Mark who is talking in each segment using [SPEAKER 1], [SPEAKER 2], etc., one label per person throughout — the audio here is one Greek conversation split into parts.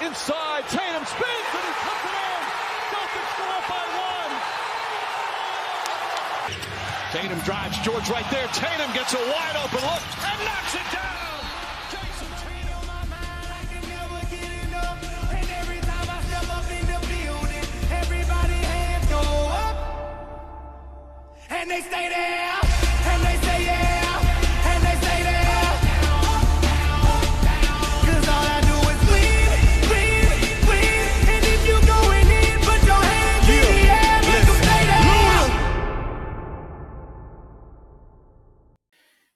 [SPEAKER 1] Inside. Tatum spins and he puts it in. Celtics go up by one. Tatum drives George right there. Tatum gets a wide open look and knocks it down.
[SPEAKER 2] And they stay there,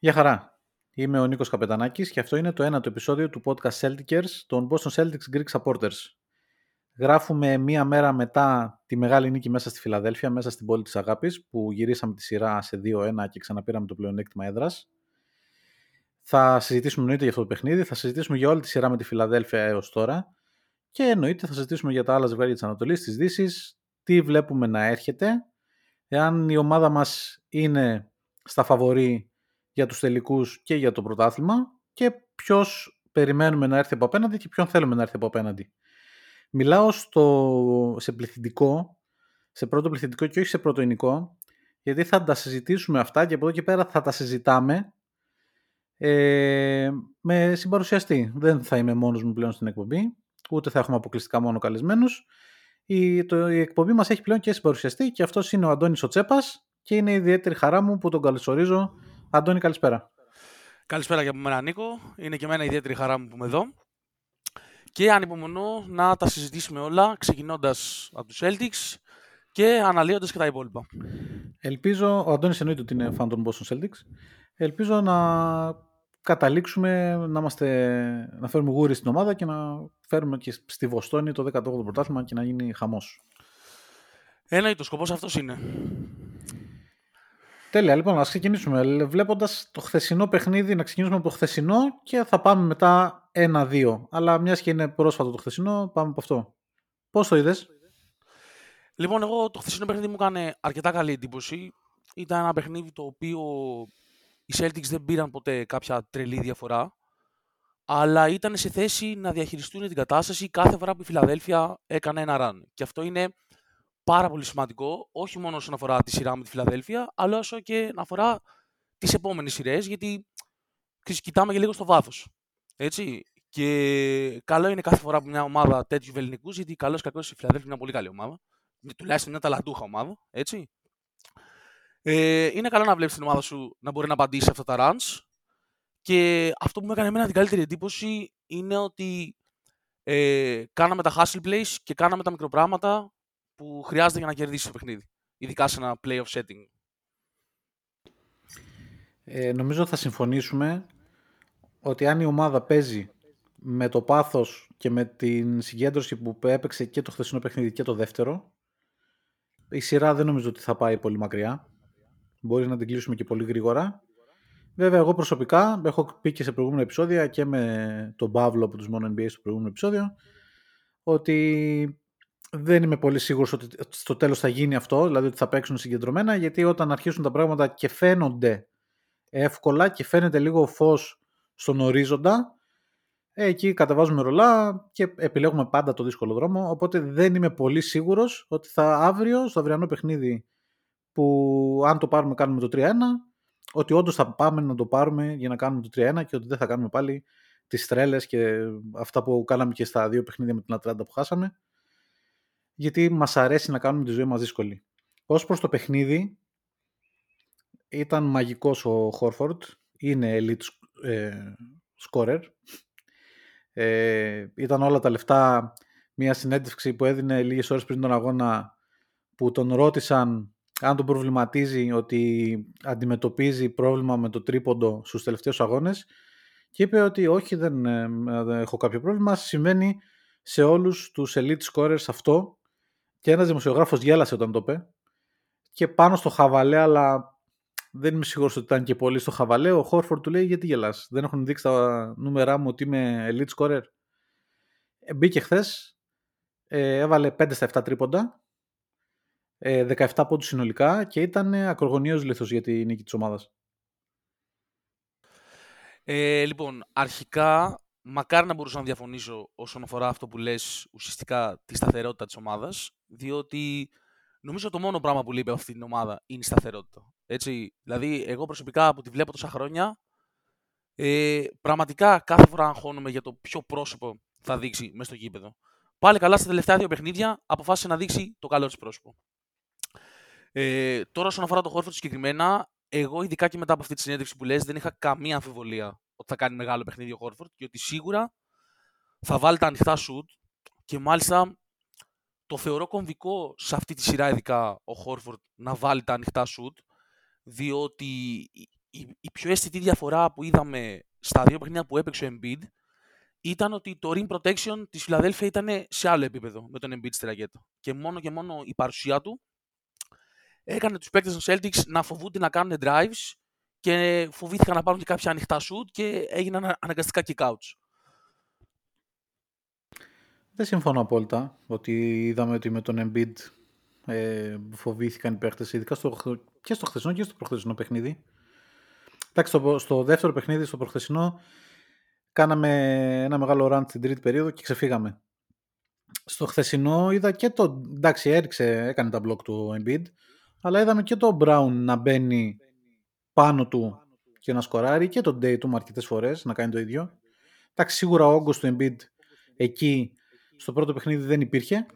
[SPEAKER 3] Γεια χαρά. Είμαι ο Νίκος Καπετανάκης και αυτό είναι το ένατο επεισόδιο του podcast Celticers των Boston Celtics Greek Supporters. Γράφουμε μία μέρα μετά τη μεγάλη νίκη μέσα στη Φιλαδέλφια, μέσα στην πόλη της Αγάπης, που γυρίσαμε τη σειρά σε 2-1 και ξαναπήραμε το πλεονέκτημα έδρας. Θα συζητήσουμε εννοείται για αυτό το παιχνίδι, θα συζητήσουμε για όλη τη σειρά με τη Φιλαδέλφια έως τώρα και εννοείται θα συζητήσουμε για τα άλλα ζευγάρια της Ανατολής, της Δύσης, τι βλέπουμε να έρχεται, εάν η ομάδα μας είναι στα φαβορή για τους τελικούς και για το πρωτάθλημα και ποιος περιμένουμε να έρθει από απέναντι και ποιον θέλουμε να έρθει από απέναντι. Μιλάω στο, σε πληθυντικό, σε πρώτο πληθυντικό και όχι σε πρώτο υλικό, γιατί θα τα συζητήσουμε αυτά και από εδώ και πέρα θα τα συζητάμε ε, με συμπαρουσιαστή. Δεν θα είμαι μόνος μου πλέον στην εκπομπή, ούτε θα έχουμε αποκλειστικά μόνο καλεσμένους. Η, το, η εκπομπή μας έχει πλέον και συμπαρουσιαστή και αυτός είναι ο Αντώνης Οτσέπας και είναι ιδιαίτερη χαρά μου που τον καλωσορίζω. Αντώνη, καλησπέρα.
[SPEAKER 4] Καλησπέρα και από μένα Νίκο. Είναι και εμένα ιδιαίτερη χαρά μου που είμαι εδώ. Και ανυπομονώ να τα συζητήσουμε όλα, ξεκινώντας από τους Celtics και αναλύοντας και τα υπόλοιπα.
[SPEAKER 3] Ελπίζω, ο Αντώνης εννοείται ότι είναι fan των Boston Celtics, ελπίζω να καταλήξουμε να, είμαστε, να φέρουμε γούρι στην ομάδα και να φέρουμε και στη Βοστόνη το 18ο πρωτάθλημα και να γίνει χαμός.
[SPEAKER 4] Ένα το σκοπός αυτός είναι.
[SPEAKER 3] Τέλεια, λοιπόν, ας ξεκινήσουμε. Βλέποντας το χθεσινό παιχνίδι, να ξεκινήσουμε από το χθεσινό και θα πάμε μετά 1-2. Αλλά μιας και είναι πρόσφατο το χθεσινό, πάμε από αυτό. Πώς το είδες;
[SPEAKER 4] Λοιπόν, εγώ το χθεσινό παιχνίδι μου έκανε αρκετά καλή εντύπωση. Ήταν ένα παιχνίδι το οποίο οι Celtics δεν πήραν ποτέ κάποια τρελή διαφορά, αλλά ήταν σε θέση να διαχειριστούν την κατάσταση κάθε φορά που η Φιλαδέλφια έκανε ένα run. Και αυτό είναι πάρα πολύ σημαντικό, όχι μόνο όσον αφορά τη σειρά με τη Φιλαδέλφια, αλλά όσο και να αφορά τις επόμενες σειρές, γιατί ξέρεις, κοιτάμε και λίγο στο βάθος. Έτσι. Και καλό είναι κάθε φορά που μια ομάδα τέτοιου βεληνικούς, γιατί καλώ ή κακός η Φιλαδέλφια είναι μια πολύ καλή ομάδα. Τουλάχιστον μια ταλαντούχα ομάδα. Έτσι. Ε, είναι καλό να βλέπεις την ομάδα σου να μπορεί να απαντήσει σε αυτά τα runs. Και αυτό που μου έκανε εμένα την καλύτερη εντύπωση είναι ότι ε, κάναμε τα hustle plays και κάναμε τα μικροπράγματα που χρειάζεται για να κερδίσει το παιχνίδι. Ειδικά σε ένα playoff setting.
[SPEAKER 3] Ε, νομίζω θα συμφωνήσουμε ότι αν η ομάδα παίζει με το πάθος και με την συγκέντρωση που έπαιξε και το χθεσινό παιχνίδι και το δεύτερο, η σειρά δεν νομίζω ότι θα πάει πολύ μακριά. Μπορεί να την κλείσουμε και πολύ γρήγορα. Βέβαια, εγώ προσωπικά έχω πει και σε προηγούμενα επεισόδια και με τον Παύλο από τους μόνο NBA στο προηγούμενο επεισόδιο ότι δεν είμαι πολύ σίγουρος ότι στο τέλος θα γίνει αυτό, δηλαδή ότι θα παίξουν συγκεντρωμένα, γιατί όταν αρχίσουν τα πράγματα και φαίνονται εύκολα και φαίνεται λίγο φως στον ορίζοντα, ε, εκεί κατεβάζουμε ρολά και επιλέγουμε πάντα το δύσκολο δρόμο, οπότε δεν είμαι πολύ σίγουρος ότι θα αύριο, στο αυριανό παιχνίδι, που αν το πάρουμε κάνουμε το 3-1, ότι όντως θα πάμε να το πάρουμε για να κάνουμε το 3-1 και ότι δεν θα κάνουμε πάλι τις τρέλες και αυτά που κάναμε και στα δύο παιχνίδια με την Ατράντα που χάσαμε, γιατί μας αρέσει να κάνουμε τη ζωή μας δύσκολη. Ως προς το παιχνίδι, ήταν μαγικός ο Χόρφορντ, είναι elite ε, scorer. Ε, ήταν όλα τα λεφτά μια συνέντευξη που έδινε λίγες ώρες πριν τον αγώνα που τον ρώτησαν αν τον προβληματίζει ότι αντιμετωπίζει πρόβλημα με το τρίποντο στους τελευταίους αγώνες και είπε ότι όχι δεν, ε, δεν έχω κάποιο πρόβλημα, συμβαίνει σε όλους τους elite scorers αυτό και ένας δημοσιογράφος γέλασε όταν το είπε και πάνω στο χαβαλέ αλλά δεν είμαι σίγουρος ότι ήταν και πολύ στο χαβαλέ ο Χόρφορντ του λέει γιατί γελάς δεν έχουν δείξει τα νούμερά μου ότι είμαι elite scorer ε, μπήκε χθες, ε, έβαλε 5 στα 7 τρίποντα ε, 17 πόντους συνολικά και ήταν ακρογωνίως λίθος για τη νίκη της ομάδας.
[SPEAKER 4] Ε, λοιπόν, αρχικά, μακάρι να μπορούσα να διαφωνήσω όσον αφορά αυτό που λες ουσιαστικά τη σταθερότητα της ομάδας, διότι νομίζω το μόνο πράγμα που λείπει από αυτή την ομάδα είναι η σταθερότητα. Έτσι, δηλαδή, εγώ προσωπικά που τη βλέπω τόσα χρόνια, ε, πραγματικά κάθε φορά αγχώνομαι για το ποιο πρόσωπο θα δείξει μέσα στο γήπεδο. Πάλι καλά στα τελευταία δύο παιχνίδια αποφάσισε να δείξει το καλό της πρόσωπο. Ε, τώρα, όσον αφορά το Χόρφορντ συγκεκριμένα, εγώ ειδικά και μετά από αυτή τη συνέντευξη που λες, δεν είχα καμία αμφιβολία ότι θα κάνει μεγάλο παιχνίδι ο Χόρφορντ και ότι σίγουρα θα βάλει τα ανοιχτά σουτ και μάλιστα το θεωρώ κομβικό σε αυτή τη σειρά ειδικά ο Χόρφορντ να βάλει τα ανοιχτά σουτ διότι η, η πιο αισθητή διαφορά που είδαμε στα δύο παιχνίδια που έπαιξε ο Embiid ήταν ότι το rim protection της Φιλαδέλφια ήταν σε άλλο επίπεδο με τον Embiid στη ραγέτα. Και μόνο και μόνο η παρουσία του έκανε τους παίκτες των Celtics να φοβούνται να κάνουν drives και φοβήθηκαν να πάρουν και κάποια ανοιχτά shoot και έγιναν αναγκαστικά kick-outs.
[SPEAKER 3] Δεν συμφωνώ απόλυτα ότι είδαμε ότι με τον Embiid ε, φοβήθηκαν οι παίκτες, ειδικά στο, και στο χθεσινό και στο προχθεσινό παιχνίδι. Εντάξει, στο, στο δεύτερο παιχνίδι, στο προχθεσινό, κάναμε ένα μεγάλο run στην τρίτη περίοδο και ξεφύγαμε. Στο χθεσινό είδα και το. Εντάξει, έριξε, έκανε τα μπλοκ του Embiid, αλλά είδαμε και τον Brown να μπαίνει πάνω του και να σκοράρει και τον Dayton αρκετές φορές να κάνει το ίδιο. Εντάξει, σίγουρα ο όγκος του Embiid εκεί στο πρώτο παιχνίδι δεν υπήρχε,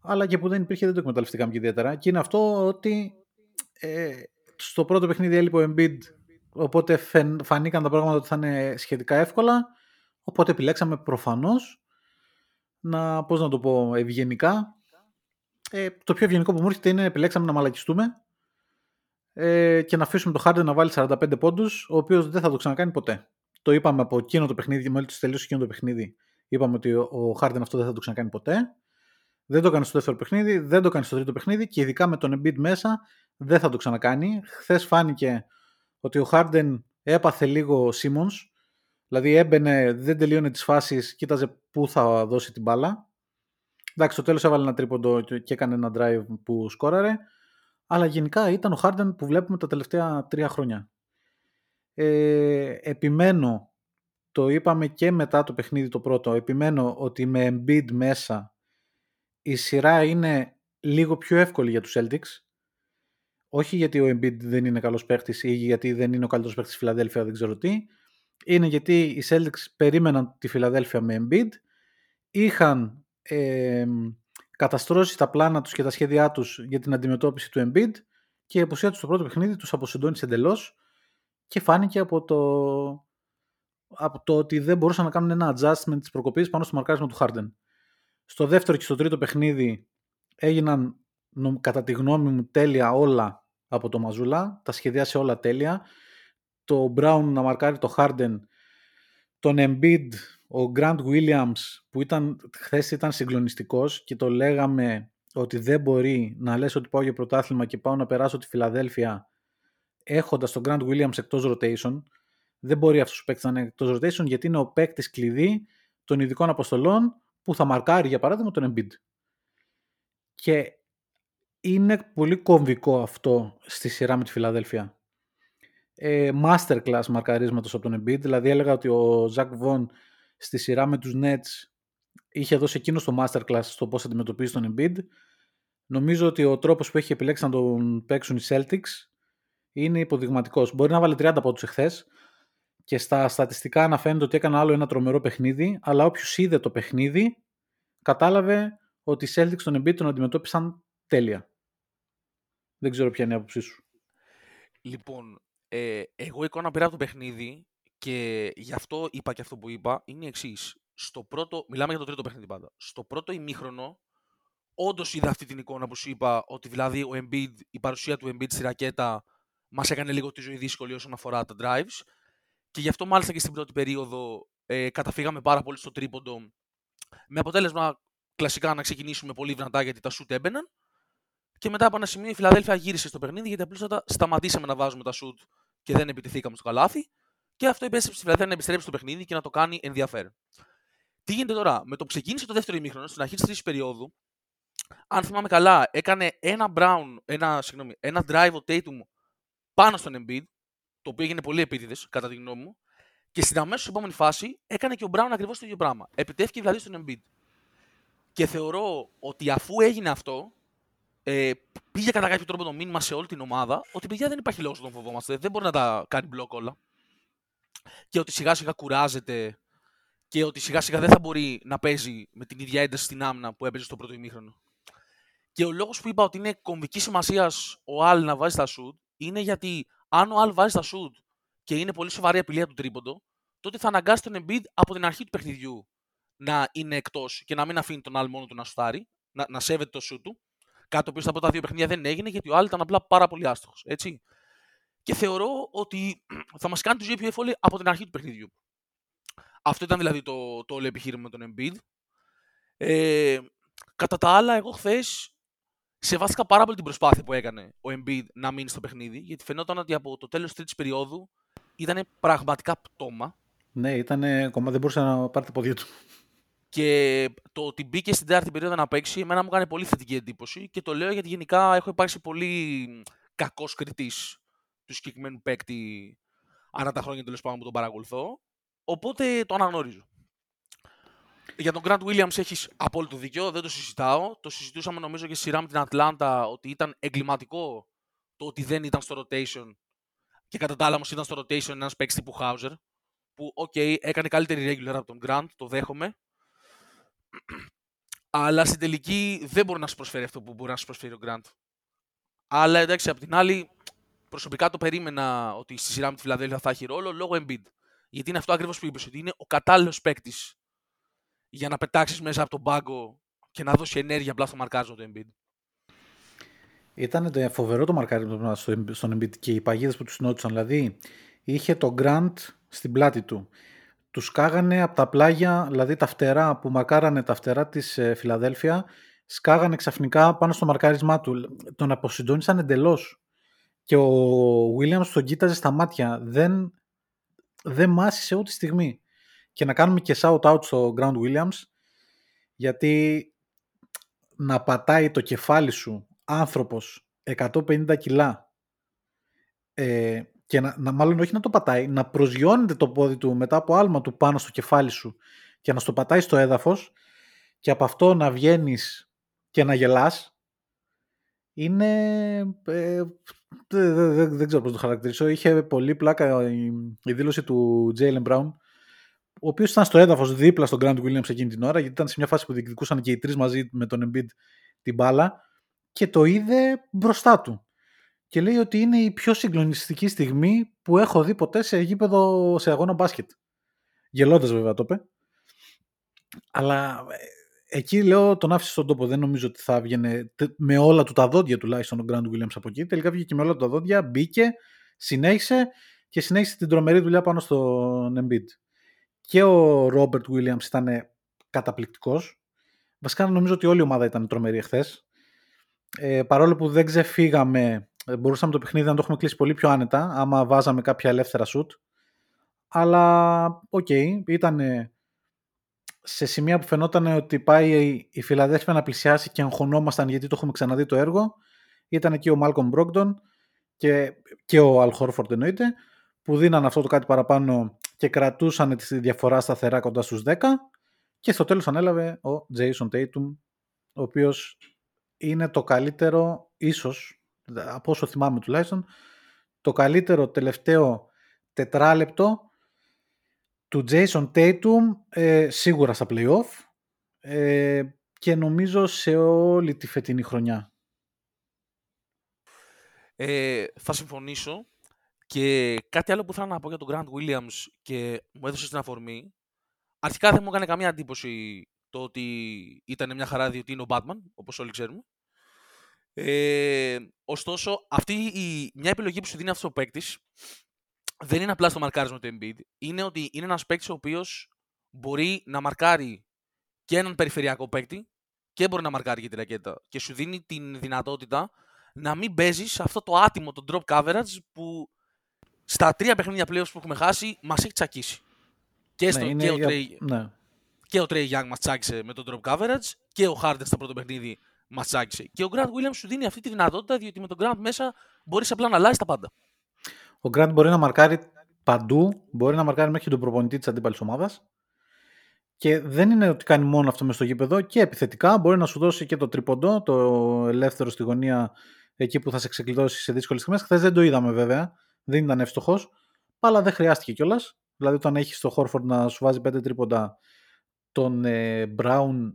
[SPEAKER 3] αλλά και που δεν υπήρχε δεν το εκμεταλλευτήκαμε και ιδιαίτερα. Και είναι αυτό ότι ε, στο πρώτο παιχνίδι έλειπε ο Embiid, οπότε φανήκαν τα πράγματα ότι θα είναι σχετικά εύκολα. Οπότε επιλέξαμε προφανώς να, πώς να το πω, ευγενικά ε, το πιο ευγενικό που μου έρχεται είναι επιλέξαμε να μαλακιστούμε ε, και να αφήσουμε το Harden να βάλει 45 πόντους, ο οποίος δεν θα το ξανακάνει ποτέ. Το είπαμε από εκείνο το παιχνίδι, μόλις τελείωσε εκείνο το παιχνίδι. Είπαμε ότι ο Harden αυτό δεν θα το ξανακάνει ποτέ. Δεν το έκανε στο δεύτερο παιχνίδι, δεν το έκανε στο τρίτο παιχνίδι και ειδικά με τον Embiid μέσα δεν θα το ξανακάνει. Χθες φάνηκε ότι ο Harden έπαθε λίγο Simmons, δηλαδή έμπαινε, δεν τελείωνε τις φάσεις, κοίταζε πού θα δώσει την μπάλα Εντάξει, στο τέλος έβαλε ένα τρίποντο και έκανε ένα drive που σκόραρε. Αλλά γενικά ήταν ο Harden που βλέπουμε τα τελευταία τρία χρόνια. Ε, επιμένω, το είπαμε και μετά το παιχνίδι το πρώτο, επιμένω ότι με Embiid μέσα η σειρά είναι λίγο πιο εύκολη για τους Celtics. Όχι γιατί ο Embiid δεν είναι καλός παίχτης ή γιατί δεν είναι ο καλύτερος παίχτης της Φιλαδέλφια, δεν ξέρω τι. Είναι γιατί οι Celtics περίμεναν τη Φιλαδέλφια με Embiid, είχαν ε, καταστρώσει τα πλάνα τους και τα σχέδιά τους για την αντιμετώπιση του Embiid και η αποσία τους στο πρώτο παιχνίδι τους αποσυντώνησε εντελώς και φάνηκε από το, από το ότι δεν μπορούσαν να κάνουν ένα adjustment της προκοπής πάνω στο μαρκάρισμα του Harden. Στο δεύτερο και στο τρίτο παιχνίδι έγιναν κατά τη γνώμη μου τέλεια όλα από το Μαζούλα, τα σχεδιάσε όλα τέλεια. Το Brown να μαρκάρει το Harden, τον Embiid ο Grant Williams που ήταν, χθες ήταν συγκλονιστικός και το λέγαμε ότι δεν μπορεί να λες ότι πάω για πρωτάθλημα και πάω να περάσω τη Φιλαδέλφια έχοντας τον Grant Williams εκτός rotation. Δεν μπορεί αυτός ο παίκτης να είναι εκτός rotation γιατί είναι ο παίκτης κλειδί των ειδικών αποστολών που θα μαρκάρει για παράδειγμα τον Embiid. Και είναι πολύ κομβικό αυτό στη σειρά με τη Φιλαδέλφια. Ε, masterclass μαρκαρίσματος από τον Embiid, δηλαδή έλεγα ότι ο Ζακ Βον στη σειρά με τους Nets είχε δώσει εκείνος το masterclass στο πώς αντιμετωπίζει τον Embiid. Νομίζω ότι ο τρόπος που έχει επιλέξει να τον παίξουν οι Celtics είναι υποδειγματικός. Μπορεί να βάλει 30 από τους εχθές και στα στατιστικά αναφέρεται ότι έκανε άλλο ένα τρομερό παιχνίδι, αλλά όποιος είδε το παιχνίδι κατάλαβε ότι οι Celtics τον Embiid τον αντιμετώπισαν τέλεια. Δεν ξέρω ποια είναι η άποψή σου.
[SPEAKER 4] Λοιπόν, ε, εγώ εικόνα πήρα από το παιχνίδι και γι' αυτό είπα και αυτό που είπα, είναι η εξής. Στο πρώτο, μιλάμε για το τρίτο παιχνίδι πάντα. Στο πρώτο ημίχρονο, όντως είδα αυτή την εικόνα που σου είπα, ότι δηλαδή ο Embiid, η παρουσία του Embiid στη ρακέτα μας έκανε λίγο τη ζωή δύσκολη όσον αφορά τα drives. Και γι' αυτό μάλιστα και στην πρώτη περίοδο ε, καταφύγαμε πάρα πολύ στο τρίποντο Με αποτέλεσμα κλασικά να ξεκινήσουμε πολύ δυνατά γιατί τα σουτ έμπαιναν. Και μετά από ένα σημείο η Φιλαδέλφια γύρισε στο παιχνίδι γιατί απλούστατα σταματήσαμε να βάζουμε τα σουτ και δεν επιτεθήκαμε στο καλάθι. Και αυτό επέστρεψε στη Φιλαδέλφια να επιστρέψει στο παιχνίδι και να το κάνει ενδιαφέρον. Τι γίνεται τώρα, με το που ξεκίνησε το δεύτερο ημίχρονο, στην αρχή της τρίτης περίοδου, αν θυμάμαι καλά, έκανε ένα Brown, ένα, συγγνώμη, ένα drive ο Tatum πάνω στον Embiid, το οποίο έγινε πολύ επίτηδες, κατά τη γνώμη μου, και στην αμέσως επόμενη φάση έκανε και ο Brown ακριβώς το ίδιο πράγμα. Επιτέθηκε δηλαδή στον Embiid. Και θεωρώ ότι αφού έγινε αυτό, ε, πήγε κατά κάποιο τρόπο το μήνυμα σε όλη την ομάδα ότι παιδιά δεν υπάρχει λόγος να τον φοβόμαστε. Δεν μπορεί να τα κάνει μπλοκ όλα. Και ότι σιγά σιγά κουράζεται και ότι σιγά σιγά δεν θα μπορεί να παίζει με την ίδια ένταση στην άμυνα που έπαιζε στο πρώτο ημίχρονο. Και ο λόγος που είπα ότι είναι κομβικής σημασίας ο Αλ να βάζει τα σουτ είναι γιατί αν ο Αλ βάζει τα σουτ και είναι πολύ σοβαρή απειλή από τον τρίποντο, τότε θα αναγκάσει τον Embiid από την αρχή του παιχνιδιού να είναι εκτός και να μην αφήνει τον Αλ μόνο του να σουτάρει, να, να σέβεται το σουτ του. Κάτι το οποίο στα πρώτα δύο παιχνίδια δεν έγινε γιατί ο Αλ ήταν απλά πάρα πολύ άστοχος. Έτσι. Και θεωρώ ότι θα μας κάνει του GPF εύκολοι από την αρχή του παιχνιδιού. Αυτό ήταν δηλαδή το, το όλο επιχείρημα με τον Embiid. Ε, κατά τα άλλα, εγώ χθες σεβάστηκα πάρα πολύ την προσπάθεια που έκανε ο Embiid να μείνει στο παιχνίδι, γιατί φαινόταν ότι από το τέλος τρίτης περίοδου ήταν πραγματικά πτώμα.
[SPEAKER 3] Ναι, ήταν ακόμα δεν μπορούσε να πάρει το πόδια του.
[SPEAKER 4] Και το ότι μπήκε στην τέταρτη περίοδο να παίξει, εμένα μου έκανε πολύ θετική εντύπωση και το λέω γιατί γενικά έχω υπάρξει πολύ κακός κριτής του συγκεκριμένου παίκτη ανά τα χρόνια τέλος πάντων που τον παρακολουθώ. Οπότε το αναγνωρίζω. Για τον Grant Williams έχεις απόλυτο δίκιο, δεν το συζητάω. Το συζητούσαμε νομίζω και στη σειρά με την Ατλάντα ότι ήταν εγκληματικό το ότι δεν ήταν στο rotation και κατά τα άλλα όμως ήταν στο rotation ένας παίκτης τύπου Hauser που, οκ, okay, έκανε καλύτερη regular από τον Grant, το δέχομαι. Αλλά στην τελική δεν μπορεί να σου προσφέρει αυτό που μπορεί να σου προσφέρει ο Grant. Αλλά εντάξει, απ' την άλλη, προσωπικά το περίμενα ότι στη σειρά με τη Φιλαδέλφια θα έχει ρόλο λόγω Embiid. Γιατί είναι αυτό ακριβώς που είπες, ότι είναι ο κατάλληλος παίκτης για να πετάξεις μέσα από τον πάγκο και να δώσει ενέργεια απλά στο μαρκάζο του Embiid.
[SPEAKER 3] Ήταν το φοβερό το μαρκάρισμα στον Embiid και οι παγίδες που τους συνόντουσαν. Δηλαδή, είχε τον Grant στην πλάτη του. Τους σκάγανε από τα πλάγια, δηλαδή τα φτερά που μαρκάρανε τα φτερά της ε, Φιλαδέλφια, σκάγανε ξαφνικά πάνω στο μαρκάρισμά του. Τον αποσυντόνισαν εντελώς. Και ο Williams τον κοίταζε στα μάτια. Δεν, δεν μάσησε ούτε στιγμή. Και να κάνουμε και shout-out στο Ground Williams, γιατί να πατάει το κεφάλι σου άνθρωπος 150 κιλά ε, και να, να, μάλλον όχι να το πατάει, να προσγειώνεται το πόδι του μετά από άλμα του πάνω στο κεφάλι σου και να στο πατάει στο έδαφος και από αυτό να βγαίνεις και να γελάς είναι... Ε, δεν, δεν, ξέρω πώς το χαρακτηρίσω. Είχε πολύ πλάκα η, η δήλωση του Jalen Brown ο οποίος ήταν στο έδαφος δίπλα στον Grant Williams εκείνη την ώρα, γιατί ήταν σε μια φάση που διεκδικούσαν και οι τρεις μαζί με τον Embiid την μπάλα και το είδε μπροστά του. Και λέει ότι είναι η πιο συγκλονιστική στιγμή που έχω δει ποτέ σε γήπεδο σε αγώνα μπάσκετ. Γελώντας βέβαια το είπε. Αλλά ε, εκεί λέω τον άφησε στον τόπο. Δεν νομίζω ότι θα έβγαινε με όλα του τα δόντια τουλάχιστον ο Grant Williams από εκεί. Τελικά βγήκε με όλα του τα δόντια, μπήκε, συνέχισε και συνέχισε την τρομερή δουλειά πάνω στον Embiid και ο Ρόμπερτ Williams ήταν καταπληκτικός. Βασικά νομίζω ότι όλη η ομάδα ήταν τρομερή εχθές. Ε, παρόλο που δεν ξεφύγαμε, ε, μπορούσαμε το παιχνίδι να το έχουμε κλείσει πολύ πιο άνετα, άμα βάζαμε κάποια ελεύθερα σουτ. Αλλά, οκ, okay, ήταν σε σημεία που φαινόταν ότι πάει η Φιλαδέλφια να πλησιάσει και αγχωνόμασταν γιατί το έχουμε ξαναδεί το έργο. Ήταν εκεί ο Malcolm Brogdon και, και ο Al Horford εννοείται, που δίναν αυτό το κάτι παραπάνω και κρατούσαν τη διαφορά σταθερά κοντά στους 10 και στο τέλος ανέλαβε ο Jayson Tatum ο οποίος είναι το καλύτερο ίσως από όσο θυμάμαι τουλάχιστον το καλύτερο τελευταίο τετράλεπτο του Jason Tatum ε, σίγουρα στα playoff ε, και νομίζω σε όλη τη φετινή χρονιά.
[SPEAKER 4] Ε, θα συμφωνήσω και κάτι άλλο που θέλω να πω για τον Grant Williams και μου έδωσε την αφορμή. Αρχικά δεν μου έκανε καμία εντύπωση το ότι ήταν μια χαρά διότι είναι ο Batman, όπως όλοι ξέρουμε. Ε, ωστόσο, αυτή η, μια επιλογή που σου δίνει αυτός ο παίκτης δεν είναι απλά στο μαρκάρισμα του Embiid. Είναι ότι είναι ένας παίκτης ο οποίος μπορεί να μαρκάρει και έναν περιφερειακό παίκτη και μπορεί να μαρκάρει και τη ρακέτα. Και σου δίνει την δυνατότητα να μην παίζεις σε αυτό το άτιμο, το drop coverage που στα τρία παιχνίδια playoffs που έχουμε χάσει μας έχει τσακίσει. Και, στο,
[SPEAKER 3] Ναι,
[SPEAKER 4] και, ο
[SPEAKER 3] για-
[SPEAKER 4] Trey,
[SPEAKER 3] ναι.
[SPEAKER 4] και ο Trey Young μας τσάκισε με το drop coverage και ο Harden στο πρώτο παιχνίδι μας τσάκισε. Και ο Grant Williams σου δίνει αυτή τη δυνατότητα διότι με τον Grant μέσα μπορείς απλά να αλλάζεις τα πάντα.
[SPEAKER 3] Ο Grant μπορεί να μαρκάρει παντού, μπορεί να μαρκάρει μέχρι και τον προπονητή της αντίπαλης ομάδας. Και δεν είναι ότι κάνει μόνο αυτό μες στο γήπεδο και επιθετικά μπορεί να σου δώσει και το τρίποντο, το ελεύθερο στη γωνία εκεί που θα σε ξεκλειδώσει σε δύσκολες στιγμές. Χθες δεν το είδαμε βέβαια, δεν ήταν εύστοχος, αλλά δεν χρειάστηκε κιόλας. Δηλαδή, όταν έχεις το Χόρφορντ να σου βάζει πέντε τρίποντα, τον ε, Brown,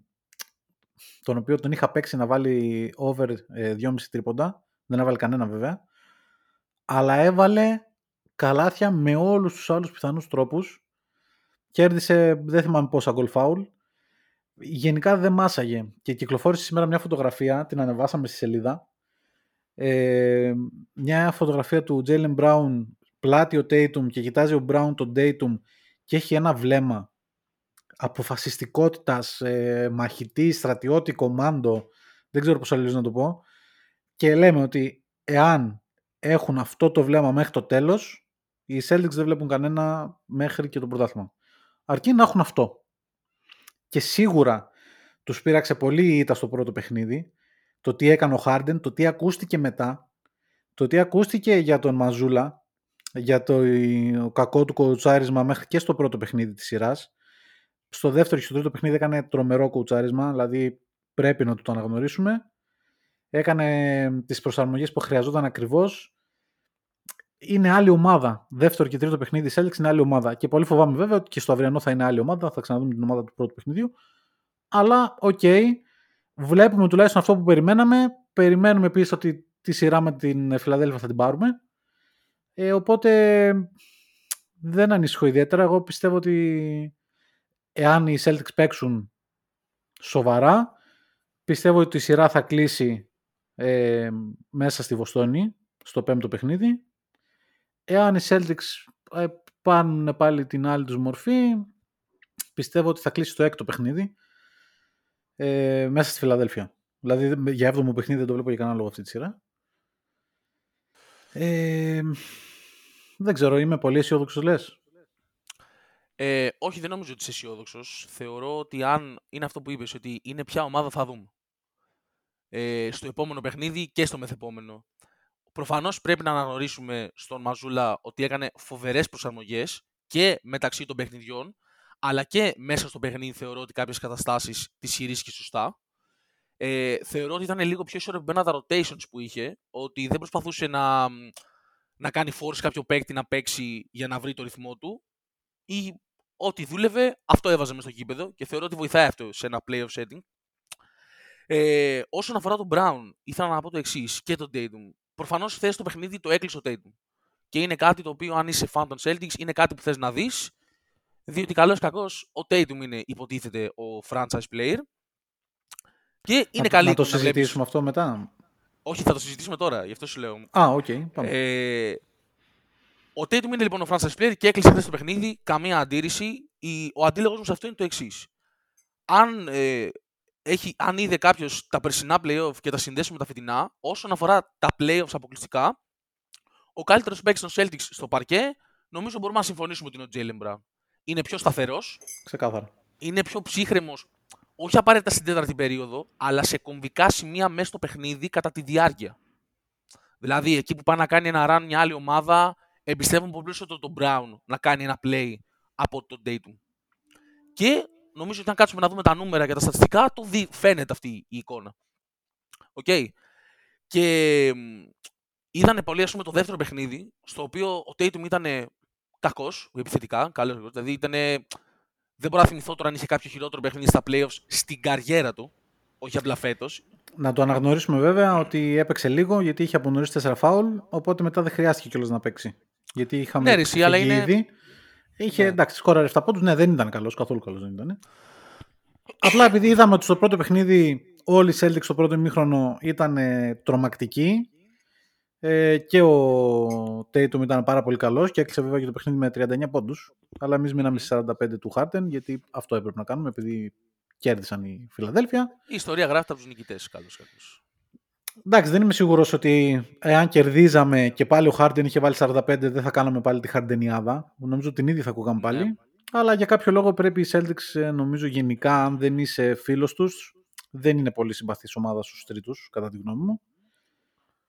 [SPEAKER 3] τον οποίο τον είχα παίξει να βάλει over ε, 2,5 τρίποντα, δεν έβαλε κανένα βέβαια, αλλά έβαλε καλάθια με όλους τους άλλους πιθανούς τρόπους. Κέρδισε, δεν θυμάμαι πόσα γκολ φάουλ. Γενικά δεν μάσαγε. Και κυκλοφόρησε σήμερα μια φωτογραφία, την ανεβάσαμε στη σελίδα. Ε, μια φωτογραφία του Jalen Brown πλάτη ο Tatum και κοιτάζει ο Brown τον Tatum και έχει ένα βλέμμα αποφασιστικότητας, ε, μαχητή, στρατιώτη, κομάντο, δεν ξέρω πώς αλλιώς να το πω. Και λέμε ότι εάν έχουν αυτό το βλέμμα μέχρι το τέλος, οι Celtics δεν βλέπουν κανένα μέχρι και το πρωτάθλημα. Αρκεί να έχουν αυτό. Και σίγουρα τους πείραξε πολύ η ήττα στο πρώτο παιχνίδι, το τι έκανε ο Χάρντεν, το τι ακούστηκε μετά, το τι ακούστηκε για τον Μαζούλα, για το κακό του κοουτσάρισμα μέχρι και στο πρώτο παιχνίδι της σειράς. Στο δεύτερο και στο τρίτο παιχνίδι έκανε τρομερό κοουτσάρισμα, δηλαδή πρέπει να το, το αναγνωρίσουμε. Έκανε τις προσαρμογές που χρειαζόταν ακριβώς. Είναι άλλη ομάδα. Δεύτερο και τρίτο παιχνίδι της Celtics είναι άλλη ομάδα. Και πολύ φοβάμαι βέβαια ότι και στο αυριανό θα είναι άλλη ομάδα. Θα ξαναδούμε την ομάδα του πρώτου παιχνιδιού. Αλλά, οκ, βλέπουμε τουλάχιστον αυτό που περιμέναμε. Περιμένουμε επίσης ότι τη σειρά με την Φιλαδέλφια θα την πάρουμε. Ε, οπότε δεν ανησυχώ ιδιαίτερα. Εγώ πιστεύω ότι εάν οι Celtics παίξουν σοβαρά, πιστεύω ότι η σειρά θα κλείσει ε, μέσα στη Βοστόνη, στο πέμπτο παιχνίδι. Εάν οι Celtics ε, πάνε πάλι την άλλη τους μορφή, πιστεύω ότι θα κλείσει το έκτο παιχνίδι ε, μέσα στη Φιλαδέλφια. Δηλαδή για έβδομο παιχνίδι δεν το βλέπω για κανένα λόγο αυτή τη σειρά. Ε, δεν ξέρω, είμαι πολύ αισιόδοξος λες.
[SPEAKER 4] Ε, όχι, δεν νομίζω ότι είσαι αισιόδοξος. Θεωρώ ότι αν είναι αυτό που είπες, ότι είναι ποια ομάδα θα δούμε. Ε, στο επόμενο παιχνίδι και στο μεθεπόμενο. Προφανώς πρέπει να αναγνωρίσουμε στον Μαζούλα ότι έκανε φοβερές προσαρμογές και μεταξύ των παιχνιδιών, αλλά και μέσα στο παιχνίδι θεωρώ ότι κάποιες καταστάσεις τι χειρίστηκε σωστά. Ε, θεωρώ ότι ήταν λίγο πιο ισορροπημένα τα rotations που είχε, ότι δεν προσπαθούσε να, να κάνει force κάποιο παίκτη να παίξει για να βρει το ρυθμό του ή ό,τι δούλευε, αυτό έβαζε μέσα στο γήπεδο και θεωρώ ότι βοηθάει αυτό σε ένα playoff setting. Ε, όσον αφορά τον Brown, ήθελα να πω το εξής και τον Tatum. Προφανώς χθε το παιχνίδι το έκλεισε ο Tatum. Και είναι κάτι το οποίο, αν είσαι fan των Celtics, είναι κάτι που θες να δεις. Διότι καλός ή κακός, ο Tatum είναι υποτίθεται ο franchise player. Και είναι
[SPEAKER 3] να,
[SPEAKER 4] καλή
[SPEAKER 3] να το
[SPEAKER 4] του να βλέπεις-
[SPEAKER 3] συζητήσουμε αυτό μετά;
[SPEAKER 4] Όχι, θα το συζητήσουμε τώρα, γι' αυτό σου λέω.
[SPEAKER 3] Α, οκ, πάμε.
[SPEAKER 4] Ε, ο Tatum είναι λοιπόν ο franchise player και έκλεισε χθες το παιχνίδι. Καμία αντίρρηση. Η, ο αντίλογος μου σε αυτό είναι το εξής. Αν, ε, έχει, αν είδε κάποιος τα περσινά playoff και τα συνδέσει με τα φετινά, όσον αφορά τα playoffs αποκλειστικά, ο καλύτερος παίκτης των Celtics στο παρκέ, νομίζω μπορούμε να συμφωνήσουμε ότι είναι ο Jalen Brown. Είναι πιο σταθερός,
[SPEAKER 3] Ξεκάθαρα.
[SPEAKER 4] είναι πιο ψύχρεμος, όχι απαραίτητα στην τέταρτη περίοδο, αλλά σε κομβικά σημεία μέσα στο παιχνίδι κατά τη διάρκεια. Δηλαδή, εκεί που πάει να κάνει ένα run μια άλλη ομάδα, εμπιστεύουν πολύ περισσότερο τον Brown να κάνει ένα play από τον Dayton. Και νομίζω ότι αν κάτσουμε να δούμε τα νούμερα και τα στατιστικά, το δει, φαίνεται αυτή η εικόνα. Οκ. Και είδανε πολύ, ας πούμε, το δεύτερο παιχνίδι, στο οποίο ο Tatum ήταν κακός, επιθετικά, καλός, δηλαδή ήταν. Δεν μπορώ να θυμηθώ τώρα αν είχε κάποιο χειρότερο παιχνίδι στα playoffs στην καριέρα του, όχι απλά φέτος.
[SPEAKER 3] Να το αναγνωρίσουμε βέβαια ότι έπαιξε λίγο γιατί είχε από νωρίς 4 φάουλ, οπότε μετά δεν χρειάστηκε κιόλας να παίξει. Γιατί είχαμε
[SPEAKER 4] Ναι, ρε, εσύ, αλλά
[SPEAKER 3] ξεφύγει
[SPEAKER 4] είναι-
[SPEAKER 3] ήδη. Είχε,
[SPEAKER 4] Ναι.
[SPEAKER 3] εντάξει, σκόραρε 7 πόντους, ναι, δεν ήταν καλός, καθόλου καλός δεν ήταν. Απλά επειδή είδαμε ότι στο πρώτο παιχνίδι όλοι οι Celtics στο πρώτο ημίχρονο ήταν ε, τρομακτικοί ε, και ο Tatum ήταν πάρα πολύ καλός και έκλεισε βέβαια και το παιχνίδι με 39 πόντους. Αλλά εμείς μείναμε στις 45 του Harden γιατί αυτό έπρεπε να κάνουμε επειδή κέρδισαν οι Φιλαδέλφια.
[SPEAKER 4] Η ιστορία γράφεται από τους νικητές, καλώς κακό.
[SPEAKER 3] Εντάξει, δεν είμαι σίγουρος ότι εάν κερδίζαμε και πάλι ο Χάρντεν είχε βάλει 45, δεν θα κάναμε πάλι τη Χαρντενιάδα. Νομίζω ότι την ίδια θα ακούγαμε πάλι.
[SPEAKER 4] Ναι.
[SPEAKER 3] Αλλά για κάποιο λόγο πρέπει οι Celtics, ε, νομίζω γενικά, αν δεν είσαι φίλος τους, δεν είναι πολύ συμπαθής ομάδα στους τρίτους, κατά τη γνώμη μου.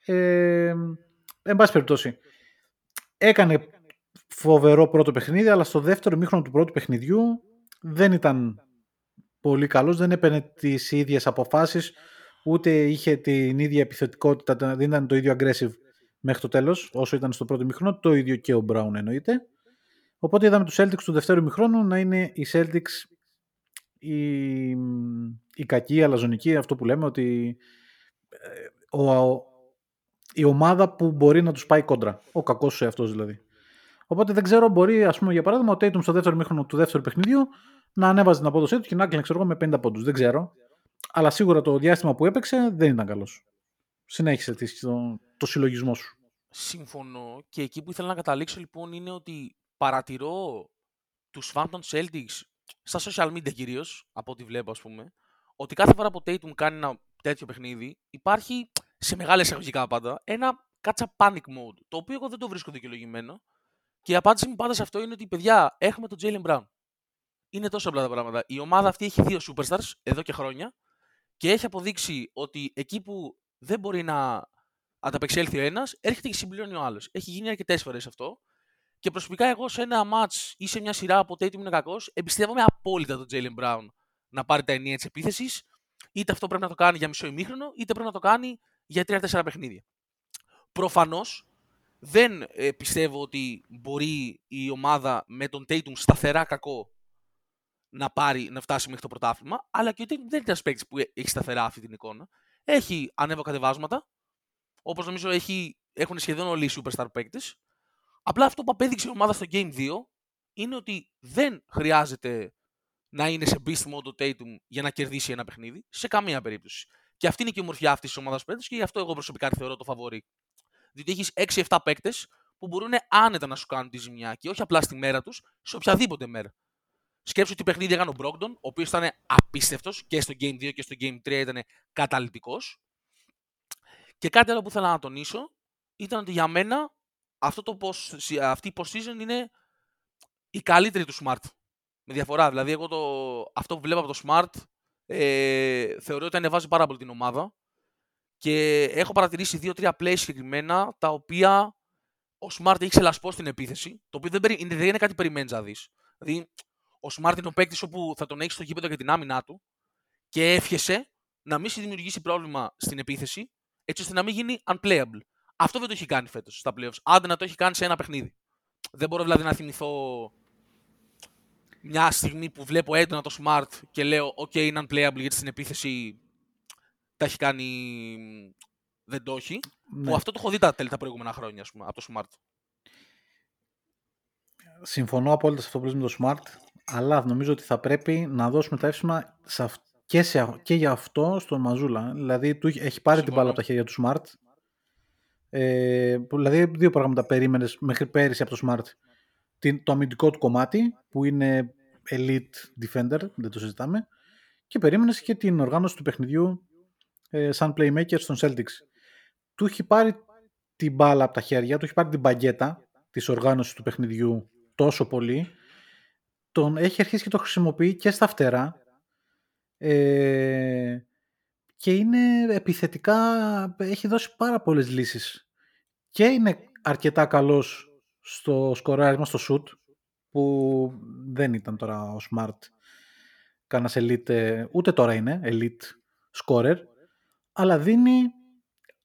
[SPEAKER 3] Ε, εν πάση περιπτώσει, έκανε φοβερό πρώτο παιχνίδι, αλλά στο δεύτερο μήχρονο του πρώτου παιχνιδιού δεν ήταν πολύ καλός, δεν έπαιρνε τις ίδιες αποφάσεις, ούτε είχε την ίδια επιθετικότητα, δεν ήταν το ίδιο aggressive μέχρι το τέλος, όσο ήταν στο πρώτο μήχρονο, το ίδιο και ο Brown εννοείται. Οπότε είδαμε τους Celtics του δεύτερου μηχρόνου να είναι οι Celtics η, η κακή, η αλαζονική, αυτό που λέμε ότι ε, ο, η ομάδα που μπορεί να τους πάει κόντρα. Ο κακός σε αυτός δηλαδή. Οπότε δεν ξέρω, μπορεί ας πούμε για παράδειγμα ο Tatum στο δεύτερο μήχρονο του δεύτερου παιχνιδιού να ανέβαζε την απόδοσή του και να κλείνει ξέρω εγώ με 50 πόντους. Δεν ξέρω. Αλλά σίγουρα το διάστημα που έπαιξε δεν ήταν καλός. Συνέχισε τη- το, το συλλογισμό σου.
[SPEAKER 4] Συμφωνώ και εκεί που ήθελα να καταλήξω λοιπόν είναι ότι παρατηρώ τους φαν των Celtics στα social media κυρίως, από ό,τι βλέπω ας πούμε, ότι κάθε φορά που ο Tatum κάνει ένα τέτοιο παιχνίδι υπάρχει σε μεγάλες εισαγωγικά πάντα ένα κάτσα panic mode, το οποίο εγώ δεν το βρίσκω δικαιολογημένο και η απάντηση μου πάντα σε αυτό είναι ότι παιδιά έχουμε τον Jalen Brown. Είναι τόσο απλά τα πράγματα. Η ομάδα αυτή έχει δύο superstars εδώ και χρόνια και έχει αποδείξει ότι εκεί που δεν μπορεί να ανταπεξέλθει ο ένας, έρχεται και συμπληρώνει ο άλλος. Έχει γίνει αρκετές φορές αυτό. Και προσωπικά εγώ σε ένα match ή σε μια σειρά από Tatum είναι κακός, εμπιστεύομαι απόλυτα τον Jalen Brown να πάρει τα ενία της επίθεσης. Είτε αυτό πρέπει να το κάνει για μισό ημίχρονο, είτε πρέπει να το κάνει για 3-4 παιχνίδια. Προφανώς δεν ε, πιστεύω ότι μπορεί η ομάδα με τον Tatum σταθερά κακό να, πάρει, να φτάσει μέχρι το πρωτάθλημα, αλλά και ο Tatum δεν είναι ένας παίκτης που έχει σταθερά αυτή την εικόνα. Έχει ανέβοκατεβάσματα, όπως νομίζω έχει, έχουν σχεδόν όλοι οι superstar παίκτες. Απλά αυτό που απέδειξε η ομάδα στο Game 2 είναι ότι δεν χρειάζεται να είναι σε beast mode ο Tatum για να κερδίσει ένα παιχνίδι, σε καμία περίπτωση. Και αυτή είναι και η ομορφιά αυτής της ομάδας παίκτες και γι' αυτό εγώ προσωπικά τη θεωρώ το φαβορή. Διότι έχεις 6-7 παίκτες που μπορούν άνετα να σου κάνουν τη ζημιά και όχι απλά στη μέρα τους, σε οποιαδήποτε μέρα. Σκέψου τι παιχνίδι έκανε ο Brogdon, ο οποίος ήταν απίστευτος και στο Game 2 και στο Game 3 ήταν καταλητικός. Και κάτι άλλο που ήθελα να τονίσω ήταν ότι για μένα αυτό το post, αυτή η post-season είναι η καλύτερη του Smart. Με διαφορά. Δηλαδή, εγώ το, αυτό που βλέπω από το Smart ε, θεωρώ ότι ανεβάζει πάρα πολύ την ομάδα. Και έχω παρατηρήσει δύο-τρία plays συγκεκριμένα τα οποία ο Smart έχει ξελασπώσει στην επίθεση. Το οποίο δεν, περι, είναι, δεν είναι κάτι που περιμένεις να δεις. Δηλαδή, ο Smart είναι ο παίκτης όπου θα τον έχεις στο γήπεδο για την άμυνά του και εύχεσαι να μην σου δημιουργήσει πρόβλημα στην επίθεση έτσι ώστε να μην γίνει unplayable. Αυτό δεν το έχει κάνει φέτος στα playoffs. Άντε να το έχει κάνει σε ένα παιχνίδι. Δεν μπορώ δηλαδή να θυμηθώ μια στιγμή που βλέπω έντονα το smart και λέω OK, είναι unplayable γιατί στην επίθεση τα έχει κάνει. Δεν το έχει.
[SPEAKER 3] Ναι.
[SPEAKER 4] Που αυτό το έχω δει τα, τέλη τα προηγούμενα χρόνια, ας πούμε, από το smart.
[SPEAKER 3] Συμφωνώ απόλυτα σε αυτό που λες με το Smart, αλλά νομίζω ότι θα πρέπει να δώσουμε τα εύσημα σε αυ- και, σε, και για αυτό στον Μαζούλα. Δηλαδή του, έχει- έχει πάρει την
[SPEAKER 4] Συμφωνώ.
[SPEAKER 3] μπάλα από τα χέρια του Smart. Ε, που- δηλαδή δύο πράγματα περίμενες μέχρι πέρυσι από το Smart. Την, το αμυντικό του κομμάτι που είναι elite defender, δεν το συζητάμε. Και περίμενες και την οργάνωση του παιχνιδιού ε, σαν playmaker στον Celtics. Του έχει πάρει την μπάλα από τα χέρια, του έχει πάρει την μπαγκέτα της οργάνωσης του παιχνιδιού τόσο πολύ, τον έχει αρχίσει και το χρησιμοποιεί και στα φτερά ε, και είναι επιθετικά, έχει δώσει πάρα πολλές λύσεις και είναι αρκετά καλός στο σκοράρισμα, στο shoot που δεν ήταν τώρα ο Smart κανένας elite, ε, ούτε τώρα είναι elite scorer αλλά δίνει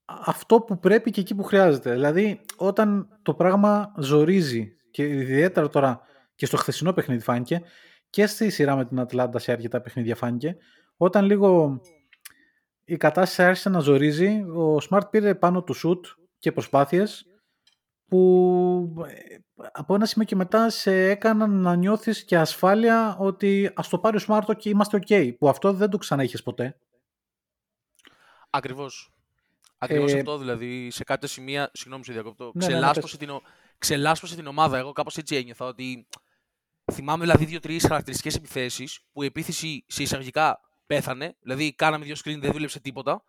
[SPEAKER 3] αυτό που πρέπει και εκεί που χρειάζεται. Δηλαδή, όταν το πράγμα ζορίζει και ιδιαίτερα τώρα και στο χθεσινό παιχνίδι φάνηκε και στη σειρά με την Ατλάντα σε αρκετά παιχνίδια φάνηκε, όταν λίγο η κατάσταση άρχισε να ζορίζει, ο Smart πήρε πάνω του σουτ και προσπάθειες που ε, από ένα σημείο και μετά σε έκαναν να νιώθεις και ασφάλεια ότι ας το πάρει ο Smart και είμαστε ok, που αυτό δεν το ξαναείχες ποτέ.
[SPEAKER 4] Ακριβώς. Ακριβώς
[SPEAKER 3] Ε,
[SPEAKER 4] αυτό δηλαδή σε κάποια σημεία, συγγνώμη σε διακόπτω,
[SPEAKER 3] Ναι, ναι, ναι,
[SPEAKER 4] ξελάσπωσε, την, ο- ξελάσπωσε την ομάδα. Εγώ κάπως έτσι ένιωθα ότι Θυμάμαι δηλαδή δύο-τρεις χαρακτηριστικές επιθέσεις που η επίθεση σε εισαγωγικά πέθανε. Δηλαδή, κάναμε δύο screen, δεν δούλεψε τίποτα.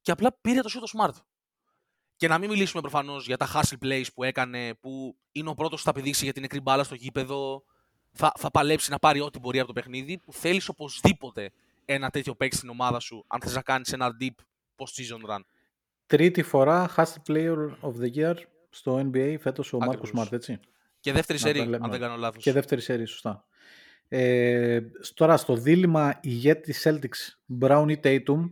[SPEAKER 4] Και απλά πήρε το shoot smart. Και να μην μιλήσουμε προφανώς για τα hustle plays που έκανε, που είναι ο πρώτος που θα πηδήξει για την νεκρή μπάλα στο γήπεδο. Θα, θα παλέψει να πάρει ό,τι μπορεί από το παιχνίδι. Που θέλεις οπωσδήποτε ένα τέτοιο παίκτη στην ομάδα σου, αν θες να κάνεις ένα deep post-season run.
[SPEAKER 3] Τρίτη φορά Hustle Player of the Year στο NBA φέτος ο Μάρκος
[SPEAKER 4] Ακριβώς.
[SPEAKER 3] Μάρτ, έτσι.
[SPEAKER 4] Και δεύτερη
[SPEAKER 3] Να τα
[SPEAKER 4] σερή,
[SPEAKER 3] λέμε.
[SPEAKER 4] αν δεν κάνω λάθος.
[SPEAKER 3] Και δεύτερη σερή, σωστά. Ε, τώρα στο δίλημα ηγέτη Celtics, Brown ή Tatum,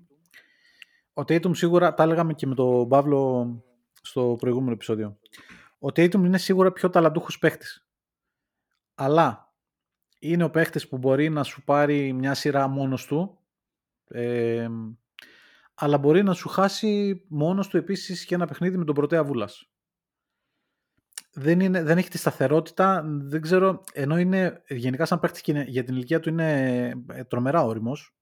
[SPEAKER 3] ο Tatum σίγουρα, τα έλεγαμε και με τον Παύλο στο προηγούμενο επεισόδιο, ο Tatum είναι σίγουρα πιο ταλαντούχος παίχτης. Αλλά είναι ο παίχτης που μπορεί να σου πάρει μια σειρά μόνος του, ε, αλλά μπορεί να σου χάσει μόνος του επίσης και ένα παιχνίδι με τον Πρωτέα Βούλας δεν, είναι, δεν έχει τη σταθερότητα, δεν ξέρω, ενώ είναι γενικά σαν παίχτης και είναι- για την ηλικία του είναι ε, τρομερά όριμος,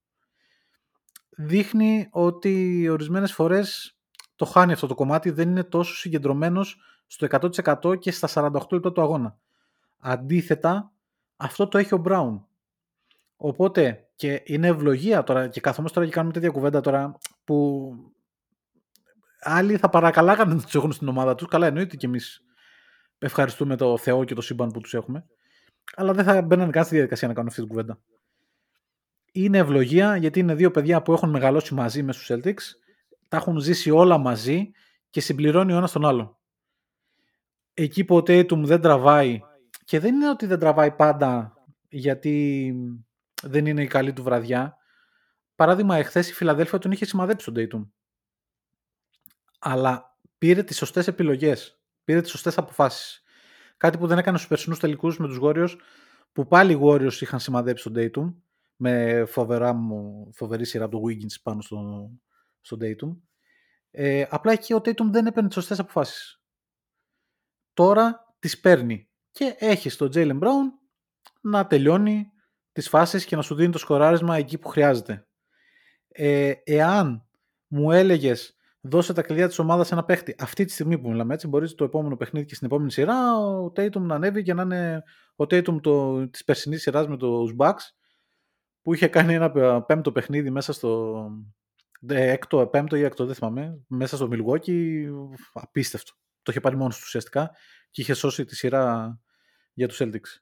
[SPEAKER 3] δείχνει ότι ορισμένες φορές το χάνει αυτό το κομμάτι, δεν είναι τόσο συγκεντρωμένος στο 100% και στα 48 λεπτά του αγώνα. Αντίθετα, αυτό το έχει ο Μπράουν. Οπότε, και είναι ευλογία τώρα, και καθόμαστε τώρα και κάνουμε τέτοια κουβέντα τώρα, που άλλοι θα παρακαλάγανε να τους έχουν στην ομάδα τους, καλά εννοείται και εμείς ευχαριστούμε το Θεό και το σύμπαν που τους έχουμε. Αλλά δεν θα μπαίνανε καν στη διαδικασία να κάνουν αυτή την κουβέντα. Είναι ευλογία γιατί είναι δύο παιδιά που έχουν μεγαλώσει μαζί μες στους Celtics, τα έχουν ζήσει όλα μαζί και συμπληρώνει ο ένας τον άλλο. Εκεί που ο Tatum δεν τραβάει και δεν είναι ότι δεν τραβάει πάντα γιατί δεν είναι η καλή του βραδιά. Παράδειγμα, εχθές η Φιλαδέλφια τον είχε σημαδέψει τον Tatum. Αλλά πήρε τις σωστές επιλογές πήρε τις σωστές αποφάσεις. Κάτι που δεν έκανε στους περσινούς τελικούς με τους Warriors, που πάλι οι Warriors είχαν σημαδέψει τον Dayton, με φοβερά μου, φοβερή σειρά από το Wiggins πάνω στο, στον Dayton. Ε, απλά εκεί ο Dayton δεν έπαιρνε τις σωστές αποφάσεις. Τώρα τις παίρνει και έχει τον Jalen Brown να τελειώνει τις φάσεις και να σου δίνει το σκοράρισμα εκεί που χρειάζεται. Ε, εάν μου έλεγες δώσε τα κλειδιά της ομάδας σε ένα παίχτη. Αυτή τη στιγμή που μιλάμε έτσι, μπορείς το επόμενο παιχνίδι και στην επόμενη σειρά ο Tatum να ανέβει και να είναι ο Tatum το, της περσινής σειράς με τους Bucks που είχε κάνει ένα πέμπτο παιχνίδι μέσα στο ε, έκτο, πέμπτο ή έκτο, δεν θυμάμαι, μέσα στο Milwaukee, απίστευτο. Το είχε πάρει μόνος του ουσιαστικά και είχε σώσει τη σειρά για τους Celtics.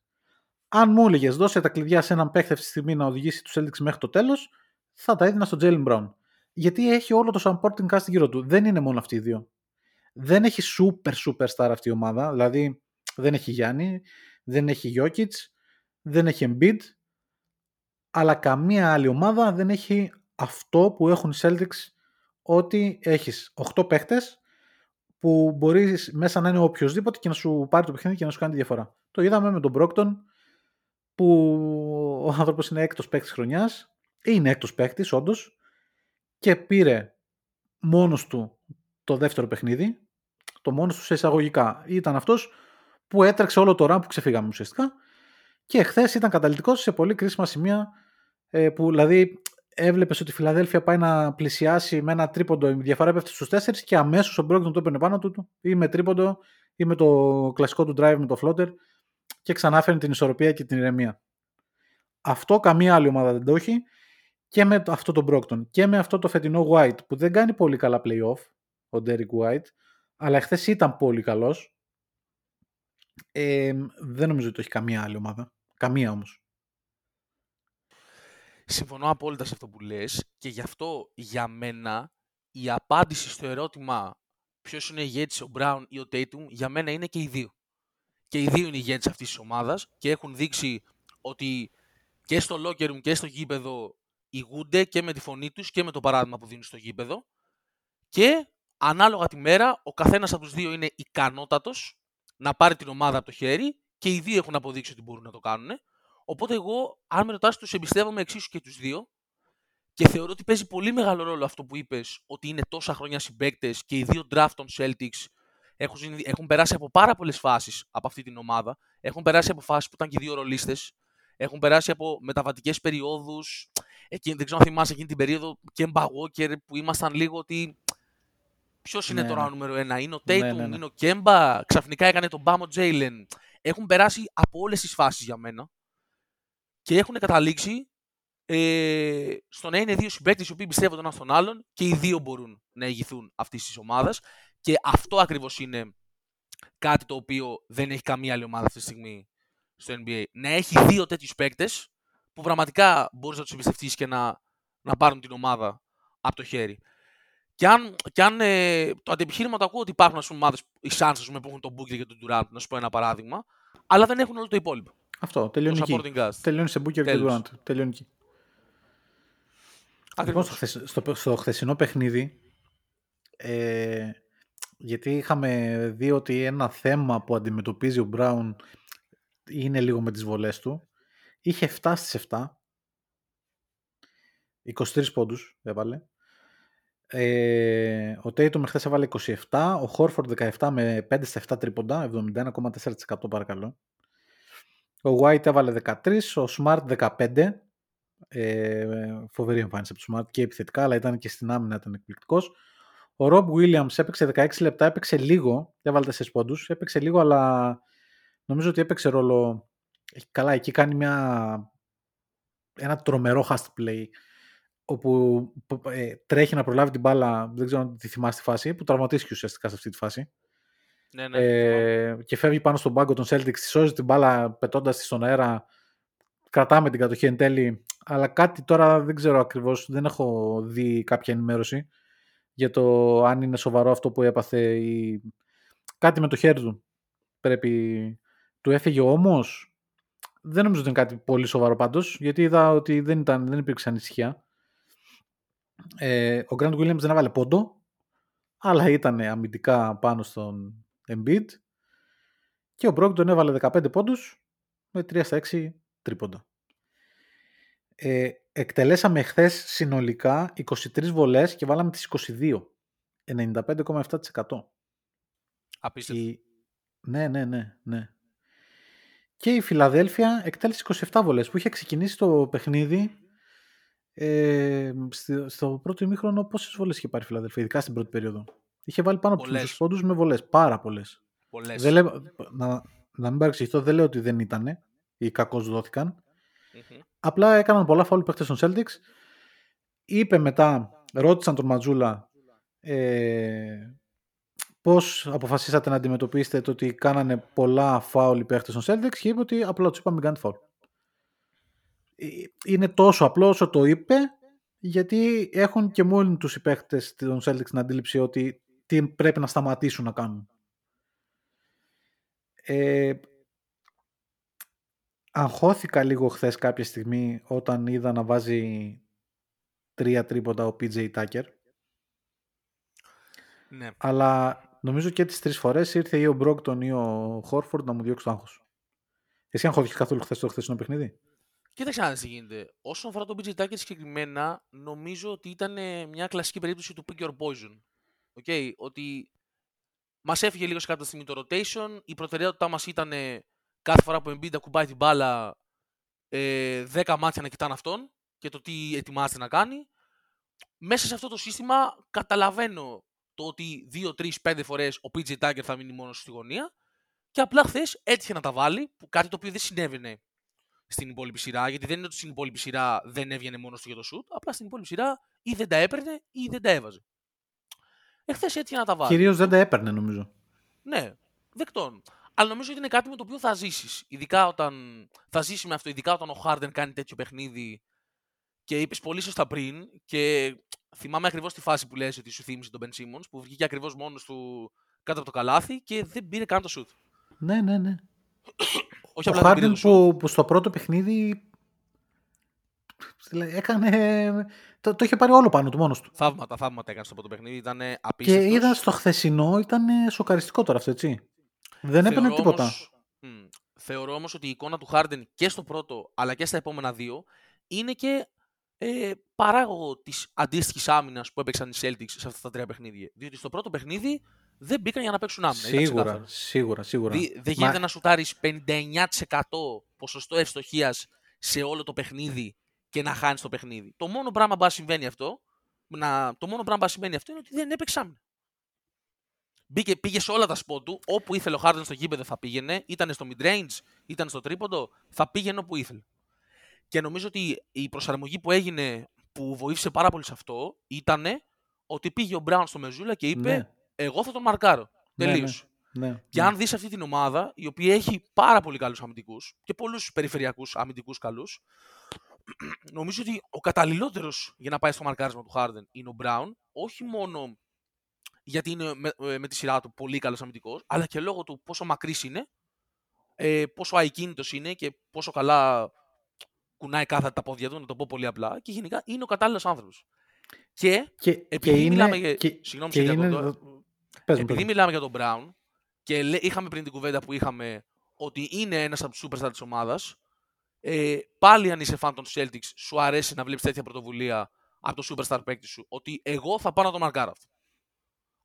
[SPEAKER 3] Αν μου έλεγες δώσε τα κλειδιά σε έναν παίχτη αυτή τη στιγμή να οδηγήσει τους Celtics μέχρι το τέλος, θα τα έδινα στον Jalen Brown γιατί έχει όλο το supporting cast γύρω του. Δεν είναι μόνο αυτοί οι δύο. Δεν έχει super superstar αυτή η ομάδα, δηλαδή δεν έχει Γιάννη, δεν έχει Jokic, δεν έχει Embiid, αλλά καμία άλλη ομάδα δεν έχει αυτό που έχουν οι Celtics ότι έχεις 8 παίχτες που μπορείς μέσα να είναι οποιοδήποτε και να σου πάρει το παιχνίδι και να σου κάνει τη διαφορά. Το είδαμε με τον Brockton που ο άνθρωπος είναι έκτος παίκτης χρονιάς, είναι έκτος παίκτης όντως, και πήρε μόνος του το δεύτερο παιχνίδι, το μόνος του σε εισαγωγικά. Ήταν αυτός που έτρεξε όλο το ραμ που ξεφύγαμε ουσιαστικά και χθες ήταν καταλητικός σε πολύ κρίσιμα σημεία ε, που δηλαδή έβλεπες ότι η Φιλαδέλφια πάει να πλησιάσει με ένα τρίποντο, η διαφορά πέφτει στους 4 και αμέσως ο Μπρόκτον το έπαιρνε πάνω του ή με τρίποντο ή με το κλασικό του drive με το floater και ξανά φέρνει την ισορροπία και την ηρεμία. Αυτό καμία άλλη ομάδα δεν το έχει και με το- αυτό το Brockton και με αυτό το φετινό White που δεν κάνει πολύ καλά playoff ο Derek White αλλά εχθές ήταν πολύ καλός. Ε, δεν νομίζω ότι το έχει καμία άλλη ομάδα. Καμία όμως.
[SPEAKER 4] Συμφωνώ απόλυτα σε αυτό που λες και γι' αυτό για μένα η απάντηση στο ερώτημα ποιος είναι ηγέτης, ο Brown ή ο Tatum, για μένα είναι και οι δύο. Και οι δύο είναι ηγέτες αυτής της ομάδας και έχουν δείξει ότι και στο locker room και στο γήπεδο ηγούνται και με τη φωνή τους και με το παράδειγμα που δίνουν στο γήπεδο και ανάλογα τη μέρα ο καθένας από τους δύο είναι ικανότατος να πάρει την ομάδα από το χέρι και οι δύο έχουν αποδείξει ότι μπορούν να το κάνουν. Οπότε εγώ, αν με ρωτάς, τους εμπιστεύομαι εξίσου και τους δύο και θεωρώ ότι παίζει πολύ μεγάλο ρόλο αυτό που είπες, ότι είναι τόσα χρόνια συμπαίκτες και οι δύο draft των Celtics έχουν, συνειδη- έχουν περάσει από πάρα πολλές φάσεις από αυτή την ομάδα. Έχουν περάσει από φάσεις που ήταν και οι δύο ρολίστες. Έχουν περάσει από μεταβατικές περιόδους. Εκεί, δεν ξέρω αν θυμάσαι εκείνη την περίοδο Kemba Walker που ήμασταν λίγο ότι ποιος είναι
[SPEAKER 3] Ναι,
[SPEAKER 4] τώρα
[SPEAKER 3] ναι.
[SPEAKER 4] ο νούμερο ένα, είναι ο
[SPEAKER 3] Ναι,
[SPEAKER 4] Tatum,
[SPEAKER 3] ναι, ναι.
[SPEAKER 4] είναι ο Kemba, ξαφνικά έκανε τον Bam ο Jalen. Έχουν περάσει από όλες τις φάσεις για μένα. και έχουν καταλήξει ε, στο να είναι δύο συμπαίκτες οι οποίοι πιστεύονται ένα στον άλλον και οι δύο μπορούν να ηγηθούν αυτής της ομάδας. Και αυτό ακριβώς είναι κάτι το οποίο δεν έχει καμία άλλη ομάδα αυτή τη στιγμή στο NBA. Να έχει δύο τέτοιους παίκτες που πραγματικά μπορείς να τους εμπιστευτείς και να, να πάρουν την ομάδα από το χέρι. Και αν, και αν ε, το αντεπιχείρημα το ακούω ότι υπάρχουν ας πούμε, ομάδες, οι Suns πούμε, που έχουν τον Booker και τον Durant, να σου πω ένα παράδειγμα, αλλά δεν έχουν όλο το υπόλοιπο.
[SPEAKER 3] Αυτό, τελειώνει
[SPEAKER 4] Το
[SPEAKER 3] εκεί.
[SPEAKER 4] supporting cast.
[SPEAKER 3] Τελειώνει σε Booker και
[SPEAKER 4] Τέλος.
[SPEAKER 3] Durant. Τελειώνει εκεί. Λοιπόν,
[SPEAKER 4] Ακριβώς.
[SPEAKER 3] στο, χθεσ- στο, στο χθεσινό παιχνίδι, ε, γιατί είχαμε δει ότι ένα θέμα που αντιμετωπίζει ο Μπράουν είναι λίγο με τις βολές του, είχε 7 στις 7, 23 πόντους έβαλε. Ε, ο Tatum χθες έβαλε 27, ο Χόρφορντ 17 με 5 στα 7 τρίποντα, 71,4% παρακαλώ. Ο White έβαλε 13, ο Smart 15, ε, φοβερή εμφάνιση από το Smart και επιθετικά, αλλά ήταν και στην άμυνα ήταν εκπληκτικός. Ο Rob Williams έπαιξε 16 λεπτά, έπαιξε λίγο, έβαλε 4 πόντους, έπαιξε λίγο, αλλά νομίζω ότι έπαιξε ρόλο. ε, Καλά, εκεί κάνει μια, ένα τρομερό fast play όπου ε, τρέχει να προλάβει την μπάλα, δεν ξέρω αν τη θυμάσαι τη φάση, που τραυματίστηκε ουσιαστικά σε αυτή τη φάση.
[SPEAKER 4] Ναι, ναι.
[SPEAKER 3] Ε, και φεύγει πάνω στον πάγκο των Celtics, τη σώζει την μπάλα πετώντας της στον αέρα, κρατάμε την κατοχή εν τέλει, αλλά κάτι τώρα δεν ξέρω ακριβώς, δεν έχω δει κάποια ενημέρωση για το αν είναι σοβαρό αυτό που έπαθε ή κάτι με το χέρι του. Πρέπει, του έφεγε όμως, δεν νομίζω ότι είναι κάτι πολύ σοβαρό πάντως, γιατί είδα ότι δεν, ήταν, δεν υπήρξε ανησυχία. Ε, ο Grant Williams δεν έβαλε πόντο, αλλά ήταν αμυντικά πάνω στον Embiid και ο Brogdon έβαλε 15 πόντους με 3 στα 6 τρίποντα. Ε, εκτελέσαμε χθες συνολικά 23 βολές και βάλαμε τις 22. 95,7%.
[SPEAKER 4] Απίστευτο.
[SPEAKER 3] Η... Ναι, ναι, ναι, ναι. Και η Φιλαδέλφια εκτέλεσε 27 βολές που είχε ξεκινήσει το παιχνίδι ε, στο, στο πρώτο ημίχρονο πόσες βολές είχε πάρει η Φιλαδέλφια, ειδικά στην πρώτη περίοδο. Είχε βάλει πάνω από τους
[SPEAKER 4] Πολλές.
[SPEAKER 3] μισούς πόντους με βολές, πάρα πολλές.
[SPEAKER 4] Πολλές.
[SPEAKER 3] Δεν λέω, να, να μην παρεξηγηθώ, δεν λέω ότι δεν ήταν ή κακώς δόθηκαν.
[SPEAKER 4] Μμμ.
[SPEAKER 3] Απλά έκαναν πολλά φάουλ παίχτες των Celtics. Είπε μετά, ρώτησαν τον Ματζούλα ε, πώς αποφασίσατε να αντιμετωπίσετε το ότι κάνανε πολλά φάουλ οι παίχτες των Celtics και είπε ότι απλά τους είπα μην κάνετε φάουλ. Ε, Είναι τόσο απλό όσο το είπε γιατί έχουν και μόνοι τους οι παίχτες των Celtics την αντίληψη ότι τι πρέπει να σταματήσουν να κάνουν. Ε, αγχώθηκα λίγο χθες κάποια στιγμή όταν είδα να βάζει τρία τρίποτα ο PJ Tucker
[SPEAKER 4] Ναι.
[SPEAKER 3] αλλά νομίζω και τις τρεις φορές ήρθε ή ο Μπρόκτον ή ο Χόρφορντ να μου διώξει το άγχος. Εσύ αγχώθηκες καθόλου χθες το χθεσινό παιχνίδι;
[SPEAKER 4] Κοίταξε να δεις τι γίνεται. Όσον αφορά τον PJ Tucker συγκεκριμένα, νομίζω ότι ήταν ε, μια κλασική περίπτωση του pick your poison. Okay, ότι μας έφυγε λίγο σε κάποια στιγμή το rotation. Η προτεραιότητά μας ήταν ε, κάθε φορά που Embiid ακουμπάει την μπάλα ε, 10 μάτια να κοιτάνε αυτόν και το τι ετοιμάζεται να κάνει. Μέσα σε αυτό το σύστημα καταλαβαίνω το ότι 2-3-5 φορές ο PJ Tucker θα μείνει μόνος στη γωνία και απλά χθες έτυχε να τα βάλει, που κάτι το οποίο δεν συνέβαινε στην υπόλοιπη σειρά, γιατί δεν είναι ότι στην υπόλοιπη σειρά δεν έβγαινε μόνος του για το shoot, απλά στην υπόλοιπη σειρά ή δεν τα έπαιρνε ή δεν τα έβαζε. Εχθές έτυχε να τα βάλει.
[SPEAKER 3] Κυρίως δεν τα έπαιρνε νομίζω.
[SPEAKER 4] Ναι, δεκτών. Αλλά νομίζω ότι είναι κάτι με το οποίο θα ζήσεις. Ειδικά όταν. Θα ζήσεις με αυτό, ειδικά όταν ο Χάρντεν κάνει τέτοιο παιχνίδι. Και είπες πολύ σωστά πριν, και θυμάμαι ακριβώς τη φάση που λες ότι σου θύμισε τον Ben Simmons, που βγήκε ακριβώς μόνος του κάτω από το καλάθι και δεν πήρε καν το shoot.
[SPEAKER 3] Ναι, ναι, ναι.
[SPEAKER 4] Όχι
[SPEAKER 3] Ο
[SPEAKER 4] απλά δεν πήρε
[SPEAKER 3] Χάρντεν
[SPEAKER 4] το shoot.
[SPEAKER 3] που, που στο πρώτο παιχνίδι έκανε... Το, το είχε πάρει όλο πάνω του μόνος του.
[SPEAKER 4] Θαύματα, θαύματα έκανε στο πρώτο παιχνίδι. Ήταν
[SPEAKER 3] Και
[SPEAKER 4] απίστευτος.
[SPEAKER 3] είδα στο χθεσινό ήταν σοκαριστικό τώρα αυτό, έτσι. Δεν έπαιρνε τίποτα.
[SPEAKER 4] Όμως, μ, θεωρώ όμως ότι η εικόνα του Harden και στο πρώτο αλλά και στα επόμενα δύο είναι και ε, παράγωγο της αντίστοιχης άμυνας που έπαιξαν οι Celtics σε αυτά τα τρία παιχνίδια. Διότι στο πρώτο παιχνίδι δεν μπήκαν για να παίξουν άμυνα. ήταν
[SPEAKER 3] Σίγουρα,
[SPEAKER 4] ξεκάθαρο.
[SPEAKER 3] σίγουρα, σίγουρα.
[SPEAKER 4] Δη- δεν
[SPEAKER 3] Μα-
[SPEAKER 4] γίνεται να σουτάρεις 59% ποσοστό ευστοχίας σε όλο το παιχνίδι και να χάνεις το παιχνίδι. Το μόνο πράγμα που συμβαίνει αυτό, να, το μόνο πράγμα που συμβαίνει αυτό είναι ότι δεν έπαιξε άμυνα. Μπήκε, πήγε σε όλα τα σποτ του, όπου ήθελε ο Harden στο γήπεδο θα πήγαινε, ήταν στο mid-range, ήταν στο τρίποντο, θα πήγαινε όπου ήθελε. Και νομίζω ότι η προσαρμογή που έγινε, που βοήθησε πάρα πολύ σε αυτό, ήταν ότι πήγε ο Μπράουν στο Μεζούλα και είπε
[SPEAKER 3] Ναι.
[SPEAKER 4] εγώ θα τον μαρκάρω.
[SPEAKER 3] Ναι, ναι.
[SPEAKER 4] Τελείωσε.
[SPEAKER 3] Ναι,
[SPEAKER 4] Και
[SPEAKER 3] ναι.
[SPEAKER 4] αν δεις αυτή την ομάδα, η οποία έχει πάρα πολύ καλούς αμυντικούς και πολλούς περιφερειακούς αμυντικούς καλούς, νομίζω ότι ο καταλληλότερος για να πάει στο μαρκάρισμα του Harden είναι ο Brown, όχι μόνο γιατί είναι με, ε, με τη σειρά του πολύ καλός αμυντικός, αλλά και λόγω του πόσο μακρύς είναι, ε, πόσο αικίνητος είναι και πόσο καλά κουνάει κάθε τα πόδια του, να το πω πολύ απλά, και γενικά είναι ο κατάλληλος άνθρωπος. Και
[SPEAKER 3] Και,
[SPEAKER 4] επειδή
[SPEAKER 3] και είναι,
[SPEAKER 4] μιλάμε για-
[SPEAKER 3] και,
[SPEAKER 4] συγγνώμη,
[SPEAKER 3] και
[SPEAKER 4] σε
[SPEAKER 3] είναι,
[SPEAKER 4] διακόπτω.
[SPEAKER 3] πες μου, πες
[SPEAKER 4] επειδή
[SPEAKER 3] μου.
[SPEAKER 4] μιλάμε για τον Brown και λέ- είχαμε πριν την κουβέντα που είχαμε ότι είναι ένας από τους superstar της ομάδας, ε, πάλι αν είσαι fan των Celtics, σου αρέσει να βλέπεις τέτοια πρωτοβουλία από το superstar παίκτη σου, ότι εγώ θα πάω να τον μαρκάρω αυτό.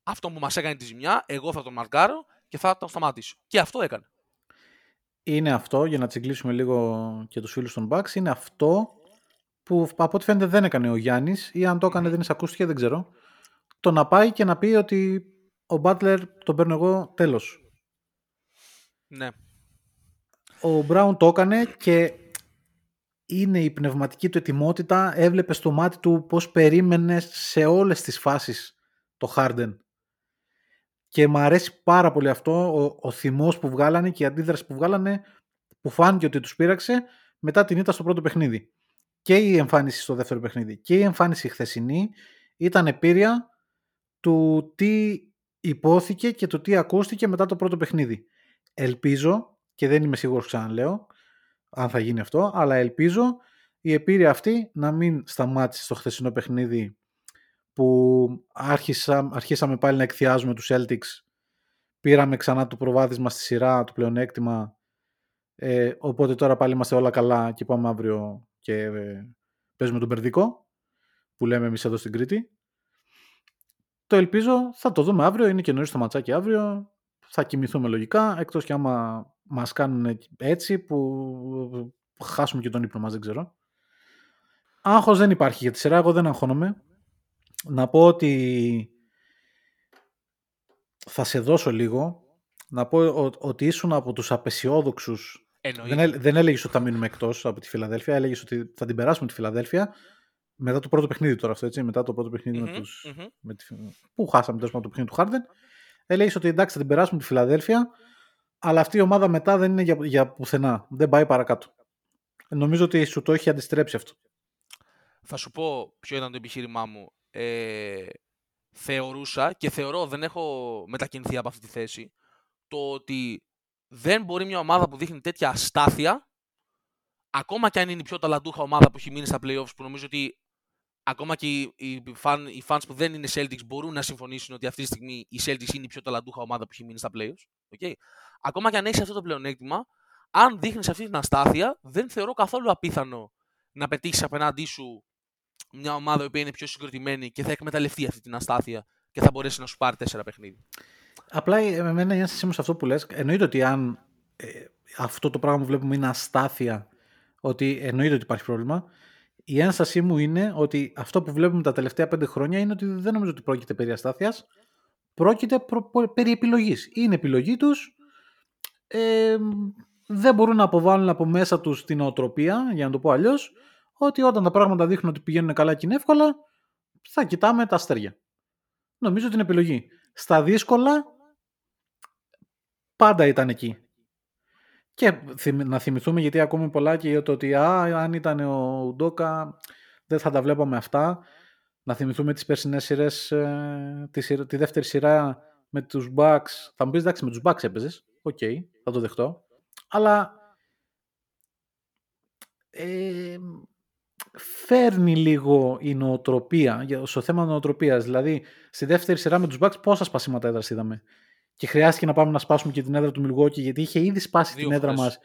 [SPEAKER 4] Αυτό που μας έκανε τη ζημιά, εγώ θα τον μαρκάρω και θα τον σταματήσω. Και αυτό έκανε.
[SPEAKER 3] Είναι αυτό, για να τσιγκλίσουμε λίγο και τους φίλους των Bucks, είναι αυτό που από ό,τι φαίνεται δεν έκανε ο Γιάννης ή αν το έκανε δεν εισακούστηκε, δεν ξέρω. Το να πάει και να πει ότι ο Butler τον παίρνω εγώ τέλος.
[SPEAKER 4] Ναι.
[SPEAKER 3] Ο Μπράουν το έκανε και είναι η πνευματική του ετοιμότητα. Έβλεπε στο μάτι του πώς περίμενε σε όλες τις φάσεις το Harden. Και μου αρέσει πάρα πολύ αυτό, ο, ο θυμός που βγάλανε και η αντίδραση που βγάλανε που φάνηκε ότι τους πείραξε μετά την ήττα στο πρώτο παιχνίδι. Και η εμφάνιση στο δεύτερο παιχνίδι και η εμφάνιση χθεσινή ήταν επίρρεια του τι υπόθηκε και του τι ακούστηκε μετά το πρώτο παιχνίδι. Ελπίζω, και δεν είμαι σίγουρος ξαναλέω, αν θα γίνει αυτό, αλλά ελπίζω η επίρρεια αυτή να μην σταμάτησε στο χθεσινό παιχνίδι που άρχισα, αρχίσαμε πάλι να εκθιάζουμε τους Celtics πήραμε ξανά το προβάδισμα στη σειρά, το πλεονέκτημα ε, οπότε τώρα πάλι είμαστε όλα καλά και πάμε αύριο και ε, παίζουμε τον Περδικό που λέμε εμείς εδώ στην Κρήτη το ελπίζω, θα το δούμε αύριο, είναι και νωρίς το ματσάκι αύριο θα κοιμηθούμε λογικά, εκτός και άμα μας κάνουν έτσι που χάσουμε και τον ύπνο μας, δεν ξέρω. Άγχος δεν υπάρχει για τη σειρά, εγώ δεν αγχώνομαι. Να πω ότι θα σε δώσω λίγο, να πω ο- ότι ήσουν από τους απεσιόδοξους.
[SPEAKER 4] Εννοείται.
[SPEAKER 3] Δεν, έ- δεν έλεγες ότι θα μείνουμε εκτός από τη Φιλαδέλφια, έλεγες ότι θα την περάσουμε τη Φιλαδέλφια μετά το πρώτο παιχνίδι τώρα αυτό, έτσι, μετά το πρώτο παιχνίδι με
[SPEAKER 4] Μμμ,
[SPEAKER 3] τους,
[SPEAKER 4] μμμ.
[SPEAKER 3] με τη, που χάσαμε τέλος πάντων το παιχνίδι του Χάρντεν. Έλεγες ότι εντάξει θα την περάσουμε τη Φιλαδέλφια, αλλά αυτή η ομάδα μετά δεν είναι για, για πουθενά. Δεν πάει παρακάτω. Νομίζω ότι σου το έχει αντιστρέψει αυτό.
[SPEAKER 4] Θα σου πω ποιο ήταν το επιχείρημά μου. Ε, θεωρούσα και θεωρώ, δεν έχω μετακινηθεί από αυτή τη θέση, το ότι δεν μπορεί μια ομάδα που δείχνει τέτοια αστάθεια, ακόμα και αν είναι η πιο ταλαντούχα ομάδα που έχει μείνει στα playoffs, που νομίζω ότι ακόμα και οι, οι, φαν, οι fans που δεν είναι Celtics μπορούν να συμφωνήσουν ότι αυτή τη στιγμή η Celtics είναι η πιο ταλαντούχα ομάδα που έχει μείνει στα playoffs. Okay. Ακόμα και αν έχει αυτό το πλεονέκτημα, αν δείχνεις αυτή την αστάθεια, δεν θεωρώ καθόλου απίθανο να πετύχεις απέναντί σου μια ομάδα η οποία είναι πιο συγκροτημένη και θα εκμεταλλευτεί αυτή την αστάθεια και θα μπορέσει να σου πάρει τέσσερα παιχνίδια.
[SPEAKER 3] Απλά ε, εμένα η ένστασή μου σε αυτό που λες, εννοείται ότι αν ε, αυτό το πράγμα που βλέπουμε είναι αστάθεια, ότι εννοείται ότι υπάρχει πρόβλημα, η ένστασή μου είναι ότι αυτό που βλέπουμε τα τελευταία πέντε χρόνια είναι ότι δεν νομίζω ότι πρόκειται περί αστάθειας, πρόκειται προ- προ- περί επιλογής. Είναι επιλογή τους, ε, δεν μπορούν να αποβάλουν από μέσα τους την οτροπία, για να το πω αλλιώς, ότι όταν τα πράγματα δείχνουν ότι πηγαίνουν καλά και είναι εύκολα, θα κοιτάμε τα αστέρια. Νομίζω την επιλογή. Στα δύσκολα, πάντα ήταν εκεί. Και θυμ- να θυμηθούμε, γιατί ακούμε πολλά και για το ότι α, αν ήταν ο Ουντόκα δεν θα τα βλέπαμε αυτά. Να θυμηθούμε τις περσινές σειρές, ε, τη, σειρά- τη δεύτερη σειρά με τους Bucks. Θα μου πεις, εντάξει, με τους Bucks έπαιζες. Οκ, θα το δεχτώ. Αλλά ε, φέρνει λίγο η νοοτροπία, για- στο θέμα νοοτροπίας. Δηλαδή, στη δεύτερη σειρά με τους Bucks πόσα σπασίματα έδρας είδαμε. Και χρειάστηκε να πάμε να σπάσουμε και την έδρα του Milwaukee, γιατί είχε ήδη σπάσει
[SPEAKER 4] Δύο
[SPEAKER 3] την έδρα
[SPEAKER 4] φορές.
[SPEAKER 3] μας.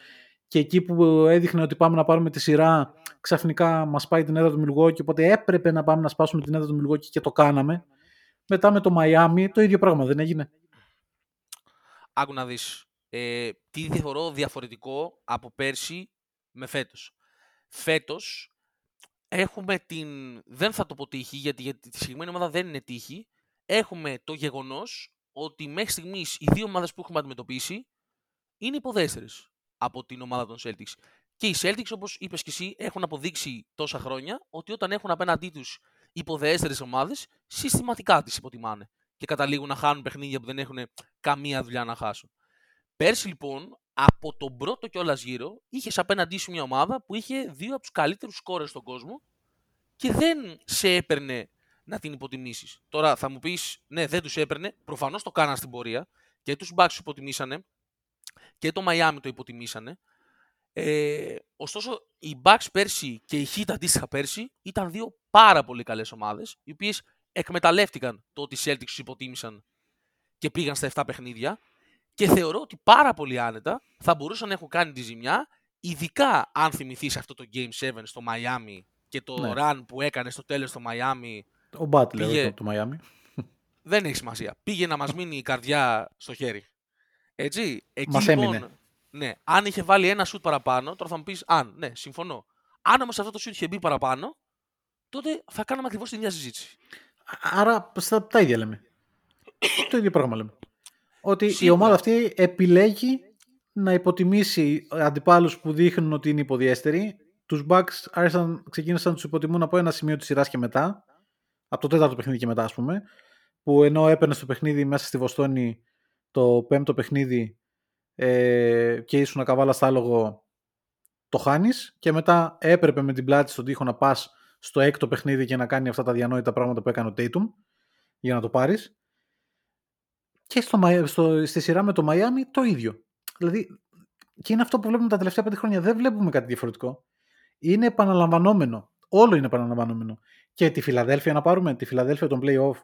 [SPEAKER 3] Και εκεί που έδειχνε ότι πάμε να πάρουμε τη σειρά, ξαφνικά μας πάει την έδρα του Milwaukee, οπότε έπρεπε να πάμε να σπάσουμε την έδρα του Milwaukee και το κάναμε. Μετά με το Miami το ίδιο πράγμα δεν έγινε.
[SPEAKER 4] Άκου να δεις. Ε, τι θεωρώ διαφορετικό από πέρσι με φέτος. Φέτος έχουμε την... Δεν θα το πω τύχη, γιατί, γιατί τη συγκεκριμένη ομάδα δεν είναι τύχη. Έχουμε το γεγονός ότι μέχρι στιγμής οι δύο ομάδες που έχουμε αντιμετωπίσει είναι υποδέστερες από την ομάδα των Celtics. Και οι Celtics, όπως είπες και εσύ, έχουν αποδείξει τόσα χρόνια ότι όταν έχουν απέναντί τους υποδεέστερε ομάδες, συστηματικά τις υποτιμάνε. Και καταλήγουν να χάνουν παιχνίδια που δεν έχουν καμία δουλειά να χάσουν. Πέρσι λοιπόν, από τον πρώτο κιόλας γύρο, είχες απέναντί σου μια ομάδα που είχε δύο από τους καλύτερους σκόρες στον κόσμο και δεν σε έπαιρνε να την υποτιμήσεις. Τώρα θα μου πεις, ναι, δεν τους έπαιρνε. Προφανώς το κάναν στην πορεία και τους Bucks υποτιμήσανε και το Miami το υποτιμήσανε. Ε, ωστόσο, οι Bucks πέρσι και οι Heat αντίστοιχα πέρσι ήταν δύο πάρα πολύ καλές ομάδες, οι οποίες εκμεταλλεύτηκαν το ότι οι Celtics τους υποτίμησαν και πήγαν στα 7 παιχνίδια και θεωρώ ότι πάρα πολύ άνετα θα μπορούσαν να έχουν κάνει τη ζημιά, ειδικά αν θυμηθείς αυτό το Game 7 στο Miami και το
[SPEAKER 3] Ναι.
[SPEAKER 4] run που έκανε στο τέλος στο Miami.
[SPEAKER 3] Ο Butler
[SPEAKER 4] Πήγε-
[SPEAKER 3] από το Miami.
[SPEAKER 4] Δεν έχει σημασία. Πήγε να μας μείνει η καρδιά στο χέρι. Έτσι. Εκεί,
[SPEAKER 3] Μας
[SPEAKER 4] λοιπόν,
[SPEAKER 3] έμεινε.
[SPEAKER 4] Ναι, αν είχε βάλει ένα σουτ παραπάνω, τώρα θα μου πεις αν, ναι, συμφωνώ. Αν όμως αυτό το σουτ είχε μπει παραπάνω, τότε θα κάναμε ακριβώς την ίδια συζήτηση.
[SPEAKER 3] Άρα στα, τα ίδια λέμε. το ίδιο πράγμα λέμε. Ότι η
[SPEAKER 4] Σίγουρα.
[SPEAKER 3] ομάδα αυτή επιλέγει να υποτιμήσει αντιπάλους που δείχνουν ότι είναι υποδιέστεροι. Τους Bucks άρχισαν, ξεκίνησαν να τους υποτιμούν από ένα σημείο της σειράς και μετά. Από το τέταρτο παιχνίδι και μετά ας πούμε. Που ενώ έπαιρνε το παιχνίδι μέσα στη Βοστόνη το πέμπτο παιχνίδι ε, και ήσουν καβάλας στα άλογο το χάνεις και μετά έπρεπε με την πλάτη στον τοίχο να πας στο έκτο παιχνίδι και να κάνει αυτά τα διανόητα πράγματα που έκανε ο Tatum για να το πάρεις. Και στο, Μαϊ- στο, στη σειρά με το Miami το ίδιο. Δηλαδή, και είναι αυτό που βλέπουμε τα τελευταία πέντε χρόνια. Δεν βλέπουμε κάτι διαφορετικό. Είναι επαναλαμβανόμενο. Όλο είναι επαναλαμβανόμενο. Και τη Φιλαδέλφια να πάρουμε, τη Φιλαδέλφια των playoff.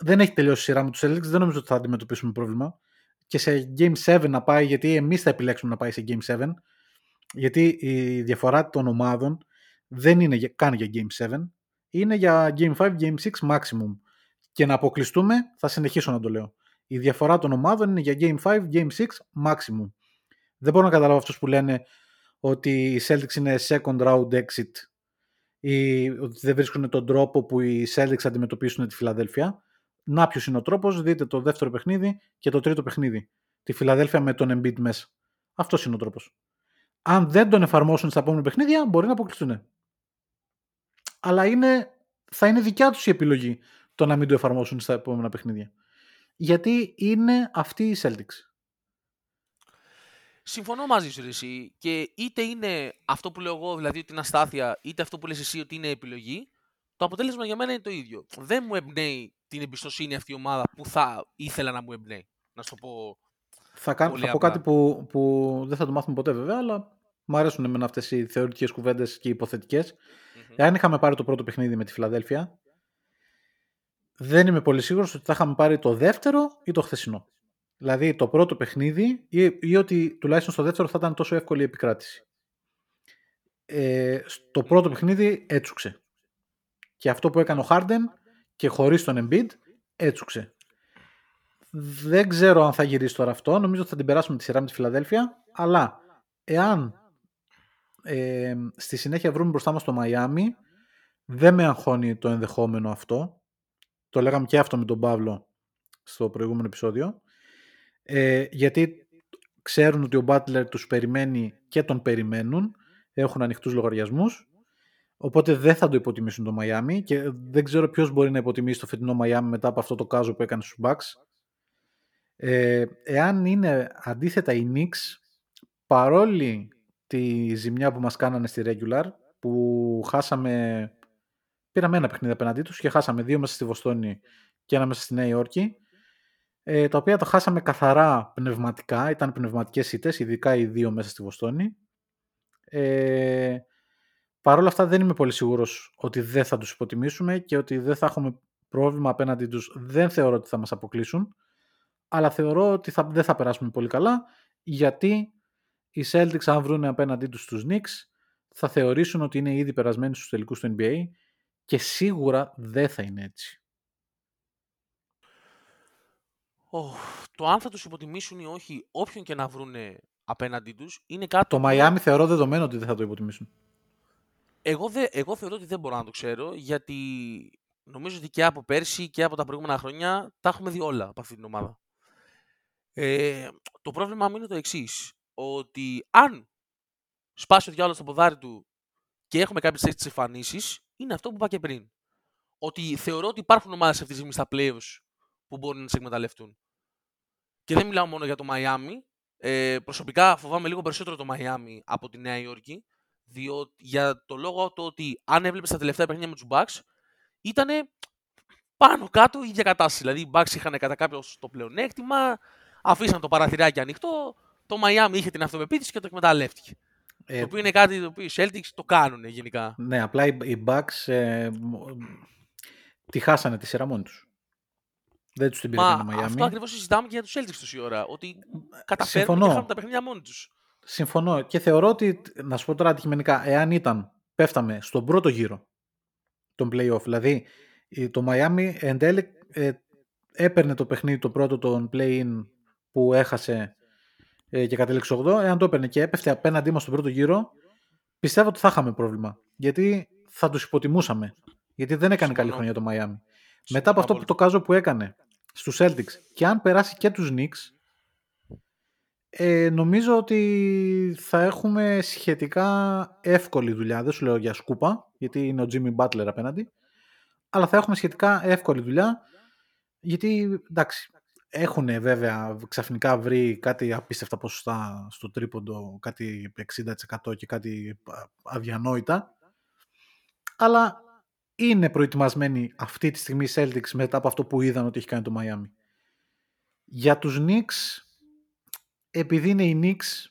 [SPEAKER 3] Δεν έχει τελειώσει η σειρά με τους Celtics, δεν νομίζω ότι θα αντιμετωπίσουμε πρόβλημα. Και σε Game 7 να πάει, γιατί εμείς θα επιλέξουμε να πάει σε Game 7, γιατί η διαφορά των ομάδων δεν είναι για- καν για Game 7, είναι για Game 5, Game 6 maximum. Και να αποκλειστούμε, θα συνεχίσω να το λέω. Η διαφορά των ομάδων είναι για Game 5, Game 6 maximum. Δεν μπορώ να καταλάβω αυτούς που λένε ότι οι Celtics είναι second round exit ή ότι δεν βρίσκουν τον τρόπο που οι Celtics αντιμετωπίσουν τη Φιλαδέλφια. Να ποιος είναι ο τρόπος, δείτε το δεύτερο παιχνίδι και το τρίτο παιχνίδι. Τη Φιλαδέλφια με τον Embiid μέσα. Αυτός είναι ο τρόπος. Αν δεν τον εφαρμόσουν στα επόμενα παιχνίδια, μπορεί να αποκλειστούν. Αλλά είναι, θα είναι δικιά τους η επιλογή το να μην το εφαρμόσουν στα επόμενα παιχνίδια. Γιατί είναι αυτή η Celtics.
[SPEAKER 4] Συμφωνώ μαζί σου, ρε, εσύ. Και είτε είναι αυτό που λέω εγώ, δηλαδή ότι είναι αστάθεια, είτε αυτό που λες εσύ ότι είναι επιλογή, το αποτέλεσμα για μένα είναι το ίδιο. Δεν μου εμπνέει την εμπιστοσύνη αυτή η ομάδα που θα ήθελα να μου εμπνέει. Να σου το πω.
[SPEAKER 3] Θα, κάνω,
[SPEAKER 4] Πολύ
[SPEAKER 3] θα πω
[SPEAKER 4] απλά.
[SPEAKER 3] κάτι που, που δεν θα το μάθουμε ποτέ βέβαια, αλλά μου αρέσουν εμένα αυτές οι θεωρητικές κουβέντες και οι υποθετικές.
[SPEAKER 4] Μμμ.
[SPEAKER 3] Εάν είχαμε πάρει το πρώτο παιχνίδι με τη Φιλαδέλφια, δεν είμαι πολύ σίγουρος ότι θα είχαμε πάρει το δεύτερο ή το χθεσινό. Δηλαδή το πρώτο παιχνίδι ή, ή ότι τουλάχιστον στο δεύτερο θα ήταν τόσο εύκολη η επικράτηση. Ε, στο πρώτο παιχνίδι έτσουξε. Και αυτό που έκανε ο Χάρντεν και χωρίς τον Embiid έτσουξε. Δεν ξέρω αν θα γυρίσει τώρα αυτό. Νομίζω ότι θα την περάσουμε τη σειρά με τη Φιλαδέλφια. Αλλά εάν ε, στη συνέχεια βρούμε μπροστά μας το Μαϊάμι, δεν με αγχώνει το ενδεχόμενο αυτό. Το λέγαμε και αυτό με τον Παύλο στο προηγούμενο επεισόδιο. Ε, γιατί ξέρουν ότι ο Μπάτλερ τους περιμένει και τον περιμένουν. Έχουν ανοιχτούς λογαριασμούς. Οπότε δεν θα το υποτιμήσουν το Μαϊάμι και δεν ξέρω ποιος μπορεί να υποτιμήσει το φετινό Μαϊάμι μετά από αυτό το κάζο που έκανε στους Bucks. Ε, εάν είναι αντίθετα οι Knicks, παρόλη τη ζημιά που μας κάνανε στη regular, που χάσαμε, πήραμε ένα παιχνίδι απέναντί τους και χάσαμε δύο μέσα στη Βοστόνη και ένα μέσα στη Νέα Υόρκη, ε, τα οποία τα χάσαμε καθαρά πνευματικά, ήταν πνευματικές ήττες, ειδικά οι δύο μέσα στη Βοστόνη. Ε, Παρ' όλα αυτά δεν είμαι πολύ σίγουρος ότι δεν θα τους υποτιμήσουμε και ότι δεν θα έχουμε πρόβλημα απέναντι τους. Δεν θεωρώ ότι θα μας αποκλείσουν, αλλά θεωρώ ότι θα, δεν θα περάσουμε πολύ καλά, γιατί οι Celtics αν βρουν απέναντί τους τους Knicks θα θεωρήσουν ότι είναι ήδη περασμένοι στους τελικούς του NBA και σίγουρα δεν θα είναι έτσι.
[SPEAKER 4] Οχ, το αν θα τους υποτιμήσουν ή όχι, όποιον και να βρούνε απέναντί τους, είναι κάτι
[SPEAKER 3] Το
[SPEAKER 4] που
[SPEAKER 3] Miami θεωρώ δεδομένο ότι δεν θα το υποτιμήσουν.
[SPEAKER 4] Εγώ, δε, εγώ θεωρώ ότι δεν μπορώ να το ξέρω, γιατί νομίζω ότι και από πέρσι και από τα προηγούμενα χρόνια τα έχουμε δει όλα από αυτή την ομάδα. Ε, το πρόβλημα μου είναι το εξής. Ότι αν σπάσει ο διάλογο στο ποδάρι του και έχουμε κάποιες έτσι εμφανίσεις, είναι αυτό που είπα και πριν. Ότι θεωρώ ότι υπάρχουν ομάδες αυτή τη στιγμή στα playoffs που μπορούν να σε εκμεταλλευτούν. Και δεν μιλάω μόνο για το Miami. Ε, προσωπικά φοβάμαι λίγο περισσότερο το Miami από τη Νέα Υόρκη. Διότι, για το λόγο το ότι αν έβλεπες τα τελευταία παιχνίδια με τους Bucks, ήταν πάνω κάτω η ίδια κατάσταση. Δηλαδή οι Bucks είχαν κατά κάποιο το πλεονέκτημα, αφήσαν το παραθυράκι ανοιχτό, το Miami είχε την αυτοπεποίθηση και το εκμεταλλεύτηκε.
[SPEAKER 3] Ε,
[SPEAKER 4] το οποίο είναι κάτι το οποίο οι Celtics το κάνουν γενικά.
[SPEAKER 3] Ναι, απλά οι, οι Bucks ε, μ- τη χάσανε τη σειρά μόνοι τους. Δεν τους την πήρε
[SPEAKER 4] Μα
[SPEAKER 3] το Miami.
[SPEAKER 4] αυτό ακριβώς συζητάμε και για τους Celtics τόση ώρα. Ότι καταφέρνουν
[SPEAKER 3] Συμφωνώ.
[SPEAKER 4] και χάνουν τα παιχνίδια μόνοι τους.
[SPEAKER 3] Συμφωνώ και θεωρώ ότι, να σου πω τώρα αντικειμενικά, εάν ήταν, πέφταμε στον πρώτο γύρο των play-off, δηλαδή η- το Miami εν τέλει ε, έπαιρνε το παιχνίδι το πρώτο των play-in που έχασε ε, και κατέληξε 8, εάν το έπαιρνε και έπεφτε απέναντί μας στον πρώτο γύρο, πιστεύω ότι θα είχαμε πρόβλημα. Γιατί θα τους υποτιμούσαμε. Γιατί δεν έκανε καλή
[SPEAKER 4] Συμφωνώ.
[SPEAKER 3] χρονιά το Miami. Μετά από αυτό που το κάζο που έκανε στους Celtics και αν περάσει και τους Knicks, ε, νομίζω ότι θα έχουμε σχετικά εύκολη δουλειά. Δεν σου λέω για σκούπα, γιατί είναι ο Jimmy Butler απέναντι. Αλλά θα έχουμε σχετικά εύκολη δουλειά, γιατί εντάξει, έχουν βέβαια ξαφνικά βρει κάτι απίστευτα ποσοστά στο τρίποντο, κάτι 60% και κάτι α, αδιανόητα. Αλλά είναι προετοιμασμένοι αυτή τη στιγμή οι Celtics μετά από αυτό που είδαν ότι έχει κάνει το Miami. Για τους Knicks, επειδή είναι οι Knicks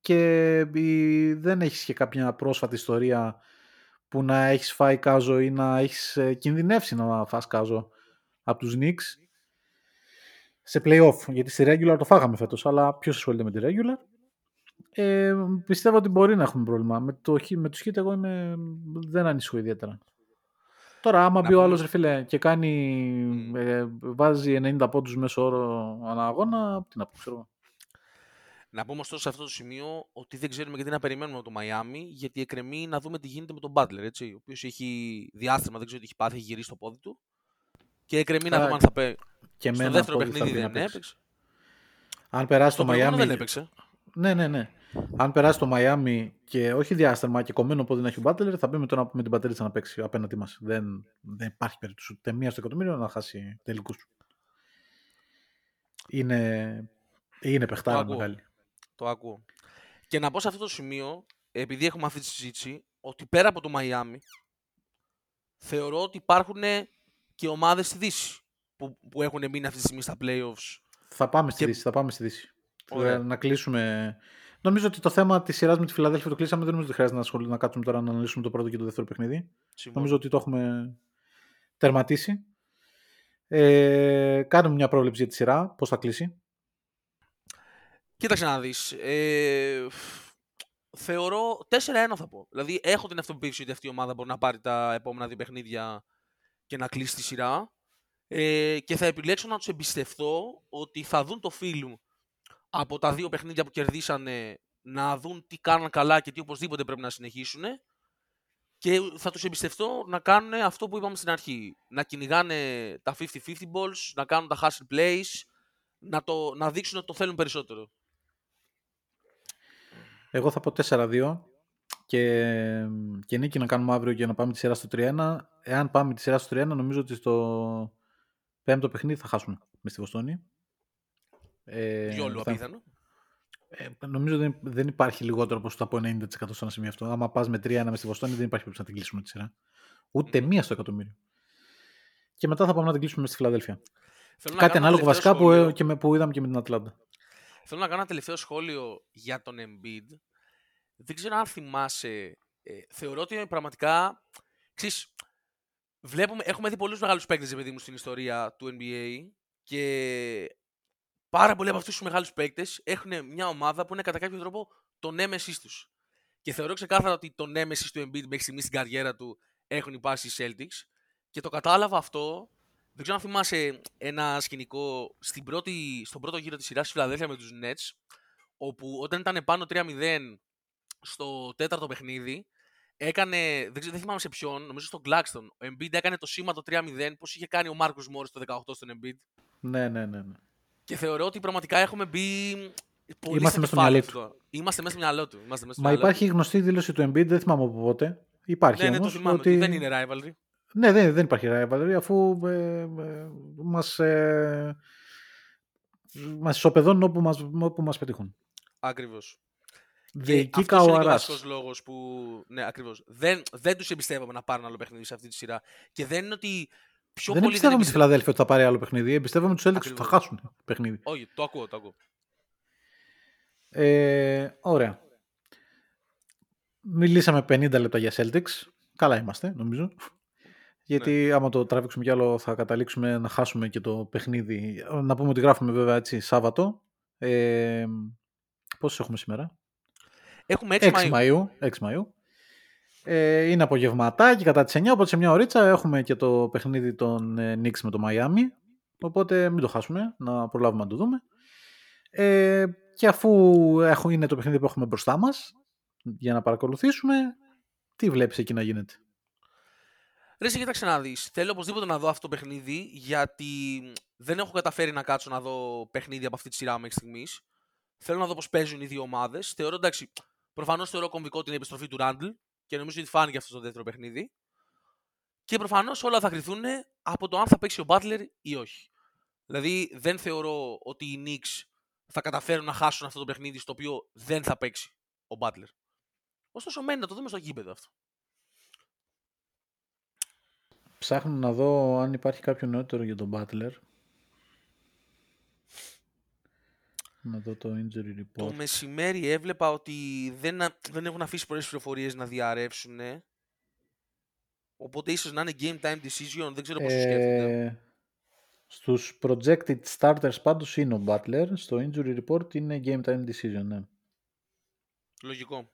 [SPEAKER 3] και η- δεν έχεις και κάποια πρόσφατη ιστορία που να έχεις φάει κάζο ή να έχεις ε, κινδυνεύσει να φας κάζο από τους Knicks σε play-off, γιατί στη regular το φάγαμε φέτος, αλλά ποιος ασχολείται με τη regular; Ε, πιστεύω ότι μπορεί να έχουμε πρόβλημα. Με, το, Heat- με τους Heat εγώ είμαι, δεν ανησυχώ ιδιαίτερα. Τώρα, άμα
[SPEAKER 4] Να
[SPEAKER 3] μπει ο
[SPEAKER 4] πούμε-
[SPEAKER 3] άλλος, ρε φίλε, και κάνει, ε, βάζει 90 πόντους μέσω όρο ανά αγώνα, τι να πω, ξέρω εγώ.
[SPEAKER 4] Να πούμε ωστόσο σε αυτό το σημείο ότι δεν ξέρουμε και τι να περιμένουμε από το Miami, γιατί εκκρεμεί να δούμε τι γίνεται με τον Butler, έτσι, ο οποίος έχει διάστημα, δεν ξέρω τι έχει πάθει, έχει γυρίσει το πόδι του. Και εκκρεμεί να
[SPEAKER 3] Α,
[SPEAKER 4] δούμε αν θα παίξει.
[SPEAKER 3] Και
[SPEAKER 4] Στο
[SPEAKER 3] εμένα
[SPEAKER 4] δεύτερο
[SPEAKER 3] πόδι θα
[SPEAKER 4] παιχνίδι
[SPEAKER 3] πρέπει να
[SPEAKER 4] δεν
[SPEAKER 3] παίξει.
[SPEAKER 4] έπαιξε.
[SPEAKER 3] Αν περάσει
[SPEAKER 4] Στο
[SPEAKER 3] το
[SPEAKER 4] προηγούμενο
[SPEAKER 3] Miami.
[SPEAKER 4] δεν έπαιξε.
[SPEAKER 3] Ναι, ναι, ναι. Αν περάσει το Miami και όχι διάστημα και κομμένο πόδι να έχει ο Butler, θα μπει με, τον, με την πατερίτσα να παίξει απέναντί μας. Δεν, δεν υπάρχει περίπτωση ούτε μία στο εκατομμύριο να χάσει τελικούς. Είναι, είναι παιχτάρα
[SPEAKER 4] ακούω.
[SPEAKER 3] μεγάλη.
[SPEAKER 4] Το ακούω. Και να πω σε αυτό το σημείο, επειδή έχουμε αυτή τη συζήτηση, ότι πέρα από το Miami, θεωρώ ότι υπάρχουν και ομάδες στη Δύση που, που έχουν μείνει αυτή τη στιγμή στα playoffs.
[SPEAKER 3] Θα πάμε στη
[SPEAKER 4] Και-
[SPEAKER 3] Δύση. Θα πάμε στη Δύση.
[SPEAKER 4] Ωραία.
[SPEAKER 3] Ε, Να κλείσουμε. Νομίζω ότι το θέμα της σειράς με τη Φιλαδέλφια το κλείσαμε. Δεν νομίζω ότι χρειάζεται να, ασχολη- να κάτσουμε τώρα να αναλύσουμε το πρώτο και το δεύτερο παιχνίδι.
[SPEAKER 4] Συμφωνώ.
[SPEAKER 3] Νομίζω ότι το έχουμε τερματίσει. Ε, κάνουμε μια πρόβλεψη για τη σειρά. Πώς θα κλείσει.
[SPEAKER 4] Κοίταξε να δεις. Ε, θεωρώ 4-1 θα πω. Δηλαδή έχω την αυτοποίηση ότι αυτή η ομάδα μπορεί να πάρει τα επόμενα δύο παιχνίδια και να κλείσει τη σειρά. Ε, και θα επιλέξω να τους εμπιστευτώ ότι θα δουν το film από τα δύο παιχνίδια που κερδίσανε να δουν τι κάναν καλά και τι οπωσδήποτε πρέπει να συνεχίσουν και θα τους εμπιστευτώ να κάνουν αυτό που είπαμε στην αρχή. Να κυνηγάνε τα 50-50 balls, να κάνουν τα hustle plays, να, το, να δείξουν ότι το θέλουν περισσότερο.
[SPEAKER 3] Εγώ θα πω 4-2 και, και νίκη να κάνουμε αύριο για να πάμε τη σειρά στο 3-1. Εάν πάμε τη σειρά στο 3-1, νομίζω ότι στο πέμπτο παιχνίδι θα χάσουμε μες στη Βοστόνη. Ε,
[SPEAKER 4] Διόλου
[SPEAKER 3] θα-
[SPEAKER 4] απίθανο.
[SPEAKER 3] Ε, νομίζω δεν, δεν υπάρχει λιγότερο από από 90% στο ένα σημείο αυτό. Άμα πας με 3-1 μες στη Βοστόνη, δεν υπάρχει περίπτωση να την κλείσουμε τη σειρά. Ούτε μία στο εκατομμύριο. Και μετά θα πάμε να την κλείσουμε μες στη Φιλαδέλφια.
[SPEAKER 4] Θέλω να
[SPEAKER 3] Κάτι
[SPEAKER 4] κάνω
[SPEAKER 3] ανάλογο
[SPEAKER 4] ένα
[SPEAKER 3] βασικά που,
[SPEAKER 4] τελευταίο
[SPEAKER 3] ε, και με, που είδαμε και με την Ατλάντα.
[SPEAKER 4] Θέλω να κάνω ένα τελευταίο σχόλιο για τον Embiid. Δεν ξέρω αν θυμάσαι. Ε, θεωρώ ότι πραγματικά. Ξέρεις, βλέπουμε, έχουμε δει πολλούς μεγάλους παίκτες, παιδί μου, στην ιστορία του NBA και πάρα πολλοί από αυτούς τους μεγάλους παίκτες έχουν μια ομάδα που είναι κατά κάποιο τρόπο το νέμεσης τους. Και θεωρώ ξεκάθαρα ότι το νέμεσης του Embiid μέχρι στιγμής στην καριέρα του έχουν υπάρξει οι Celtics και το κατάλαβα αυτό δεν ξέρω αν θυμάσαι ένα σκηνικό στην πρώτη, στον πρώτο γύρο της σειράς στη Φιλαδέλφια με τους Nets, όπου όταν ήταν πάνω 3-0 στο τέταρτο παιχνίδι, έκανε, δεν, ξέρω, δεν θυμάμαι σε ποιον, νομίζω στον Claxton, ο Embiid έκανε το σήμα το 3-0, πώς είχε κάνει ο Μάρκος Μόρις το 18 στον Embiid.
[SPEAKER 3] Ναι, ναι, ναι. ναι.
[SPEAKER 4] Και θεωρώ ότι πραγματικά έχουμε μπει Πολύ
[SPEAKER 3] Είμαστε
[SPEAKER 4] στο
[SPEAKER 3] μέσα στο
[SPEAKER 4] κεφάλι
[SPEAKER 3] μυαλό
[SPEAKER 4] του τώρα. Είμαστε μέσα στο μυαλό του. Είμαστε μέσα στο
[SPEAKER 3] Μα
[SPEAKER 4] μυαλό
[SPEAKER 3] υπάρχει γνωστή δήλωση του Embiid, δεν θυμάμαι από πότε. Υπάρχει
[SPEAKER 4] του. Ναι, ναι, το
[SPEAKER 3] όμως,
[SPEAKER 4] θυμάμαι.
[SPEAKER 3] ότι...
[SPEAKER 4] ότι Δεν είναι rivalry.
[SPEAKER 3] Ναι, δεν, δεν υπάρχει rivalry αφού ε, ε, μας, ε, μας ισοπεδώνουν όπου μας, όπου μας πετύχουν.
[SPEAKER 4] Ακριβώ.
[SPEAKER 3] Δεϊκή
[SPEAKER 4] αυτός είναι και ο
[SPEAKER 3] καουαράς.
[SPEAKER 4] βασικό λόγος που. Ναι, ακριβώς. Δεν, δεν τους εμπιστεύομαι να πάρουν άλλο παιχνίδι σε αυτή τη σειρά. Και δεν είναι ότι. Πιο
[SPEAKER 3] Δεν
[SPEAKER 4] πολύ
[SPEAKER 3] εμπιστεύομαι τη
[SPEAKER 4] εμπιστεύομαι-
[SPEAKER 3] Φιλαδέλφια ότι θα πάρει άλλο παιχνίδι. Εμπιστεύομαι τους Celtics ότι θα
[SPEAKER 4] Ακριβώς.
[SPEAKER 3] χάσουν παιχνίδι.
[SPEAKER 4] Όχι, το ακούω, το ακούω.
[SPEAKER 3] Ε, ωραία. Μιλήσαμε 50 λεπτά για Celtics. Καλά είμαστε, νομίζω. Γιατί άμα το τραβήξουμε κι άλλο θα καταλήξουμε να χάσουμε και το παιχνίδι. Να πούμε ότι γράφουμε βέβαια έτσι Σάββατο. Ε, πόσες έχουμε σήμερα;
[SPEAKER 4] Έχουμε 6,
[SPEAKER 3] 6
[SPEAKER 4] Μαΐου.
[SPEAKER 3] Μαΐου. 6 Μαΐου. Ε, είναι απογευματάκι κατά τις 9, οπότε σε μια ωρίτσα έχουμε και το παιχνίδι των ε, Knicks με το Miami. Οπότε μην το χάσουμε, να προλάβουμε να το δούμε. Ε, και αφού έχω, είναι το παιχνίδι που έχουμε μπροστά μας, για να παρακολουθήσουμε, τι βλέπεις εκεί να γίνεται.
[SPEAKER 4] Ρε, εσύ κοίταξε να δεις. Θέλω οπωσδήποτε να δω αυτό το παιχνίδι, γιατί δεν έχω καταφέρει να κάτσω να δω παιχνίδι από αυτή τη σειρά μέχρι στιγμής. Θέλω να δω πώς παίζουν οι δύο ομάδες. Θεωρώ εντάξει, προφανώς θεωρώ κομβικό την επιστροφή του Ράντλ και νομίζω ότι φάνηκε αυτό στο δεύτερο παιχνίδι. Και προφανώς όλα θα κρυθούν από το αν θα παίξει ο Butler ή όχι. Δηλαδή δεν θεωρώ ότι οι Knicks θα καταφέρουν να χάσουν αυτό το παιχνίδι στο οποίο δεν θα παίξει ο Butler. Ωστόσο, μένει να το δούμε στο γήπεδο αυτό.
[SPEAKER 3] Ψάχνω να δω αν υπάρχει κάποιο νεότερο για τον Butler. Να δω το injury report.
[SPEAKER 4] Το μεσημέρι έβλεπα ότι δεν, α- δεν έχουν αφήσει πολλές πληροφορίες να διαρρεύσουν. Οπότε ίσως να είναι game time decision, δεν ξέρω πώς το σκέφτεται.
[SPEAKER 3] Ε, στους projected starters πάντως είναι ο Butler. Στο injury report είναι game time decision, ναι.
[SPEAKER 4] Λογικό.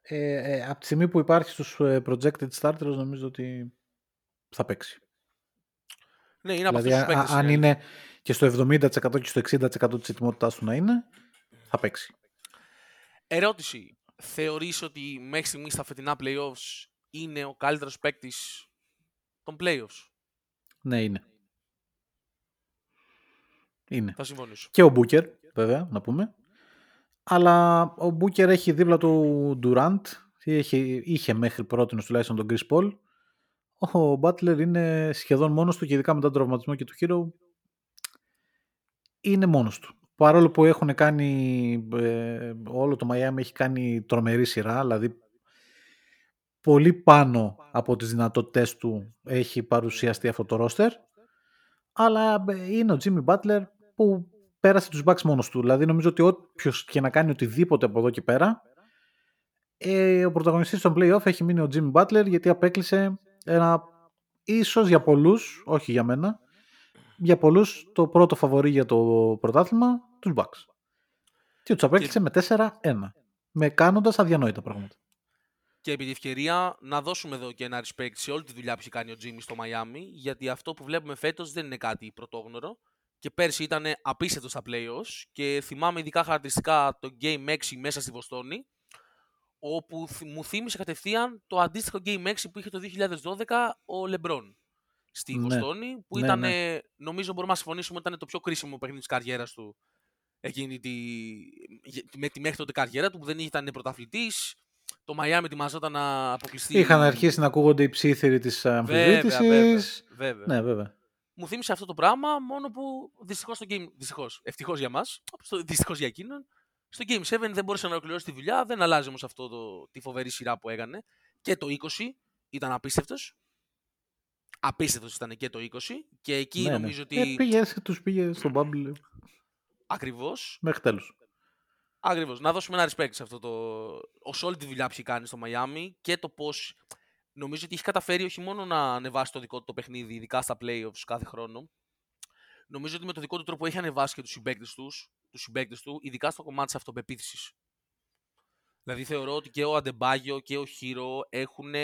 [SPEAKER 3] Ε, ε, από τη στιγμή που υπάρχει στους ε, projected starters νομίζω ότι θα παίξει.
[SPEAKER 4] Ναι, είναι από
[SPEAKER 3] δηλαδή,
[SPEAKER 4] αυτούς τους
[SPEAKER 3] α-
[SPEAKER 4] παίκτες.
[SPEAKER 3] αν είναι και στο 70% και στο 60% της ετοιμότητάς του να είναι, θα παίξει.
[SPEAKER 4] Ερώτηση. Θεωρείς ότι μέχρι στιγμής στα φετινά playoffs είναι ο καλύτερος παίκτης των playoffs;
[SPEAKER 3] Ναι, είναι. Είναι.
[SPEAKER 4] Θα συμφωνήσω.
[SPEAKER 3] Και ο Μπούκερ, βέβαια, να πούμε. Αλλά ο Μπούκερ έχει δίπλα του Durant, είχε, είχε μέχρι πρώτη τουλάχιστον τον Chris Paul. Ο Μπάτλερ είναι σχεδόν μόνος του και ειδικά μετά τον τραυματισμό και του Hero είναι μόνος του. Παρόλο που έχουν κάνει, ε, όλο το Miami έχει κάνει τρομερή σειρά, δηλαδή πολύ πάνω από τις δυνατότητες του έχει παρουσιαστεί αυτό το roster, αλλά ε, είναι ο Jimmy Butler που πέρασε τους Bucks μόνος του. Δηλαδή νομίζω ότι όποιος και να κάνει οτιδήποτε από εδώ και πέρα, ε, ο πρωταγωνιστής των playoff έχει μείνει ο Jimmy Butler γιατί απέκλεισε ένα ίσως για πολλούς, όχι για μένα, για πολλούς το πρώτο φαβορή για το πρωτάθλημα, τους Bucks. Και τους απέκλεισε με 4-1. Με κάνοντας αδιανόητα πράγματα.
[SPEAKER 4] Και επί τη ευκαιρία να δώσουμε εδώ και ένα respect σε όλη τη δουλειά που έχει κάνει ο Τζίμι στο Miami, γιατί αυτό που βλέπουμε φέτος δεν είναι κάτι πρωτόγνωρο. Και πέρσι ήταν απίστευτο στα playoffs και θυμάμαι ειδικά χαρακτηριστικά το Game 6 μέσα στη Βοστόνη, όπου θυ- μου θύμισε κατευθείαν το αντίστοιχο Game 6 που είχε το 2012 ο Λεμπρόν στη
[SPEAKER 3] Ναι.
[SPEAKER 4] Βοστόνη, που
[SPEAKER 3] Ναι,
[SPEAKER 4] ήταν,
[SPEAKER 3] ναι.
[SPEAKER 4] νομίζω μπορούμε να συμφωνήσουμε, ήταν το πιο κρίσιμο παιχνίδι της καριέρας του εκείνη τη, με τη μέχρι τότε καριέρα του, που δεν ήταν πρωταθλητής, το Miami ετοιμαζόταν να αποκλειστεί.
[SPEAKER 3] Είχαν αρχίσει να ακούγονται οι ψήθυροι της
[SPEAKER 4] Βέβαια,
[SPEAKER 3] αμφισβήτησης.
[SPEAKER 4] βέβαια, βέβαια.
[SPEAKER 3] Ναι, βέβαια.
[SPEAKER 4] Μου θύμισε αυτό το πράγμα, μόνο που δυστυχώς το game. Δυστυχώς. Ευτυχώς για μας, δυστυχώς για εκείνον. Στο Game 7 δεν μπόρεσε να ολοκληρώσει τη δουλειά. Δεν αλλάζει όμως αυτό το, τη φοβερή σειρά που έκανε. Και το 20 ήταν απίστευτος. Απίστευτος ήταν και το 20. Και εκεί
[SPEAKER 3] Ναι, ναι.
[SPEAKER 4] νομίζω ότι.
[SPEAKER 3] Ε, πήγε, τους πήγε στον Bubble
[SPEAKER 4] Ακριβώς.
[SPEAKER 3] μέχρι τέλους.
[SPEAKER 4] Ακριβώς. Να δώσουμε ένα respect σε αυτό το. ως όλη τη δουλειά που έχει κάνει στο Miami και το πώς. Νομίζω ότι έχει καταφέρει όχι μόνο να ανεβάσει το δικό του το παιχνίδι, ειδικά στα playoffs κάθε χρόνο. Νομίζω ότι με το δικό του τρόπο έχει ανεβάσει και τους συμπαίκτες τους, τους συμπαίκτες του, ειδικά στο κομμάτι της αυτοπεποίθησης. Δηλαδή θεωρώ ότι και ο Αντεμπάγιο και ο Χίρο έχουν,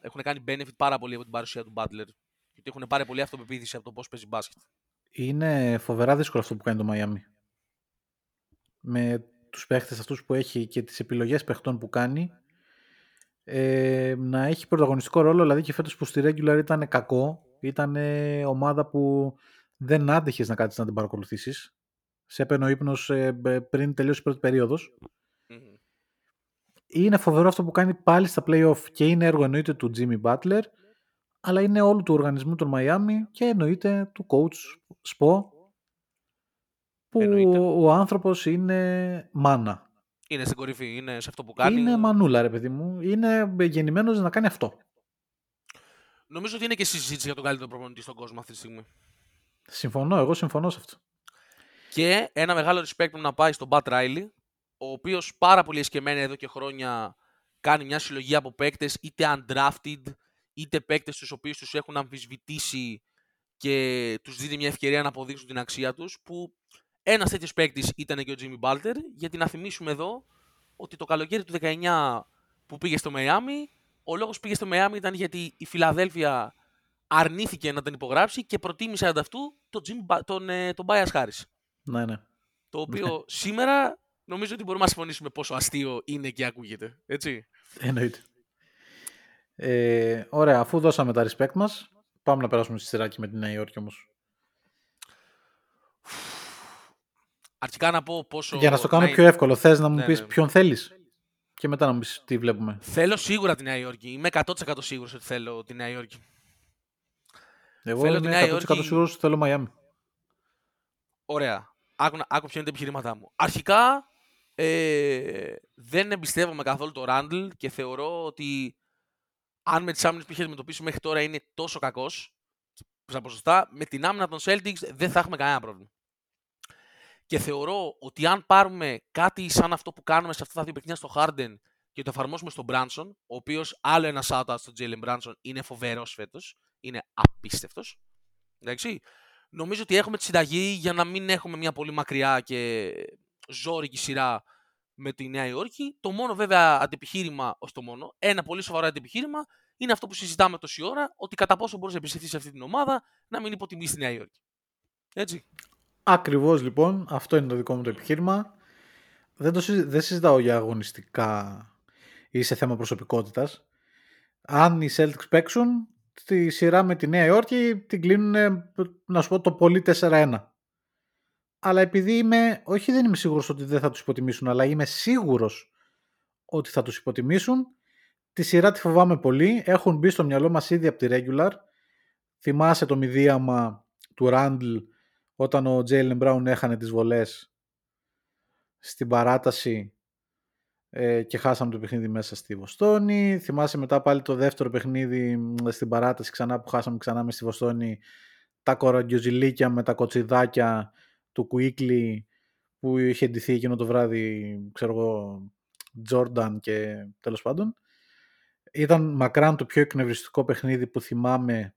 [SPEAKER 4] έχουν κάνει benefit πάρα πολύ από την παρουσία του Butler. Γιατί έχουν πάρει πολύ αυτοπεποίθηση από το πώς παίζει μπάσκετ.
[SPEAKER 3] Είναι φοβερά δύσκολο αυτό που κάνει το Miami. Με τους παίχτες αυτούς που έχει και τις επιλογές παιχτών που κάνει ε, να έχει πρωταγωνιστικό ρόλο, δηλαδή και φέτος που στη regular ήταν κακό, ήταν ομάδα που δεν άντεχες να κάτσεις να την παρακολουθήσεις. Σε έπαιρνε ο ύπνος ε, μπ- πριν τελειώσει η πρώτη περίοδος. Είναι φοβερό αυτό που κάνει πάλι στα play-off και είναι έργο εννοείται του Jimmy Butler, αλλά είναι όλου του οργανισμού των Miami και εννοείται του coach Spo, που
[SPEAKER 4] Εννοείται.
[SPEAKER 3] ο άνθρωπος είναι μάνα.
[SPEAKER 4] Είναι στην κορυφή, είναι σε αυτό που κάνει.
[SPEAKER 3] Είναι μανούλα ρε παιδί μου. Είναι γεννημένος να κάνει αυτό.
[SPEAKER 4] Νομίζω ότι είναι και συζήτηση για τον καλύτερο προπονητή στον κόσμο αυτή τη στιγμή.
[SPEAKER 3] Συμφωνώ, εγώ συμφωνώ σε αυτό.
[SPEAKER 4] Και ένα μεγάλο respect μου να πάει στον Bat Riley, ο οποίος πάρα πολύ εσκεμμένα εδώ και χρόνια κάνει μια συλλογή από παίκτες, είτε undrafted, είτε παίκτες τους οποίους τους έχουν αμφισβητήσει και τους δίνει μια ευκαιρία να αποδείξουν την αξία τους. Που ένας τέτοιος παίκτης ήταν και ο Jimmy Butler, γιατί να θυμίσουμε εδώ ότι το καλοκαίρι του 19 που πήγε στο Miami, ο λόγος που πήγε στο Miami ήταν γιατί η Φιλαδέλφια αρνήθηκε να τον υπογράψει και προτίμησε ανταυτού τον, Jimmy, Ba- τον, ε, τον Bias Harris.
[SPEAKER 3] Ναι, ναι.
[SPEAKER 4] Το οποίο σήμερα νομίζω ότι μπορούμε να συμφωνήσουμε πόσο αστείο είναι και ακούγεται. Έτσι.
[SPEAKER 3] Εννοείται. Ε, ωραία, αφού δώσαμε τα respect μας, πάμε να περάσουμε στη σειρά και με τη Νέα Υόρκη όμως.
[SPEAKER 4] Αρχικά να πω πόσο.
[SPEAKER 3] Για να στο κάνω
[SPEAKER 4] να-
[SPEAKER 3] πιο εύκολο, θες να μου
[SPEAKER 4] Ναι,
[SPEAKER 3] πεις
[SPEAKER 4] ναι.
[SPEAKER 3] ποιον θέλεις; Και μετά να μου πεις τι βλέπουμε.
[SPEAKER 4] Θέλω σίγουρα τη Νέα Υόρκη. Είμαι 100% σίγουρος ότι θέλω τη Νέα Υόρκη.
[SPEAKER 3] Εγώ
[SPEAKER 4] Θέλω τη
[SPEAKER 3] είμαι
[SPEAKER 4] Νέα
[SPEAKER 3] 100%
[SPEAKER 4] Υόρκη.
[SPEAKER 3] σίγουρος ότι θέλω Μαϊάμι.
[SPEAKER 4] Ωραία. Άκου, να- άκου ποια είναι τα επιχειρήματά μου. Αρχικά ε, δεν εμπιστεύομαι καθόλου το Ράντλ και θεωρώ ότι αν με τις άμυνες που είχε αντιμετωπίσει μέχρι τώρα είναι τόσο κακός στα ποσοστά, με την άμυνα των Celtics δεν θα έχουμε κανένα πρόβλημα. Και θεωρώ ότι αν πάρουμε κάτι σαν αυτό που κάνουμε σε αυτά τα δύο παιχνίδια στο Harden και το εφαρμόσουμε στον Branson, ο οποίος άλλο ένα shout-out στον Jalen Branson είναι φοβερός φέτος, είναι απίστευτος. Εντάξει. Νομίζω ότι έχουμε τη συνταγή για να μην έχουμε μια πολύ μακριά και ζώρικη σειρά με τη Νέα Υόρκη. Το μόνο βέβαια αντιπιχείρημα, όχι το μόνο, ένα πολύ σοβαρό αντιπιχείρημα είναι αυτό που συζητάμε τόση ώρα, ότι κατά πόσο μπορεί να εμπιστευτεί σε αυτή την ομάδα να μην υποτιμήσει τη Νέα Υόρκη. Έτσι.
[SPEAKER 3] Ακριβώς λοιπόν, αυτό είναι το δικό μου το επιχείρημα. Δεν, το συζη- δεν συζητάω για αγωνιστικά ή σε θέμα προσωπικότητας. Αν οι Celtics παίξουν, τη σειρά με τη Νέα Υόρκη την κλείνουν, να σου πω, το πολύ 4-1. Αλλά επειδή είμαι, όχι δεν είμαι σίγουρος ότι δεν θα τους υποτιμήσουν, αλλά είμαι σίγουρος ότι θα τους υποτιμήσουν, τη σειρά τη φοβάμαι πολύ. Έχουν μπει στο μυαλό μας ήδη από τη regular. Θυμάσαι το μηδίαμα του Ράντλ όταν ο Τζέιλεν Μπράουν έχανε τις βολές στην παράταση ε, και χάσαμε το παιχνίδι μέσα στη Βοστόνη. Θυμάσαι μετά πάλι το δεύτερο παιχνίδι μ, στην παράταση ξανά που χάσαμε ξανά μες στη Βοστόνη τα κορογκιοζηλίκια με τα κοτσιδάκια του Κουίκλι που είχε ντυθεί εκείνο το βράδυ, ξέρω εγώ, Τζόρνταν και τέλος πάντων. Ήταν μακράν το πιο εκνευριστικό παιχνίδι που θυμάμαι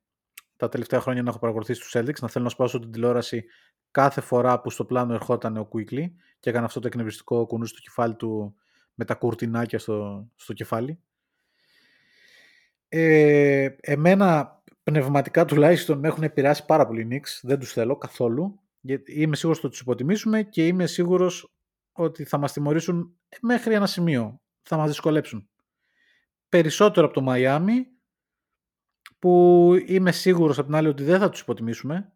[SPEAKER 3] τα τελευταία χρόνια να έχω παρακολουθήσει τους Celtics, να θέλω να σπάσω την τηλεόραση κάθε φορά που στο πλάνο ερχόταν ο Quickly και έκανε αυτό το εκνευριστικό κουνούς στο κεφάλι του με τα κουρτινάκια στο, στο κεφάλι. Ε, εμένα πνευματικά τουλάχιστον με έχουν επηρεάσει πάρα πολύ οι Knicks, δεν τους θέλω καθόλου. Γιατί είμαι σίγουρος ότι θα τους υποτιμήσουμε και είμαι σίγουρος ότι θα μας τιμωρήσουν μέχρι ένα σημείο. Θα μας δυσκολέψουν. Περισσότερο από το Μαϊάμι που είμαι σίγουρος από την άλλη ότι δεν θα τους υποτιμήσουμε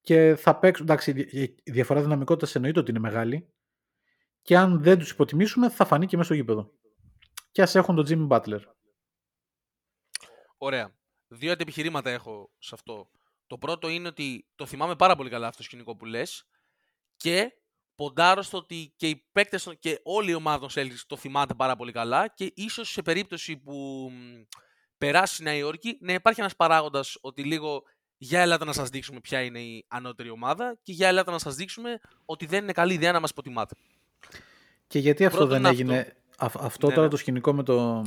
[SPEAKER 3] και θα παίξουν, εντάξει η η διαφορά δυναμικότητας εννοείται ότι είναι μεγάλη και αν δεν τους υποτιμήσουμε θα φανεί και μέσα στο γήπεδο. Και ας έχουν τον Jimmy Butler.
[SPEAKER 4] Ωραία. Δύο αντιπιχειρήματα έχω σε αυτό. Το πρώτο είναι ότι το θυμάμαι πάρα πολύ καλά αυτό το σκηνικό που λες και ποντάρω στο ότι και οι παίκτες και όλη η ομάδα των Celtics το θυμάται πάρα πολύ καλά και ίσως σε περίπτωση που μ, περάσει η Νέα Υόρκη να υπάρχει ένας παράγοντας ότι λίγο για ελάτε να σας δείξουμε ποια είναι η ανώτερη ομάδα και για ελάτε να σας δείξουμε ότι δεν είναι καλή ιδέα να μας υποτιμάτε.
[SPEAKER 3] Και γιατί αυτό
[SPEAKER 4] Πρώτον
[SPEAKER 3] δεν
[SPEAKER 4] αυτό.
[SPEAKER 3] έγινε, αυ- αυτό
[SPEAKER 4] Ναι,
[SPEAKER 3] τώρα
[SPEAKER 4] ναι.
[SPEAKER 3] το σκηνικό με το,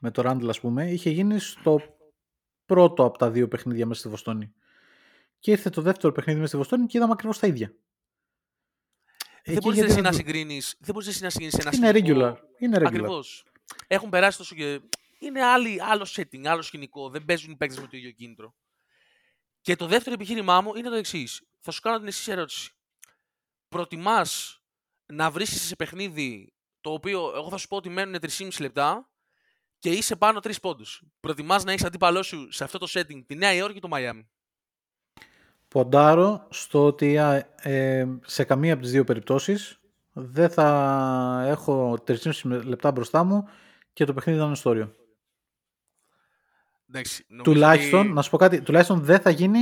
[SPEAKER 3] με το Randall ας πούμε, είχε γίνει στο πρώτο από τα δύο παιχνίδια μέσα στη Βοστόνη. Και ήρθε το δεύτερο παιχνίδι μέσα στη Βοστόνη και είδαμε ακριβώς τα ίδια.
[SPEAKER 4] δεν
[SPEAKER 3] Εκεί
[SPEAKER 4] μπορείς
[SPEAKER 3] γιατί
[SPEAKER 4] εσύ
[SPEAKER 3] δεν
[SPEAKER 4] να
[SPEAKER 3] το-
[SPEAKER 4] συγκρίνει. Δεν μπορείς εσύ να συγκρίνεις ένα
[SPEAKER 3] Είναι
[SPEAKER 4] σκηνικό-
[SPEAKER 3] regular. Είναι regular.
[SPEAKER 4] Ακριβώς. Έχουν περάσει τόσο και. Είναι άλλη, άλλο setting, άλλο σκηνικό. Δεν παίζουν οι παίκτες με το ίδιο κίνητρο. Και το δεύτερο επιχείρημά μου είναι το εξής. Θα σου κάνω την εξής ερώτηση. Προτιμάς να βρει σε παιχνίδι το οποίο εγώ θα σου πω ότι μένουν 3,5 λεπτά και είσαι πάνω 3 πόντους. Προτιμάς να έχεις αντίπαλό σου σε αυτό το setting τη Νέα Υόρκη ή το Μαϊάμι;
[SPEAKER 3] Ποντάρω στο ότι α, ε, σε καμία από τις δύο περιπτώσεις δεν θα έχω 3,5 λεπτά μπροστά μου και το παιχνίδι θα είναι στο όριο.
[SPEAKER 4] Εντάξει, νομίζω
[SPEAKER 3] Τουλάχιστον,
[SPEAKER 4] ότι-
[SPEAKER 3] να σου πω κάτι, τουλάχιστον δεν θα γίνει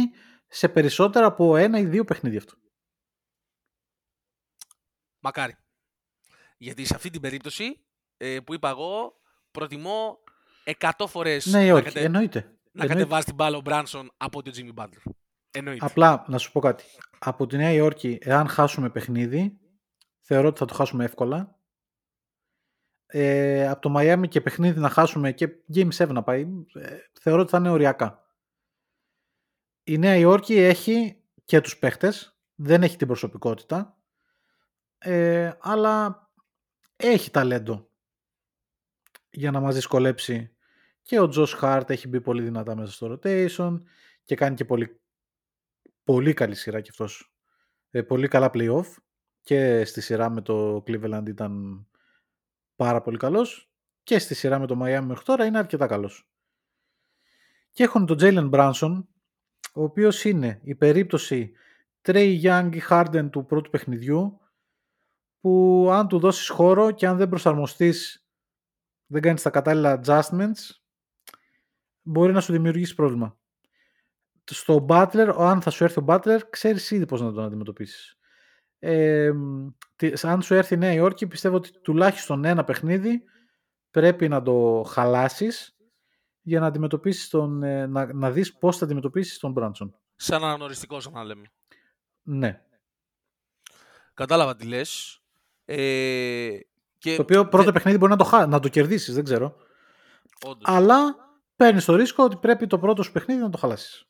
[SPEAKER 3] σε περισσότερα από ένα ή δύο παιχνίδια αυτό.
[SPEAKER 4] Μακάρι. Γιατί σε αυτή την περίπτωση ε, που είπα εγώ, προτιμώ 100 φορές
[SPEAKER 3] Ναι,
[SPEAKER 4] να,
[SPEAKER 3] όχι,
[SPEAKER 4] κατε...
[SPEAKER 3] εννοείται.
[SPEAKER 4] να
[SPEAKER 3] Εννοείται.
[SPEAKER 4] κατεβάσει την μπάλα ο Μπράνσον από ότι ο Jimmy Butler. Εννοείται.
[SPEAKER 3] Απλά να σου πω κάτι. Από τη Νέα Υόρκη, εάν χάσουμε παιχνίδι, θεωρώ ότι θα το χάσουμε εύκολα. Ε, από το Μαϊάμι και παιχνίδι να χάσουμε και Game 7 να πάει, ε, θεωρώ ότι θα είναι οριακά. Η Νέα Υόρκη έχει και τους παίχτες, δεν έχει την προσωπικότητα, ε, αλλά έχει ταλέντο για να μας δυσκολέψει. Και ο Τζος Χάρτ έχει μπει πολύ δυνατά μέσα στο rotation και κάνει και πολύ, πολύ καλή σειρά κι αυτός. Ε, πολύ καλά playoff και στη σειρά με το Cleveland ήταν πάρα πολύ καλός και στη σειρά με το Miami μέχρι τώρα είναι αρκετά καλός. Και έχουν τον Jalen Brunson, ο οποίος είναι η περίπτωση Trey Young ή Harden του πρώτου παιχνιδιού, που αν του δώσεις χώρο και αν δεν προσαρμοστείς, δεν κάνεις τα κατάλληλα adjustments, μπορεί να σου δημιουργήσει πρόβλημα. Στο Butler, αν θα σου έρθει ο Butler, ξέρεις ήδη πώς να τον αντιμετωπίσεις. Ε, τι- αν σου έρθει η Νέα Υόρκη, πιστεύω ότι τουλάχιστον ένα παιχνίδι πρέπει να το χαλάσεις για να αντιμετωπίσεις τον, ε, να, να δεις πώς θα αντιμετωπίσεις τον Μπράντσον.
[SPEAKER 4] Σαν αναγνωριστικό, σαν να λέμε.
[SPEAKER 3] Ναι.
[SPEAKER 4] Κατάλαβα τι λες. Ε, και
[SPEAKER 3] Το οποίο πρώτο
[SPEAKER 4] δεν-
[SPEAKER 3] παιχνίδι μπορεί να το, χα... να το κερδίσεις, δεν ξέρω.
[SPEAKER 4] όντως.
[SPEAKER 3] Αλλά παίρνεις το ρίσκο ότι πρέπει το πρώτο σου παιχνίδι να το χαλάσεις.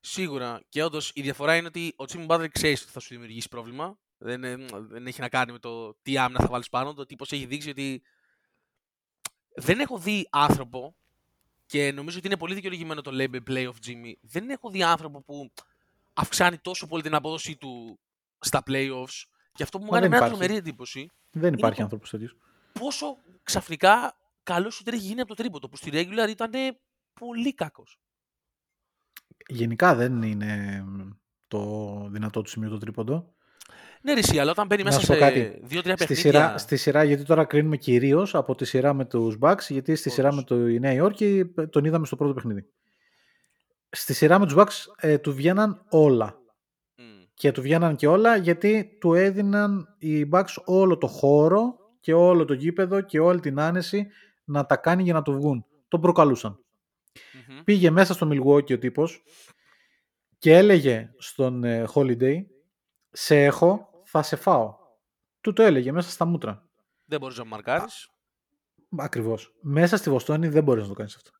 [SPEAKER 4] Σίγουρα. Και όντως η διαφορά είναι ότι ο Jimmy Butler ξέρεις ότι θα σου δημιουργήσει πρόβλημα. Δεν, είναι- δεν έχει να κάνει με το τι άμυνα θα βάλεις πάνω. Το τύπος έχει δείξει ότι. Δεν έχω δει άνθρωπο και νομίζω ότι είναι πολύ δικαιολογημένο το label play of Jimmy. Δεν έχω δει άνθρωπο που αυξάνει τόσο πολύ την απόδοσή του στα playoffs. Και αυτό που μου
[SPEAKER 3] Μα
[SPEAKER 4] κάνει
[SPEAKER 3] δεν
[SPEAKER 4] μια
[SPEAKER 3] υπάρχει.
[SPEAKER 4] τρομερή εντύπωση
[SPEAKER 3] Δεν υπάρχει
[SPEAKER 4] το-
[SPEAKER 3] άνθρωπος τέτοιος.
[SPEAKER 4] πόσο ξαφνικά καλός σου έχει γίνει από το τρίποντο. Που στη regular ήταν πολύ κακός.
[SPEAKER 3] Γενικά δεν είναι το δυνατό του σημείο το τρίποντο.
[SPEAKER 4] Ναι, ρε, εσύ, αλλά όταν μπαίνει
[SPEAKER 3] Να
[SPEAKER 4] μέσα
[SPEAKER 3] σου πω
[SPEAKER 4] σε
[SPEAKER 3] κάτι.
[SPEAKER 4] δύο-τρία
[SPEAKER 3] Στη
[SPEAKER 4] παιχνίδια.
[SPEAKER 3] σειρά, στη σειρά, γιατί τώρα κρίνουμε κυρίως από τη σειρά με τους Bucks, γιατί στη σειρά
[SPEAKER 4] Όντως.
[SPEAKER 3] με το η Νέα Υόρκη ε, τον είδαμε στο πρώτο παιχνίδι. Στη σειρά με τους Bucks ε, του βγαίναν όλα.
[SPEAKER 4] Μμ.
[SPEAKER 3] Και του βγαίναν και όλα γιατί του έδιναν οι Bucks όλο το χώρο και όλο το γήπεδο και όλη την άνεση να τα κάνει για να του βγουν. Τον προκαλούσαν.
[SPEAKER 4] Μμμ.
[SPEAKER 3] Πήγε μέσα στο Milwaukee ο τύπος και έλεγε στον ε, Holiday «Σε έχω, θα σε φάω». Του το έλεγε μέσα στα μούτρα.
[SPEAKER 4] Δεν μπορείς να μαρκάρεις.
[SPEAKER 3] Ακριβώς. Μέσα στη Βοστόνη δεν μπορείς να το κάνεις αυτό.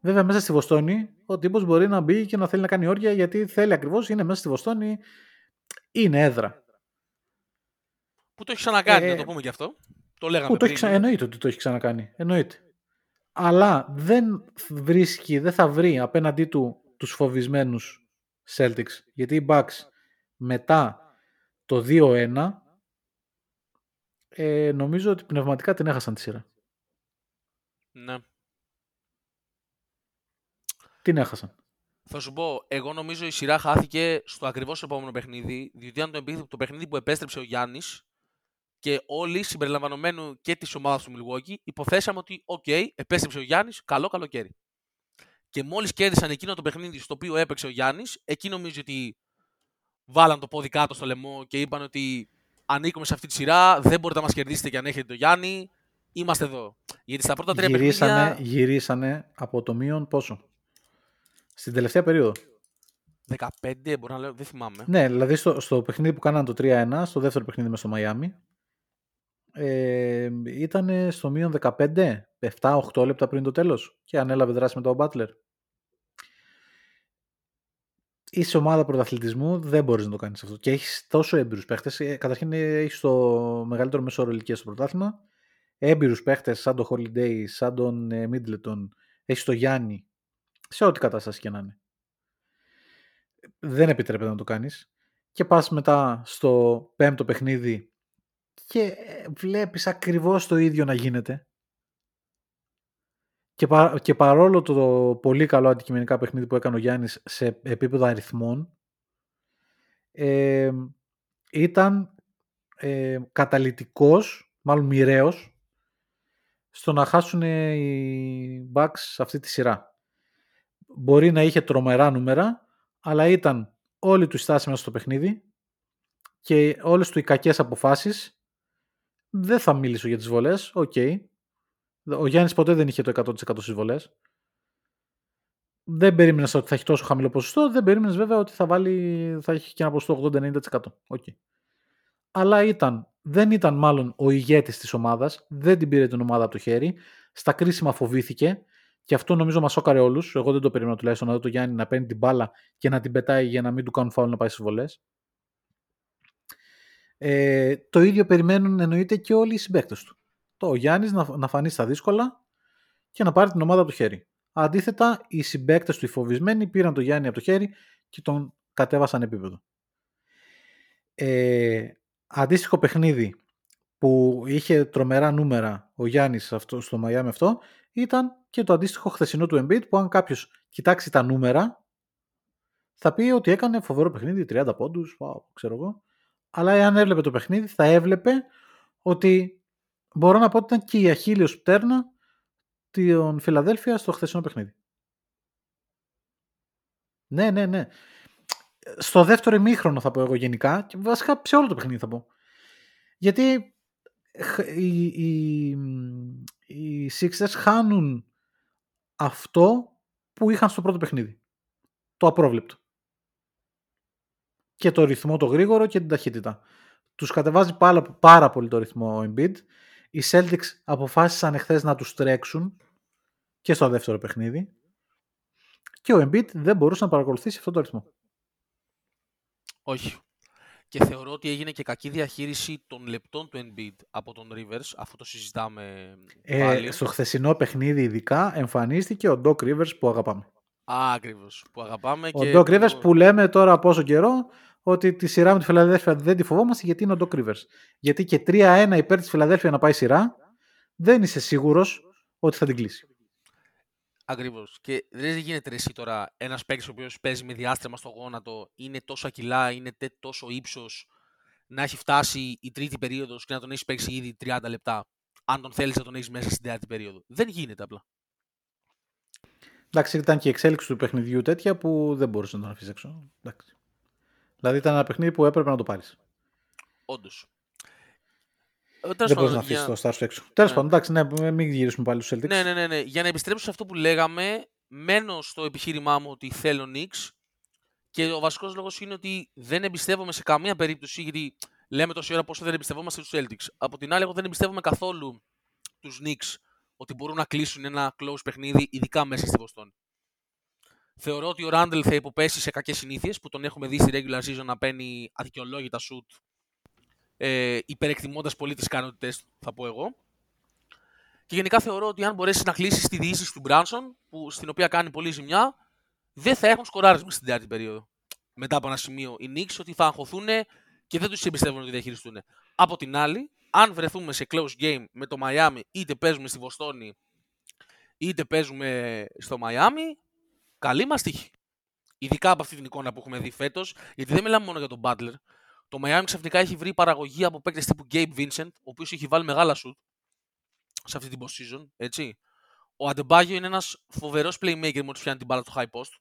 [SPEAKER 3] Βέβαια, μέσα στη Βοστόνη ο τύπος μπορεί να μπει και να θέλει να κάνει όρια γιατί θέλει ακριβώς, είναι μέσα στη Βοστόνη, είναι έδρα.
[SPEAKER 4] Που το έχει ξανακάνει,
[SPEAKER 3] Ε,
[SPEAKER 4] να το πούμε και αυτό. Το λέγαμε
[SPEAKER 3] Που το έχει
[SPEAKER 4] πριν.
[SPEAKER 3] ξα... Εννοείται ότι το έχει ξανακάνει. Εννοείται. Αλλά δεν βρίσκει, δεν θα βρει απέναντί του τους φοβισμένους Celtics. Γιατί οι Bucks μετά το 2-1 ε, νομίζω ότι πνευματικά την έχασαν τη σειρά.
[SPEAKER 4] Ναι.
[SPEAKER 3] Την έχασαν.
[SPEAKER 4] Θα σου πω, εγώ νομίζω η σειρά χάθηκε στο ακριβώς επόμενο παιχνίδι, διότι ήταν το, επί- το παιχνίδι που επέστρεψε ο Γιάννης και όλοι συμπεριλαμβανομένου και της ομάδας του Milwaukee υποθέσαμε ότι, οκ, επέστρεψε ο Γιάννης, καλό καλοκαίρι. Και μόλις κέρδισαν εκείνο το παιχνίδι στο οποίο έπαιξε ο Γιάννης, εκεί νομίζω ότι βάλαν το πόδι κάτω στο λαιμό και είπαν ότι ανήκουμε σε αυτή τη σειρά, δεν μπορείτε να μας κερδίσετε και αν έχετε το Γιάννη, είμαστε εδώ. Γιατί στα πρώτα τρία
[SPEAKER 3] Γυρίσανε,
[SPEAKER 4] παιχνίδια.
[SPEAKER 3] γυρίσανε από το μείον πόσο; Στην τελευταία περίοδο.
[SPEAKER 4] 15, μπορώ να λέω, δεν θυμάμαι.
[SPEAKER 3] Ναι, δηλαδή στο, στο παιχνίδι που κάναν το 3-1, στο δεύτερο παιχνίδι με στο Μαϊάμι, ε, ήταν στο μείον 15, 7-8 λεπτά πριν το τέλος και ανέλαβε δράση με τον Butler. Είσαι ομάδα πρωταθλητισμού, δεν μπορείς να το κάνεις αυτό. Και έχεις τόσο έμπειρους παίχτες. Ε, Καταρχήν ε, έχεις το μεγαλύτερο μέσο όρο ηλικίας στο πρωτάθλημα. Έμπειρους παίχτες σαν τον Holiday, σαν τον ε, Middleton. Έχεις το Γιάννη. Σε ό,τι κατάσταση και να είναι. Δεν επιτρέπεται να το κάνεις. Και πας μετά στο πέμπτο παιχνίδι και ε, βλέπεις ακριβώς το ίδιο να γίνεται. Και, πα- και παρόλο το πολύ καλό αντικειμενικά παιχνίδι που έκανε ο Γιάννης σε επίπεδο αριθμών ε, ήταν ε, καταλυτικός, μάλλον μοιραίος, στο να χάσουν οι Bucks σε αυτή τη σειρά. Μπορεί να είχε τρομερά νούμερα, αλλά ήταν όλη του η στάση μέσα στο παιχνίδι και όλες του οι κακές αποφάσεις δεν θα μιλήσω για τις βολές, οκ. Ο Γιάννης ποτέ δεν είχε το 100% στις βολές. Δεν περίμενες ότι θα έχει τόσο χαμηλό ποσοστό, δεν περίμενες βέβαια ότι θα, βάλει, θα έχει και ένα ποσοστό 80-90%. Okay. Αλλά ήταν, δεν ήταν μάλλον ο ηγέτης της ομάδας, δεν την πήρε την ομάδα από το χέρι, στα κρίσιμα φοβήθηκε και αυτό νομίζω μας σώκαρε όλους. Εγώ δεν το περίμενα τουλάχιστον να δω το Γιάννη να παίρνει την μπάλα και να την πετάει για να μην του κάνουν φάουλ να πάει στις βολές. Ε, το ίδιο περιμένουν εννοείται και όλοι οι συμπαίκτες του. Το ο Γιάννης να, να φανεί στα δύσκολα και να πάρει την ομάδα από το χέρι. Αντίθετα, οι συμπαίκτες του οι φοβισμένοι πήραν τον Γιάννη από το χέρι και τον κατέβασαν επίπεδο. Ε, αντίστοιχο παιχνίδι που είχε τρομερά νούμερα ο Γιάννης αυτό, στο Μαϊάμι αυτό ήταν και το αντίστοιχο χθεσινό του Embiid που αν κάποιος κοιτάξει τα νούμερα θα πει ότι έκανε φοβερό παιχνίδι, 30 πόντους, wow, ξέρω εγώ. Αλλά εάν έβλεπε το παιχνίδι θα έβλεπε ότι μπορώ να πω ότι ήταν και η αχίλιος πτέρνα την Φιλαδέλφια στο χθεσινό παιχνίδι. Ναι, ναι, ναι. Στο δεύτερο ημίχρονο θα πω εγώ γενικά και βασικά σε όλο το παιχνίδι θα πω. Γιατί οι, οι, οι Sixers χάνουν αυτό που είχαν στο πρώτο παιχνίδι. Το απρόβλεπτο. Και το ρυθμό το γρήγορο και την ταχύτητα. Τους κατεβάζει πάρα, πάρα πολύ το ρυθμό ο Embiid. Οι Celtics αποφάσισαν εχθές να τους τρέξουν και στο δεύτερο παιχνίδι. Και ο Embiid δεν μπορούσε να παρακολουθήσει αυτό το ρυθμό.
[SPEAKER 4] Όχι. Και θεωρώ ότι έγινε και κακή διαχείριση των λεπτών του Embiid από τον Rivers, αφού το συζητάμε
[SPEAKER 3] ε,
[SPEAKER 4] πάλι.
[SPEAKER 3] Στο χθεσινό παιχνίδι ειδικά εμφανίστηκε ο Doc Rivers που αγαπάμε.
[SPEAKER 4] Α, ακριβώς, που αγαπάμε.
[SPEAKER 3] Ο
[SPEAKER 4] και
[SPEAKER 3] Doc Rivers που λέμε τώρα πόσο καιρό ότι τη σειρά με τη Φιλαδέλφια δεν τη φοβόμαστε γιατί είναι ο Doc Rivers. Γιατί και 3-1 υπέρ της Φιλαδέλφια να πάει σειρά δεν είσαι σίγουρος ότι θα την κλείσει.
[SPEAKER 4] Ακριβώς. Και δεν γίνεται ρε εσύ τώρα ένας παίκτης ο οποίος παίζει με διάστρεμα στο γόνατο, είναι τόσο κιλά, είναι τε- τόσο ύψος, να έχει φτάσει η τρίτη περίοδος και να τον έχεις παίξει ήδη 30 λεπτά. Αν τον θέλεις να τον έχεις μέσα στην τέταρτη περίοδο. Δεν γίνεται απλά.
[SPEAKER 3] Εντάξει, ήταν και η εξέλιξη του παιχνιδιού τέτοια που δεν μπορούσες να τον αφήσεις έξω. Εντάξει. Δηλαδή ήταν ένα παιχνίδι που έπρεπε να το πάρεις.
[SPEAKER 4] Όντως.
[SPEAKER 3] Δεν μπορείς να αφήσεις το στάσου έξω. Τέλος πάντων, εντάξει, ναι, μην γυρίσουμε πάλι στους Celtics.
[SPEAKER 4] Ναι, ναι, ναι, ναι. Για να επιστρέψω σε αυτό που λέγαμε, μένω στο επιχείρημά μου ότι θέλω Νίξ και ο βασικός λόγος είναι ότι δεν εμπιστεύομαι σε καμία περίπτωση, γιατί λέμε τόση ώρα πόσο δεν εμπιστευόμαστε τους Celtics. Από την άλλη, εγώ δεν εμπιστεύομαι καθόλου τους Knicks ότι μπορούν να κλείσουν ένα close παιχνίδι, ειδικά μέσα στη Βοστόνη. Θεωρώ ότι ο Ράντελ θα υποπέσει σε κακές συνήθειες που τον έχουμε δει στη regular season να παίρνει αδικαιολόγητα shoot, ε, υπερεκτιμώντας πολύ τις ικανότητές του, θα πω εγώ. Και γενικά θεωρώ ότι αν μπορέσεις να κλείσεις τη διοίκηση του Μπράνσον, που, στην οποία κάνει πολύ ζημιά, δεν θα έχουν σκοράρισμα στην τέταρτη περίοδο. Μετά από ένα σημείο οι Knicks ότι θα αγχωθούν και δεν τους εμπιστεύουν ότι διαχειριστούν. Από την άλλη, αν βρεθούμε σε close game με το Miami, είτε παίζουμε στη Βοστόνη, είτε παίζουμε στο Miami, καλή μας τύχη. Ειδικά από αυτή την εικόνα που έχουμε δει φέτος, γιατί δεν μιλάμε μόνο για τον Butler. Το Miami ξαφνικά έχει βρει παραγωγή από παίκτες τύπου Gabe Vincent, ο οποίος έχει βάλει μεγάλα σουτ σε αυτή την post-season, έτσι. Ο Αντεμπάγιο είναι ένας φοβερός playmaker μόλι πιάνει την μπάλα στο high post.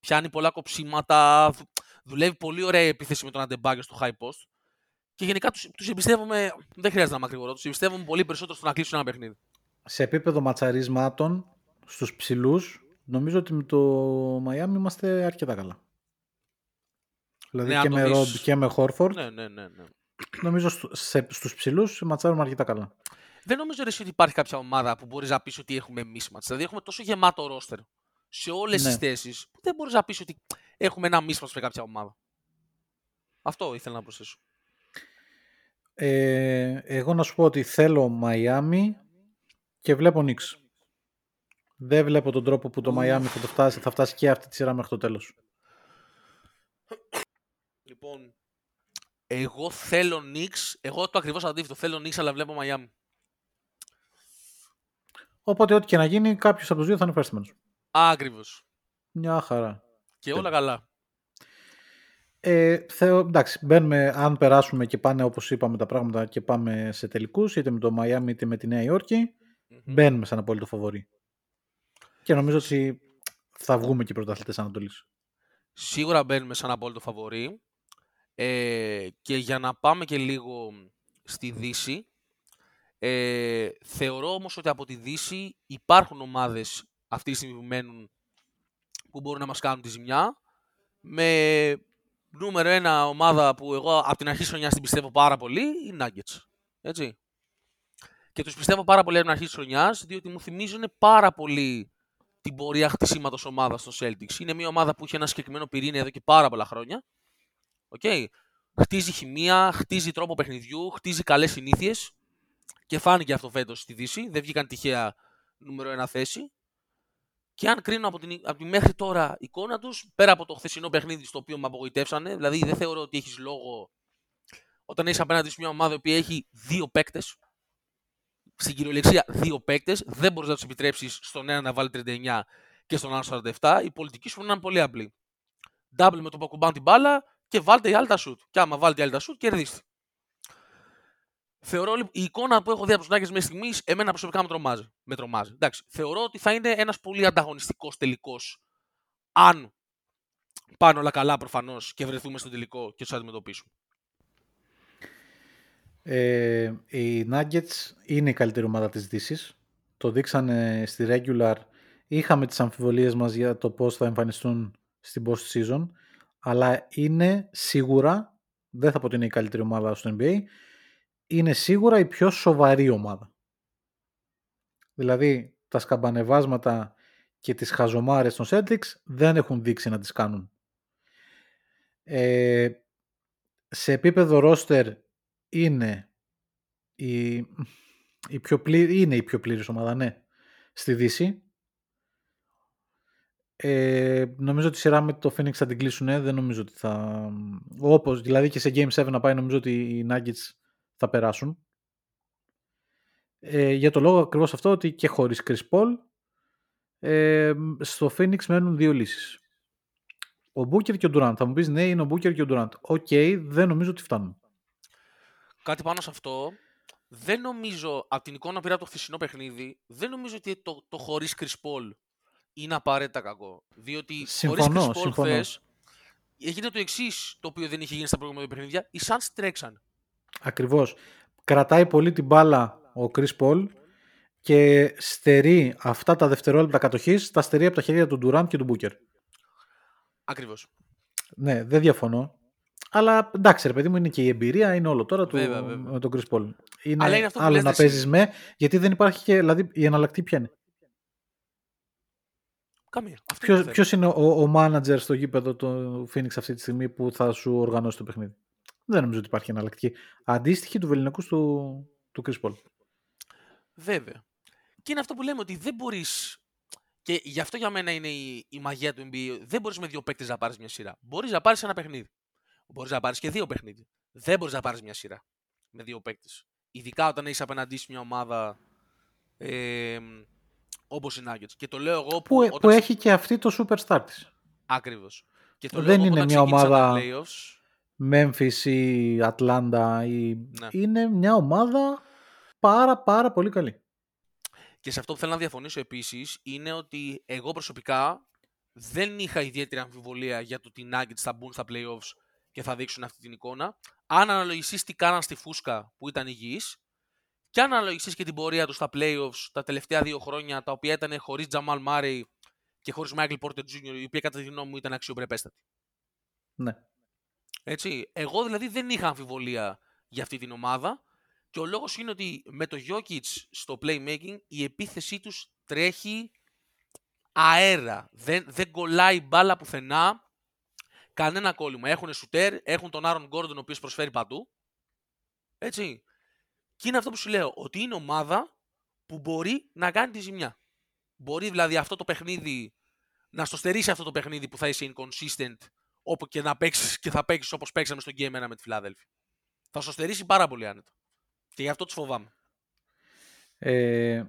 [SPEAKER 4] Πιάνει πολλά κοψίματα, δου- δουλεύει πολύ ωραία η επίθεση με τον Αντεμπάγιο στο high post. Και γενικά τους τους εμπιστεύομαι, δεν χρειάζεται να είμαι ακριβώ, τους εμπιστεύομαι πολύ περισσότερο στο να κλείσουν ένα παιχνίδι.
[SPEAKER 3] Σε επίπεδο ματσαρισμάτων στους ψηλούς, νομίζω ότι με το Miami είμαστε αρκετά καλά. Δηλαδή
[SPEAKER 4] Ναι, αν
[SPEAKER 3] και
[SPEAKER 4] το
[SPEAKER 3] με
[SPEAKER 4] δεις-
[SPEAKER 3] Rob και με Horford,
[SPEAKER 4] Ναι, ναι, ναι. ναι.
[SPEAKER 3] νομίζω στου- σε, στους ψηλούς ματσάρουμε αρκετά καλά.
[SPEAKER 4] Δεν νομίζω ρε, εσύ, ότι υπάρχει κάποια ομάδα που μπορείς να πεις ότι έχουμε mismatch. Δηλαδή έχουμε τόσο γεμάτο roster σε όλες
[SPEAKER 3] Ναι.
[SPEAKER 4] τις θέσεις που δεν μπορείς να πεις ότι έχουμε ένα mismatch με κάποια ομάδα. Αυτό ήθελα να προσθέσω.
[SPEAKER 3] Ε, εγώ να σου πω ότι θέλω Miami και βλέπω Knicks. Δεν βλέπω τον τρόπο που το Miami θα, το φτάσει, θα φτάσει και αυτή τη σειρά μέχρι το τέλος.
[SPEAKER 4] Λοιπόν, εγώ θέλω Knicks. Εγώ το ακριβώς αντίθετο. Θέλω Knicks, αλλά βλέπω Miami.
[SPEAKER 3] Οπότε ό,τι και να γίνει κάποιος από τους δύο θα είναι ευχαριστημένος.
[SPEAKER 4] Ακριβώς.
[SPEAKER 3] Μια χαρά.
[SPEAKER 4] Και όλα καλά.
[SPEAKER 3] Ε, θεω, εντάξει, μπαίνουμε, αν περάσουμε και πάνε όπως είπαμε τα πράγματα και πάμε σε τελικούς, είτε με το Μαϊάμι είτε με τη Νέα Υόρκη, μπαίνουμε σαν απόλυτο φαβορή. Και νομίζω ότι θα βγούμε και πρωταθλητές Ανατολής.
[SPEAKER 4] Σίγουρα μπαίνουμε σαν απόλυτο φαβορή. Ε, και για να πάμε και λίγο στη Δύση, ε, θεωρώ όμως ότι από τη Δύση υπάρχουν ομάδες αυτή τη στιγμή που μένουν που μπορούν να μας κάνουν τη ζημιά. Με νούμερο ένα ομάδα που εγώ από την αρχή της χρονιάς την πιστεύω πάρα πολύ, οι Nuggets. Έτσι. Και τους πιστεύω πάρα πολύ από την αρχή της χρονιάς, διότι μου θυμίζουν πάρα πολύ την πορεία χτισήματος ομάδας στο Celtics. Είναι μια ομάδα που έχει ένα συγκεκριμένο πυρήνα εδώ και πάρα πολλά χρόνια. Okay. Χτίζει χημεία, χτίζει τρόπο παιχνιδιού, χτίζει καλές συνήθειες. Και φάνηκε αυτό φέτος στη Δύση. Δεν βγήκαν τυχαία νούμερο ένα θέση. Και αν κρίνω από την, από τη μέχρι τώρα εικόνα τους, πέρα από το χθεσινό παιχνίδι στο οποίο με απογοητεύσανε, δηλαδή δεν θεωρώ ότι έχεις λόγο όταν έχεις απέναντι σε μια ομάδα που έχει δύο παίκτες, στην κυριολεξία δύο παίκτες, δεν μπορείς να τους επιτρέψεις στον ένα να βάλει 39 και στον άλλο 47. Η πολιτική σου είναι πολύ απλή. Double με το που ακουμπάνε την μπάλα και βάλτε η άλλη τα σουτ. Και άμα βάλετε η άλλη τα σουτ, κερδίστε. Θεωρώ η εικόνα που έχω δει από τους Νάγκε μέχρι στιγμής, εμένα προσωπικά με τρομάζει. Με τρομάζει. Εντάξει, θεωρώ ότι θα είναι ένας πολύ ανταγωνιστικός τελικός. Αν πάνε όλα καλά προφανώς και βρεθούμε στο τελικό και τους αντιμετωπίσουμε.
[SPEAKER 3] Ε, οι Nuggets είναι η καλύτερη ομάδα της Δύσης. Το δείξανε στη regular. Είχαμε τις αμφιβολίες μας για το πώς θα εμφανιστούν στην post season. Αλλά είναι σίγουρα, δεν θα πω ότι είναι η καλύτερη ομάδα στο NBA, είναι σίγουρα η πιο σοβαρή ομάδα. Δηλαδή, τα σκαμπανεβάσματα και τις χαζομάρες των Celtics δεν έχουν δείξει να τις κάνουν. Ε, σε επίπεδο roster είναι η, η, πιο πλήρη, είναι η πιο πλήρης ομάδα, ναι, στη Δύση. Ε, νομίζω ότι η σειρά με το Phoenix θα την κλείσουν, ναι, δεν νομίζω ότι θα... Όπως, δηλαδή και σε Game 7 να πάει, νομίζω ότι οι Nuggets θα περάσουν. Ε, για το λόγο ακριβώς αυτό ότι και χωρίς Chris Paul ε, στο Phoenix μένουν δύο λύσεις. Ο Booker και ο Durant. Θα μου πεις ναι είναι ο Booker και ο Durant. Οκ, okay, δεν νομίζω ότι φτάνουν.
[SPEAKER 4] Κάτι πάνω σε αυτό. Δεν νομίζω, από την εικόνα πήρα το χθεσινό παιχνίδι, δεν νομίζω ότι το, το χωρίς Chris Paul είναι απαραίτητα κακό. Διότι
[SPEAKER 3] συμφωνώ,
[SPEAKER 4] χωρίς Chris Paul
[SPEAKER 3] συμφωνώ.
[SPEAKER 4] χθες, έγινε το εξής το οποίο δεν είχε γίνει στα προηγούμενα παιχνίδια. Οι Suns τρέξαν.
[SPEAKER 3] Ακριβώς. Κρατάει πολύ την μπάλα ο Chris Paul και στερεί αυτά τα δευτερόλεπτα κατοχής, τα στερεί από τα χέρια του Durant και του Booker.
[SPEAKER 4] Ακριβώς.
[SPEAKER 3] Ναι, δεν διαφωνώ. Αλλά εντάξει, ρε παιδί μου, είναι και η εμπειρία, είναι όλο τώρα του,
[SPEAKER 4] Βέβαια, βέβαια.
[SPEAKER 3] με τον Chris Paul. Είναι,
[SPEAKER 4] Αλλά είναι αυτό που
[SPEAKER 3] άλλο
[SPEAKER 4] λες
[SPEAKER 3] να
[SPEAKER 4] εσύ.
[SPEAKER 3] παίζεις με, γιατί δεν υπάρχει και. Δηλαδή, η εναλλακτή ποια είναι;
[SPEAKER 4] Καμία. Αυτό είναι το
[SPEAKER 3] Ποιος
[SPEAKER 4] θέμα.
[SPEAKER 3] είναι ο, ο manager στο γήπεδο του Phoenix αυτή τη στιγμή που θα σου οργανώσει το παιχνίδι; Δεν νομίζω ότι υπάρχει εναλλακτική. Αντίστοιχη του βεληνικού του, του Chris Paul.
[SPEAKER 4] Βέβαια. Και είναι αυτό που λέμε ότι δεν μπορεί. Και γι' αυτό για μένα είναι η, η μαγεία του NBA. Δεν μπορείς με δύο παίκτες να πάρεις μια σειρά. Μπορείς να πάρεις ένα παιχνίδι. Μπορείς να πάρεις και δύο παιχνίδια. Δεν μπορείς να πάρεις μια σειρά με δύο παίκτες. Ειδικά όταν έχεις απέναντί σου μια ομάδα ε, όπως οι Nuggets. Και το λέω εγώ που.
[SPEAKER 3] Που,
[SPEAKER 4] όταν
[SPEAKER 3] που έχει και αυτή το superstar της.
[SPEAKER 4] Ακριβώς. Και το
[SPEAKER 3] Δεν
[SPEAKER 4] λέω εγώ που
[SPEAKER 3] είναι
[SPEAKER 4] όταν
[SPEAKER 3] μια
[SPEAKER 4] ξεκίνησαν τα
[SPEAKER 3] ομάδα-
[SPEAKER 4] playoffs,
[SPEAKER 3] Memphis ή Atlanta ή...
[SPEAKER 4] Ναι.
[SPEAKER 3] είναι μια ομάδα πάρα πάρα πολύ καλή.
[SPEAKER 4] Και σε αυτό που θέλω να διαφωνήσω επίσης είναι ότι εγώ προσωπικά δεν είχα ιδιαίτερη αμφιβολία για το ότι οι Nuggets θα μπουν στα playoffs και θα δείξουν αυτή την εικόνα. Αν αναλογιστείς τι κάναν στη φούσκα που ήταν υγιείς, και αν αναλογιστείς και την πορεία τους στα playoffs τα τελευταία δύο χρόνια, τα οποία ήταν χωρίς Jamal Murray και χωρίς Michael Porter Jr., η οποία κατά τη γνώμη μου ήταν αξιοπρεπέστατη.
[SPEAKER 3] Ναι.
[SPEAKER 4] Έτσι. Εγώ δηλαδή δεν είχα αμφιβολία για αυτή την ομάδα και ο λόγος είναι ότι με το Jokic στο playmaking η επίθεσή τους τρέχει αέρα. Δεν, δεν κολλάει μπάλα πουθενά. Κανένα κόλλημα. Έχουν σουτέρ, έχουν τον Άρον Γκόρντον ο οποίος προσφέρει παντού. Έτσι. Και είναι αυτό που σου λέω, ότι είναι ομάδα που μπορεί να κάνει τη ζημιά. Μπορεί δηλαδή αυτό το παιχνίδι να στο στερήσει αυτό το παιχνίδι που θα είσαι inconsistent όπου και να παίξεις και θα παίξεις όπως παίξαμε στο Game 1 με τη Φιλάδελφη. Θα σου στερήσει πάρα πολύ άνετα. Και γι' αυτό του φοβάμαι.
[SPEAKER 3] Ε,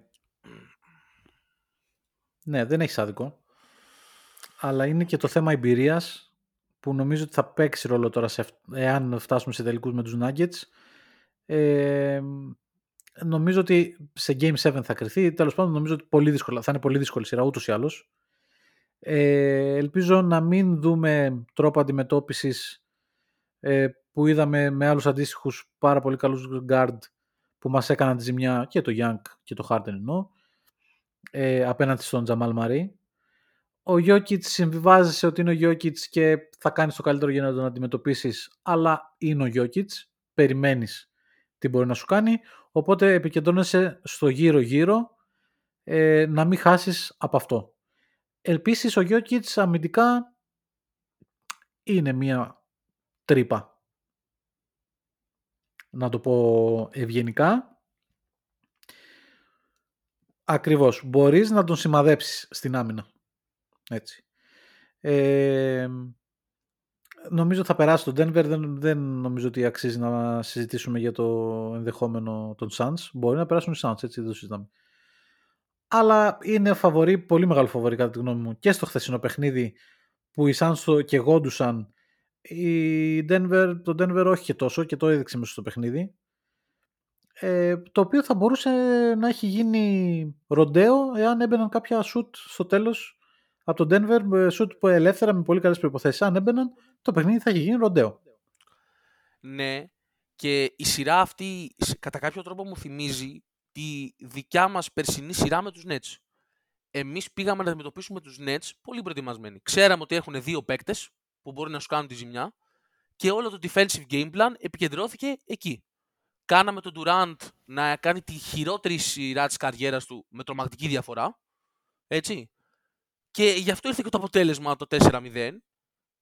[SPEAKER 3] ναι, δεν έχεις άδικο. Αλλά είναι και το θέμα εμπειρίας που νομίζω ότι θα παίξει ρόλο τώρα σε, αυ- εάν φτάσουμε σε τελικούς με τους Nuggets. Ε, νομίζω ότι σε Game 7 θα κρυθεί. Τέλος πάντων νομίζω ότι πολύ δύσκολα, θα είναι πολύ δύσκολη σειρά ούτως ή άλλως. Ε, ελπίζω να μην δούμε τρόπο αντιμετώπισης ε, που είδαμε με άλλους αντίστοιχους πάρα πολύ καλούς guard που μας έκαναν τη ζημιά και το Young και το Harden εννοώ ε, απέναντι στον Τζαμάλ Μαρή. Ο Γιώκητ συμβιβάζει σε ότι είναι ο Γιώκητ και θα κάνει το καλύτερο για να τον αντιμετωπίσεις, αλλά είναι ο Γιώκητ. Περιμένεις τι μπορεί να σου κάνει. Οπότε επικεντρώνεσαι στο γύρω-γύρω ε, να μην χάσεις από αυτό. Επίση, ο Γιώκητς αμυντικά είναι μια τρύπα. Να το πω ευγενικά. Ακριβώς. Μπορείς να τον σημαδέψεις στην άμυνα. Έτσι. Ε, νομίζω θα περάσει το Denver. Δεν, δεν νομίζω ότι αξίζει να συζητήσουμε για το ενδεχόμενο των Suns. Μπορεί να περάσουν οι Suns, έτσι δεν το συζητάμε. Αλλά είναι φαβορή, πολύ μεγάλο φαβορή κατά τη γνώμη μου και στο χθεσινό παιχνίδι που οι Suns το κεγόντουσαν. Η Denver, το Denver όχι και τόσο και το έδειξε μέσα στο παιχνίδι. Ε, το οποίο θα μπορούσε να έχει γίνει ροντέο εάν έμπαιναν κάποια σουτ στο τέλος από το Denver, με σουτ που ελεύθερα με πολύ καλές προϋποθέσεις. Αν έμπαιναν, το παιχνίδι θα είχε γίνει ροντέο.
[SPEAKER 4] Ναι, και η σειρά αυτή σ- κατά κάποιο τρόπο μου θυμίζει τη δικιά μας περσινή σειρά με τους Nets. Εμείς πήγαμε να αντιμετωπίσουμε τους Nets πολύ προετοιμασμένοι. Ξέραμε ότι έχουν δύο παίκτες που μπορεί να σου κάνουν τη ζημιά και όλο το defensive game plan επικεντρώθηκε εκεί. Κάναμε τον Durant να κάνει τη χειρότερη σειρά της καριέρας του με τρομακτική διαφορά. Έτσι. Και γι' αυτό ήρθε και το αποτέλεσμα το 4-0.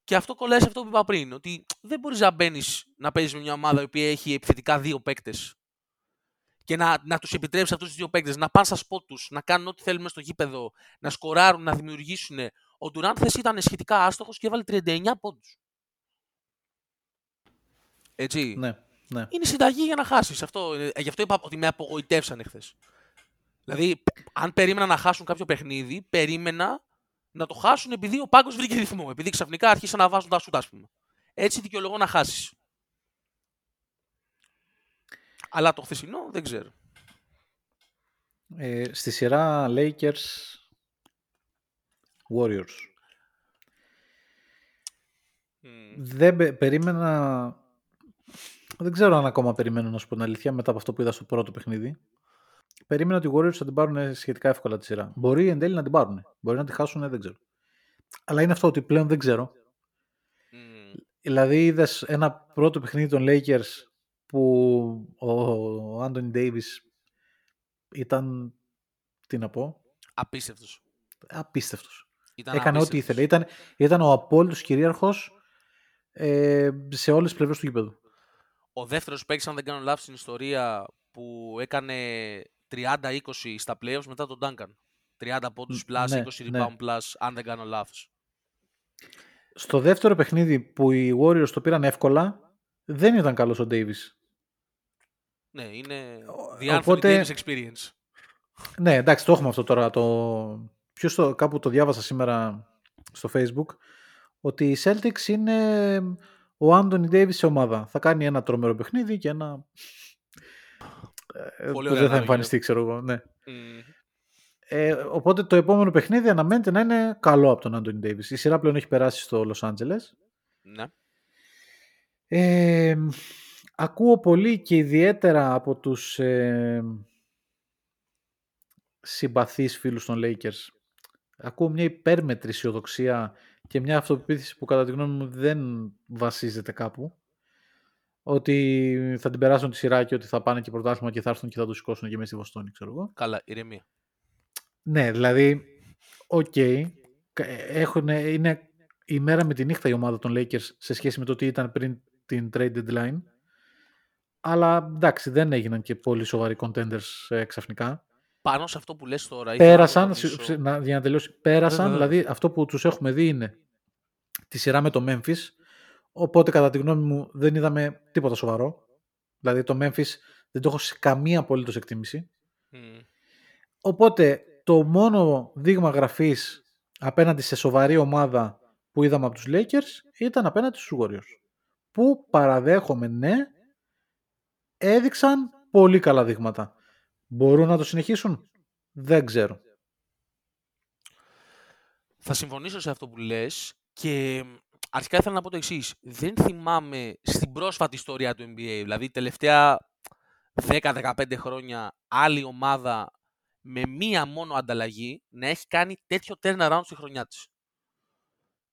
[SPEAKER 4] Και αυτό κολλάει σε αυτό που είπα πριν. Ότι δεν μπορείς να μπαίνεις να παίζεις με μια ομάδα η οποία έχει επιθετικά δύο παίκτες και να, να τους επιτρέψεις αυτούς τους δύο παίκτες να πάνε στα σπότ τους, να κάνουν ό,τι θέλουν μες στο γήπεδο, να σκοράρουν, να δημιουργήσουν. Ο Ντουράντ χθες ήταν σχετικά άστοχος και έβαλε 39 πόντους. Έτσι.
[SPEAKER 3] Ναι, ναι.
[SPEAKER 4] Είναι συνταγή για να χάσεις. Αυτό, είναι- ε, γι' αυτό είπα ότι με απογοητεύσανε χθες. Δηλαδή, αν περίμενα να χάσουν κάποιο παιχνίδι, περίμενα να το χάσουν επειδή ο πάγκος βρήκε ρυθμό. Επειδή ξαφνικά άρχισαν να βάζουν τα σούτα, ας πούμε. Έτσι δικαιολογώ να χάσεις. Αλλά το χθεσινό δεν ξέρω.
[SPEAKER 3] Ε, στη σειρά Lakers Warriors. Δεν πε- περίμενα. Δεν ξέρω αν ακόμα περιμένω να σου πω την αλήθεια μετά από αυτό που είδα στο πρώτο παιχνίδι. Περίμενα ότι οι Warriors θα την πάρουν σχετικά εύκολα τη σειρά. Μπορεί εν τέλει να την πάρουν. Μπορεί να τη χάσουν, δεν ξέρω. Αλλά είναι αυτό ότι πλέον δεν ξέρω.
[SPEAKER 4] Μμμ.
[SPEAKER 3] Δηλαδή είδες ένα πρώτο παιχνίδι των Lakers που ο Άντωνι Ντέιβις ήταν, τι να πω,
[SPEAKER 4] Απίστευτος.
[SPEAKER 3] απίστευτος.
[SPEAKER 4] Ήταν
[SPEAKER 3] Έκανε ό,τι
[SPEAKER 4] απίστευτος.
[SPEAKER 3] ήθελε. Ήταν, ήταν ο απόλυτος κυρίαρχος ε, σε όλες τις πλευρές του γήπεδου.
[SPEAKER 4] Ο δεύτερος παίκτης, αν δεν κάνω λάθος, στην ιστορία που έκανε 30-20 στα playoffs μετά τον Duncan. 30 πόντους plus,
[SPEAKER 3] ναι,
[SPEAKER 4] 20
[SPEAKER 3] ναι.
[SPEAKER 4] rebound plus, αν δεν κάνω λάθος.
[SPEAKER 3] Στο δεύτερο παιχνίδι που οι Warriors το πήραν εύκολα, δεν ήταν καλός ο Davis.
[SPEAKER 4] Ναι, είναι
[SPEAKER 3] Ο-
[SPEAKER 4] the Anthony
[SPEAKER 3] οπότε-
[SPEAKER 4] Davis experience.
[SPEAKER 3] Ναι, εντάξει, το έχουμε αυτό τώρα. Το... Ποιος το... Κάπου το διάβασα σήμερα στο Facebook ότι οι Celtics είναι ο Άντωνι Davis σε ομάδα. Θα κάνει ένα τρομερό παιχνίδι και ένα... ε,
[SPEAKER 4] Πολύ
[SPEAKER 3] που
[SPEAKER 4] ωραία
[SPEAKER 3] δεν θα
[SPEAKER 4] ανάλογη.
[SPEAKER 3] εμφανιστεί, ξέρω εγώ. Ναι.
[SPEAKER 4] Μμμ.
[SPEAKER 3] Ε, οπότε το επόμενο παιχνίδι αναμένεται να είναι καλό από τον Άντωνι Davis. Η σειρά πλέον έχει περάσει στο Los Angeles.
[SPEAKER 4] Ναι.
[SPEAKER 3] Ε, ακούω πολύ και ιδιαίτερα από τους ε, συμπαθείς φίλους των Lakers. Ακούω μια υπέρμετρη αισιοδοξία και μια αυτοπεποίθηση που κατά τη γνώμη μου δεν βασίζεται κάπου. Ότι θα την περάσουν τη σειρά και ότι θα πάνε και πρωτάθλημα και θα έρθουν και θα το σηκώσουν και μέσα στη Βοστόνη, ξέρω εγώ.
[SPEAKER 4] Καλά, ηρεμία.
[SPEAKER 3] Ναι, δηλαδή, οκ. κα- έχουν- είναι η μέρα με τη νύχτα η ομάδα των Lakers σε σχέση με το τι ήταν πριν την trade deadline. Αλλά εντάξει, δεν έγιναν και πολύ σοβαροί contenders ε, ξαφνικά.
[SPEAKER 4] Πάνω σε αυτό που λες τώρα... ήθελα να
[SPEAKER 3] Πέρασαν,
[SPEAKER 4] τονίσω-
[SPEAKER 3] σι- σι- να, για να τελειώσει, πέρασαν,
[SPEAKER 4] Βέβαια,
[SPEAKER 3] δηλαδή αυτό που τους έχουμε δει είναι τη σειρά με το Memphis, οπότε κατά τη γνώμη μου δεν είδαμε τίποτα σοβαρό. Δηλαδή το Memphis δεν το έχω σε καμία απολύτως εκτίμηση.
[SPEAKER 4] Μμμ.
[SPEAKER 3] Οπότε το μόνο δείγμα γραφής απέναντι σε σοβαρή ομάδα που είδαμε από τους Lakers ήταν απέναντι στους Warriors. Που παραδέχομαι ναι, έδειξαν πολύ καλά δείγματα. Μπορούν να το συνεχίσουν; Δεν ξέρω.
[SPEAKER 4] Θα συμφωνήσω σε αυτό που λες και αρχικά ήθελα να πω το εξής. Δεν θυμάμαι στην πρόσφατη ιστορία του NBA, δηλαδή τελευταία 10-15 χρόνια, άλλη ομάδα με μία μόνο ανταλλαγή να έχει κάνει τέτοιο turnaround στη χρονιά της.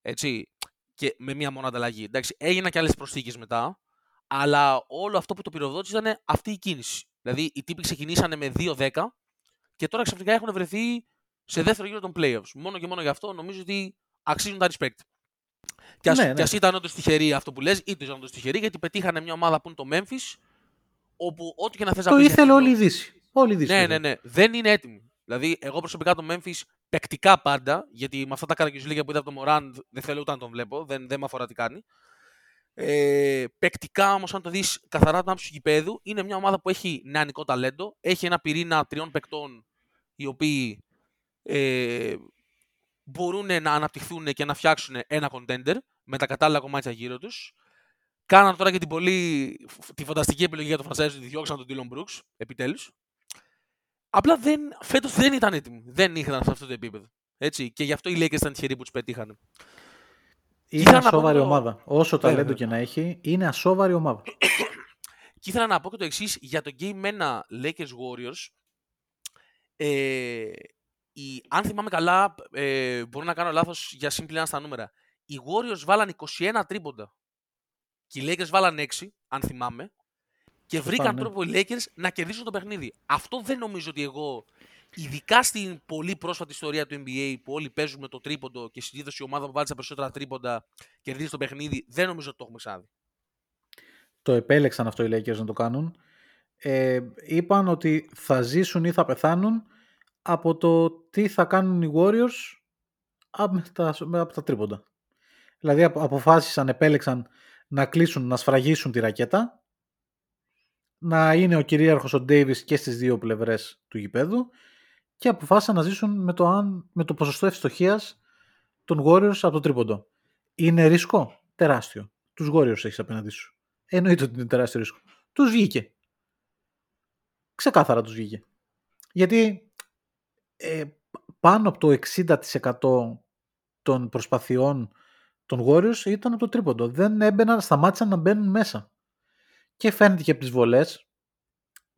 [SPEAKER 4] Έτσι. Και με μία μόνο ανταλλαγή. Εντάξει, έγιναν και άλλες προσθήκες μετά, αλλά όλο αυτό που το πυροδότησε ήταν αυτή η κίνηση. Δηλαδή, οι τύποι ξεκινήσανε με 2-10 και τώρα ξαφνικά έχουν βρεθεί σε δεύτερο γύρο των playoffs. Μόνο και μόνο γι' αυτό νομίζω ότι αξίζουν τα respect. Και ας,
[SPEAKER 3] Ναι, ναι.
[SPEAKER 4] και ας ήταν όντως τυχεροί αυτό που λες, είτε ήταν όντως τυχεροί, γιατί πετύχανε μια ομάδα που είναι το Memphis, όπου ό,τι και να θες να
[SPEAKER 3] Το
[SPEAKER 4] πεις για
[SPEAKER 3] ήθελε
[SPEAKER 4] αυτό-
[SPEAKER 3] όλη η Δύση. Όλη η Δύση.
[SPEAKER 4] ναι,
[SPEAKER 3] το
[SPEAKER 4] ναι,
[SPEAKER 3] ήθελε.
[SPEAKER 4] ναι. Δεν είναι έτοιμη. Δηλαδή, εγώ προσωπικά το Memphis παικτικά πάντα, γιατί με αυτά τα καραγκιουζλίκια που είδα από τον Μωράν δεν θέλω ούτε να τον βλέπω, δεν, δεν με αφορά τι κάνει. Ε, παικτικά όμως, αν το δεις καθαρά από την άποψη του γηπέδου, είναι μια ομάδα που έχει νεανικό ταλέντο. Έχει ένα πυρήνα τριών παικτών οι οποίοι ε, μπορούν να αναπτυχθούν και να φτιάξουν ένα contender με τα κατάλληλα κομμάτια γύρω τους. Κάναν τώρα και την πολύ τη φανταστική επιλογή για το franchise ότι διώξαν τον Dylan Brooks, επιτέλους. Απλά δεν, φέτος δεν ήταν έτοιμοι. Δεν είχαν σε αυτό το επίπεδο. Έτσι. Και γι' αυτό οι Lakers ήταν τυχεροί που τους πετύχανε.
[SPEAKER 3] Είναι
[SPEAKER 4] Ήθελα να πω
[SPEAKER 3] ασόβαρη
[SPEAKER 4] το-
[SPEAKER 3] ομάδα. Όσο
[SPEAKER 4] Βέβαια.
[SPEAKER 3] ταλέντο και να έχει, είναι ασόβαρη ομάδα.
[SPEAKER 4] Και ήθελα να πω και το εξής για το Game 1 Lakers Warriors. Ε, η, αν θυμάμαι καλά, ε, μπορώ να κάνω λάθος για σύμπληνα στα νούμερα. Οι Warriors βάλαν 21 τρίποντα. Και οι Lakers βάλαν 6, αν θυμάμαι. Και
[SPEAKER 3] Σωστά,
[SPEAKER 4] βρήκαν
[SPEAKER 3] ναι.
[SPEAKER 4] τρόπο οι Lakers να κερδίσουν το παιχνίδι. Αυτό δεν νομίζω ότι εγώ, ειδικά στην πολύ πρόσφατη ιστορία του NBA που όλοι παίζουν με το τρίποντο και συνήθω η ομάδα που βάλει τα περισσότερα τρίποντα κερδίζει το παιχνίδι, δεν νομίζω ότι το έχουμε ξαναδεί.
[SPEAKER 3] το επέλεξαν αυτό οι Lakers να το κάνουν. Ε, είπαν ότι θα ζήσουν ή θα πεθάνουν από το τι θα κάνουν οι Warriors από τα, από τα τρίποντα. Δηλαδή απο- αποφάσισαν, επέλεξαν να κλείσουν, να σφραγίσουν τη ρακέτα, να είναι ο κυρίαρχος ο Davis και στις δύο πλευρές του γηπέδου και αποφάσισαν να ζήσουν με το, αν, με το ποσοστό ευστοχίας των Warriors από το τρίποντο. Είναι ρίσκο; Τεράστιο. Τους Warriors έχεις απέναντί σου. Εννοείται ότι είναι τεράστιο ρίσκο. Τους βγήκε. Ξεκάθαρα τους βγήκε. Γιατί ε, πάνω από το 60% των προσπαθειών των Warriors ήταν από το τρίποντο. Δεν έμπαιναν, σταμάτησαν να μπαίνουν μέσα. Και φαίνεται και από τις βολές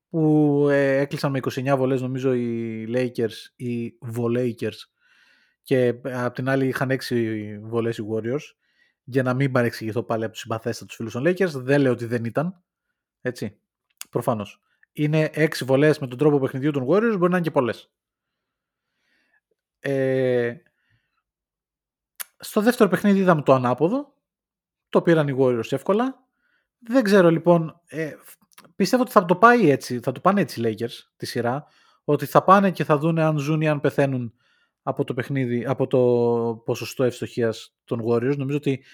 [SPEAKER 3] που ε, έκλεισαν με 29 βολές νομίζω οι Lakers, οι Volakers και ε, απ' την άλλη είχαν 6 βολές οι Warriors για να μην παρεξηγηθώ πάλι από τους συμπαθέστατους φίλους των Lakers δεν λέω ότι δεν ήταν έτσι, προφανώς είναι 6 βολές με τον τρόπο παιχνιδιού των Warriors μπορεί να είναι και πολλές ε, στο δεύτερο παιχνίδι είδαμε το ανάποδο το πήραν οι Warriors εύκολα δεν ξέρω λοιπόν ε, πιστεύω ότι θα το πάει έτσι θα το πάνε έτσι οι Lakers τη σειρά ότι θα πάνε και θα δουν αν ζουν ή αν πεθαίνουν από το παιχνίδι, από το ποσοστό ευστοχίας των Warriors. Νομίζω ότι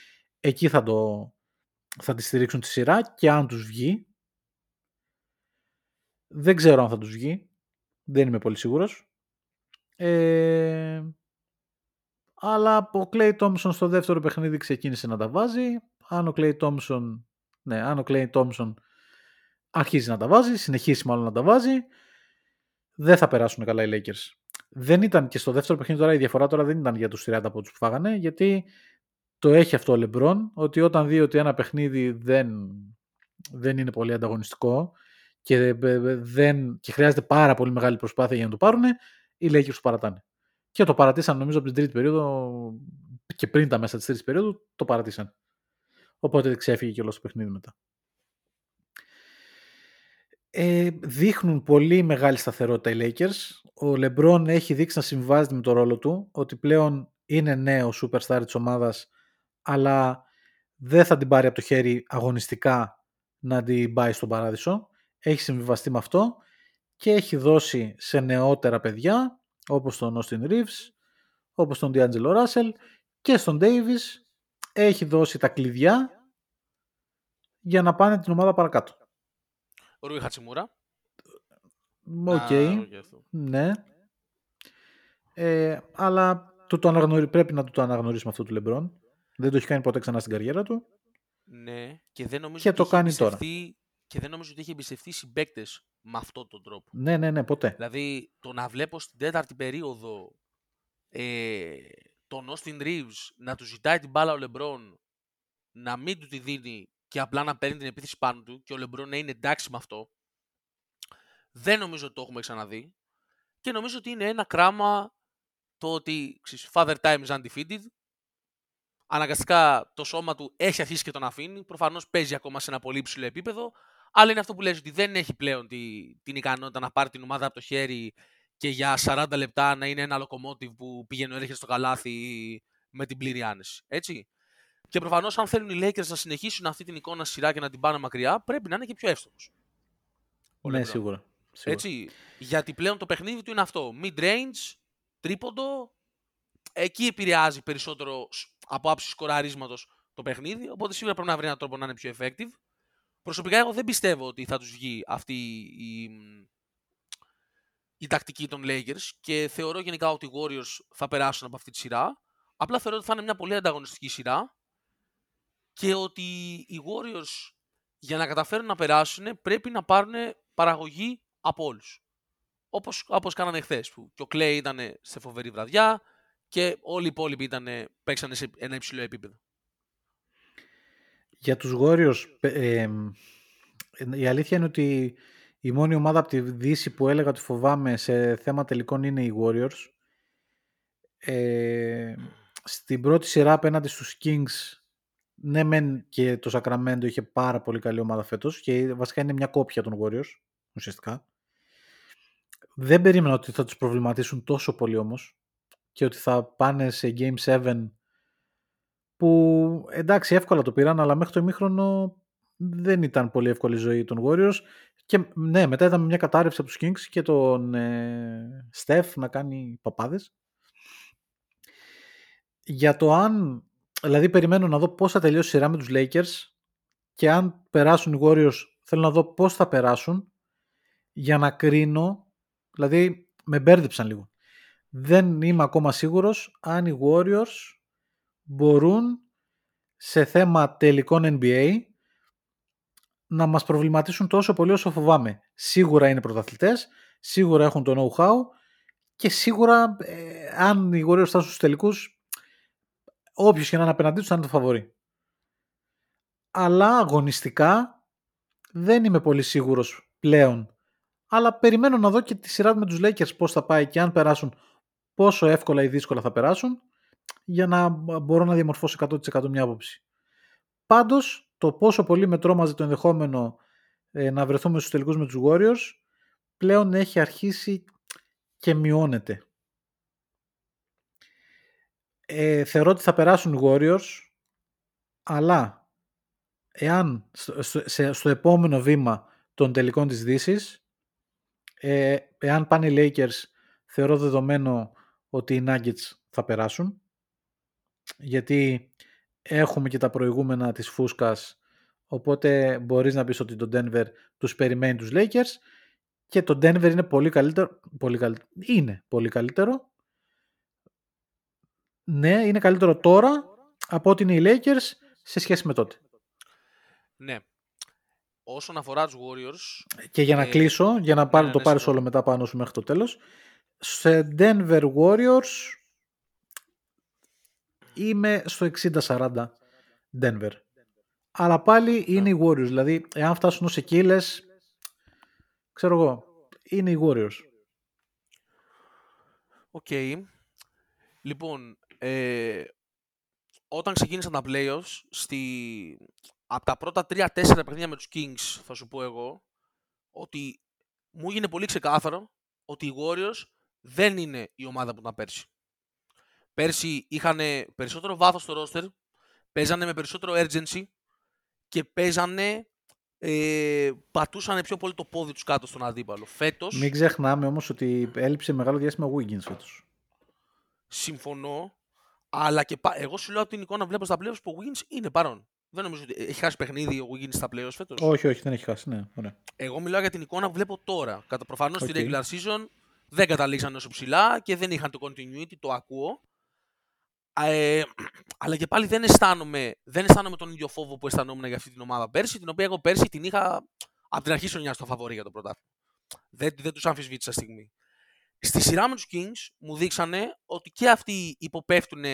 [SPEAKER 3] εκεί θα, το, θα τη στηρίξουν τη σειρά και αν τους βγει. Δεν ξέρω αν θα τους βγει. Δεν είμαι πολύ σίγουρος. Ε, αλλά ο Clay Thompson στο δεύτερο παιχνίδι ξεκίνησε να τα βάζει. Αν ο Clay Thompson, ναι, αν ο Clay Thompson αρχίζει να τα βάζει, συνεχίσει μάλλον να τα βάζει, δεν θα περάσουν καλά οι Lakers. Δεν ήταν και στο δεύτερο παιχνίδι τώρα η διαφορά τώρα δεν ήταν για τους 30 από τους που φάγανε, γιατί το έχει αυτό ο LeBron, ότι όταν δει ότι ένα παιχνίδι δεν, δεν είναι πολύ ανταγωνιστικό και, ε, ε, δεν, και χρειάζεται πάρα πολύ μεγάλη προσπάθεια για να το πάρουν, οι Lakers το παρατάνε. Και το παρατήσαν νομίζω από την τρίτη περίοδο και πριν τα μέσα της τρίτης περίοδου το παρατήσαν. Οπότε ξέφυγε και όλο το παιχνίδι μετά. Ε, δείχνουν πολύ μεγάλη σταθερότητα οι Lakers. Ο LeBron έχει δείξει να συμβάζεται με το ρόλο του, ότι πλέον είναι νέος superstar της ομάδας, αλλά δεν θα την πάρει από το χέρι αγωνιστικά να την πάει στον παράδεισο. Έχει συμβιβαστεί με αυτό και έχει δώσει σε νεότερα παιδιά, όπως τον Austin Reeves, όπως τον D'Angelo Russell και στον Davis, έχει δώσει τα κλειδιά για να πάνε την ομάδα παρακάτω.
[SPEAKER 4] Ρούι Χατσιμούρα.
[SPEAKER 3] Οκ.
[SPEAKER 4] Α, οκ, αυτό.
[SPEAKER 3] Ναι. Ε, αλλά το, το αναγνωρι... πρέπει να το, το αναγνωρίσουμε αυτό του Λεμπρόν. Δεν το έχει κάνει ποτέ ξανά στην καριέρα του.
[SPEAKER 4] Ναι, και δεν νομίζω
[SPEAKER 3] Και
[SPEAKER 4] ότι
[SPEAKER 3] το
[SPEAKER 4] έχει
[SPEAKER 3] κάνει τώρα.
[SPEAKER 4] Εμπιστευτεί- Και δεν νομίζω ότι έχει εμπιστευτεί συμπαίκτες με αυτόν τον τρόπο.
[SPEAKER 3] Ναι, ναι, ναι, ποτέ.
[SPEAKER 4] Δηλαδή, το να βλέπω στην τέταρτη περίοδο ε, τον Austin Reeves να του ζητάει την μπάλα ο Λεμπρόν, να μην του τη δίνει και απλά να παίρνει την επίθεση πάνω του και ο Λεμπρόν να είναι εντάξει με αυτό, δεν νομίζω ότι το έχουμε ξαναδεί. Και νομίζω ότι είναι ένα κράμα το ότι ξέρεις, Father Time is undefeated. Αναγκαστικά το σώμα του έχει αρχίσει και τον αφήνει. Προφανώς παίζει ακόμα σε ένα πολύ ψηλό επίπεδο. Αλλά είναι αυτό που λες ότι δεν έχει πλέον τη, την ικανότητα να πάρει την ομάδα από το χέρι και για 40 λεπτά να είναι ένα locomotive που πηγαίνει έρχεται στο καλάθι με την πλήρη άνεση. Έτσι. Και προφανώς, αν θέλουν οι Lakers να συνεχίσουν αυτή την εικόνα σειρά και να την πάνε μακριά, πρέπει να είναι και πιο εύστοχος.
[SPEAKER 3] Ναι, σίγουρα. σίγουρα.
[SPEAKER 4] Έτσι. Γιατί πλέον το παιχνίδι του είναι αυτό. Mid-range, τρίποντο. Εκεί επηρεάζει περισσότερο σ- από άψη σκοραρίσματος το παιχνίδι. Οπότε σίγουρα πρέπει να βρει έναν τρόπο να είναι πιο effective. Προσωπικά, εγώ δεν πιστεύω ότι θα τους βγει αυτή η, η τακτική των Lakers και θεωρώ γενικά ότι οι Warriors θα περάσουν από αυτή τη σειρά. Απλά θεωρώ ότι θα είναι μια πολύ ανταγωνιστική σειρά και ότι οι Warriors για να καταφέρουν να περάσουν πρέπει να πάρουν παραγωγή από όλους. Όπως, όπως κάνανε χθες. Που και ο Clay ήταν σε φοβερή βραδιά και όλοι οι υπόλοιποι ήταν, παίξανε σε ένα υψηλό επίπεδο.
[SPEAKER 3] Για τους Warriors, ε, ε, η αλήθεια είναι ότι η μόνη ομάδα από τη Δύση που έλεγα ότι φοβάμαι σε θέμα τελικών είναι οι Warriors. Ε, στην πρώτη σειρά απέναντι στους Kings, ναι μεν και το Sacramento είχε πάρα πολύ καλή ομάδα φέτος και βασικά είναι μια κόπια των Warriors, ουσιαστικά. Δεν περίμενα ότι θα τους προβληματίσουν τόσο πολύ όμως και ότι θα πάνε σε Game 7 που εντάξει εύκολα το πήραν αλλά μέχρι το ημίχρονο δεν ήταν πολύ εύκολη η ζωή των Warriors. Και ναι μετά είδαμε μια κατάρρευση από τους Kings και τον ε, Steph να κάνει παπάδες. Για το αν δηλαδή περιμένω να δω πώς θα τελειώσει η σειρά με τους Lakers και αν περάσουν οι Warriors θέλω να δω πώς θα περάσουν για να κρίνω δηλαδή με μπέρδεψαν λίγο. Δεν είμαι ακόμα σίγουρος αν οι Warriors μπορούν σε θέμα τελικών NBA να μας προβληματίσουν τόσο πολύ όσο φοβάμαι. Σίγουρα είναι πρωταθλητές, σίγουρα έχουν το know-how και σίγουρα ε, αν οι Warriors φτάσουν στους τελικούς όποιος και να είναι απέναντί τους θα είναι το φαβορή. Αλλά αγωνιστικά δεν είμαι πολύ σίγουρος πλέον. Αλλά περιμένω να δω και τη σειρά με τους Lakers πώς θα πάει και αν περάσουν πόσο εύκολα ή δύσκολα θα περάσουν για να μπορώ να διαμορφώσω 100% μια άποψη. Πάντως, το πόσο πολύ με τρόμαζε το ενδεχόμενο ε, να βρεθούμε στους τελικούς με τους Warriors πλέον έχει αρχίσει και μειώνεται. Ε, θεωρώ ότι θα περάσουν οι Warriors αλλά εάν στο, στο, σε- στο επόμενο βήμα των τελικών της Δύσης ε, εάν πάνε οι Lakers θεωρώ δεδομένο ότι οι Nuggets θα περάσουν γιατί έχουμε και τα προηγούμενα της φούσκας οπότε μπορείς να πεις ότι το Denver τους περιμένει τους Lakers και το Denver είναι πολύ καλύτερο πολύ καλ... είναι πολύ καλύτερο ναι είναι καλύτερο τώρα από ότι είναι οι Lakers σε σχέση με τότε
[SPEAKER 4] Ναι. Όσον αφορά τους Warriors,
[SPEAKER 3] και για να
[SPEAKER 4] Ε,
[SPEAKER 3] κλείσω για να πάρει,
[SPEAKER 4] ναι,
[SPEAKER 3] το
[SPEAKER 4] ναι,
[SPEAKER 3] πάρεις
[SPEAKER 4] συγγνώμη.
[SPEAKER 3] όλο μετά πάνω σου μέχρι το τέλος σε Denver Warriors είμαι στο 60-40 Denver. Αλλά πάλι είναι οι Warriors. Δηλαδή, εάν φτάσουν ως εκεί, λες, ξέρω εγώ, είναι οι Warriors.
[SPEAKER 4] Οκ. Λοιπόν, ε, όταν ξεκίνησαν τα playoffs, στη... από τα πρώτα 3-4 παιχνίδια με τους Kings, θα σου πω εγώ, ότι μου έγινε πολύ ξεκάθαρο ότι οι Warriors δεν είναι η ομάδα που ήταν πέρσι. Πέρσι είχαν περισσότερο βάθος στο roster, παίζανε με περισσότερο urgency και παίζανε, ε, πατούσαν πιο πολύ το πόδι τους κάτω στον αντίπαλο. Φέτος,
[SPEAKER 3] Μην ξεχνάμε όμως ότι έλειψε μεγάλο διάστημα Wiggins φέτος.
[SPEAKER 4] συμφωνώ, αλλά και πα- εγώ σου λέω από την εικόνα βλέπω στα playoffs που ο Wiggins είναι παρών. Δεν νομίζω ότι έχει χάσει παιχνίδι ο Wiggins στα playoffs φέτος;
[SPEAKER 3] Όχι, όχι, δεν έχει χάσει. Ναι, ωραία.
[SPEAKER 4] Εγώ μιλάω για την εικόνα που βλέπω τώρα. Κατά προφανώς
[SPEAKER 3] Οκ.
[SPEAKER 4] στη regular season δεν καταλήξαν όσο ψηλά και δεν είχαν το continuity, το ακούω. Ε, αλλά και πάλι δεν αισθάνομαι, δεν αισθάνομαι τον ίδιο φόβο που αισθανόμουν για αυτή την ομάδα πέρσι, την οποία εγώ πέρσι την είχα από την αρχή χρονιά στο φαβορή για το πρωτάθλημα. Δεν, δεν τους αμφισβήτησα στιγμή. Στη σειρά με τους Kings μου δείξανε ότι και αυτοί υποπέφτουν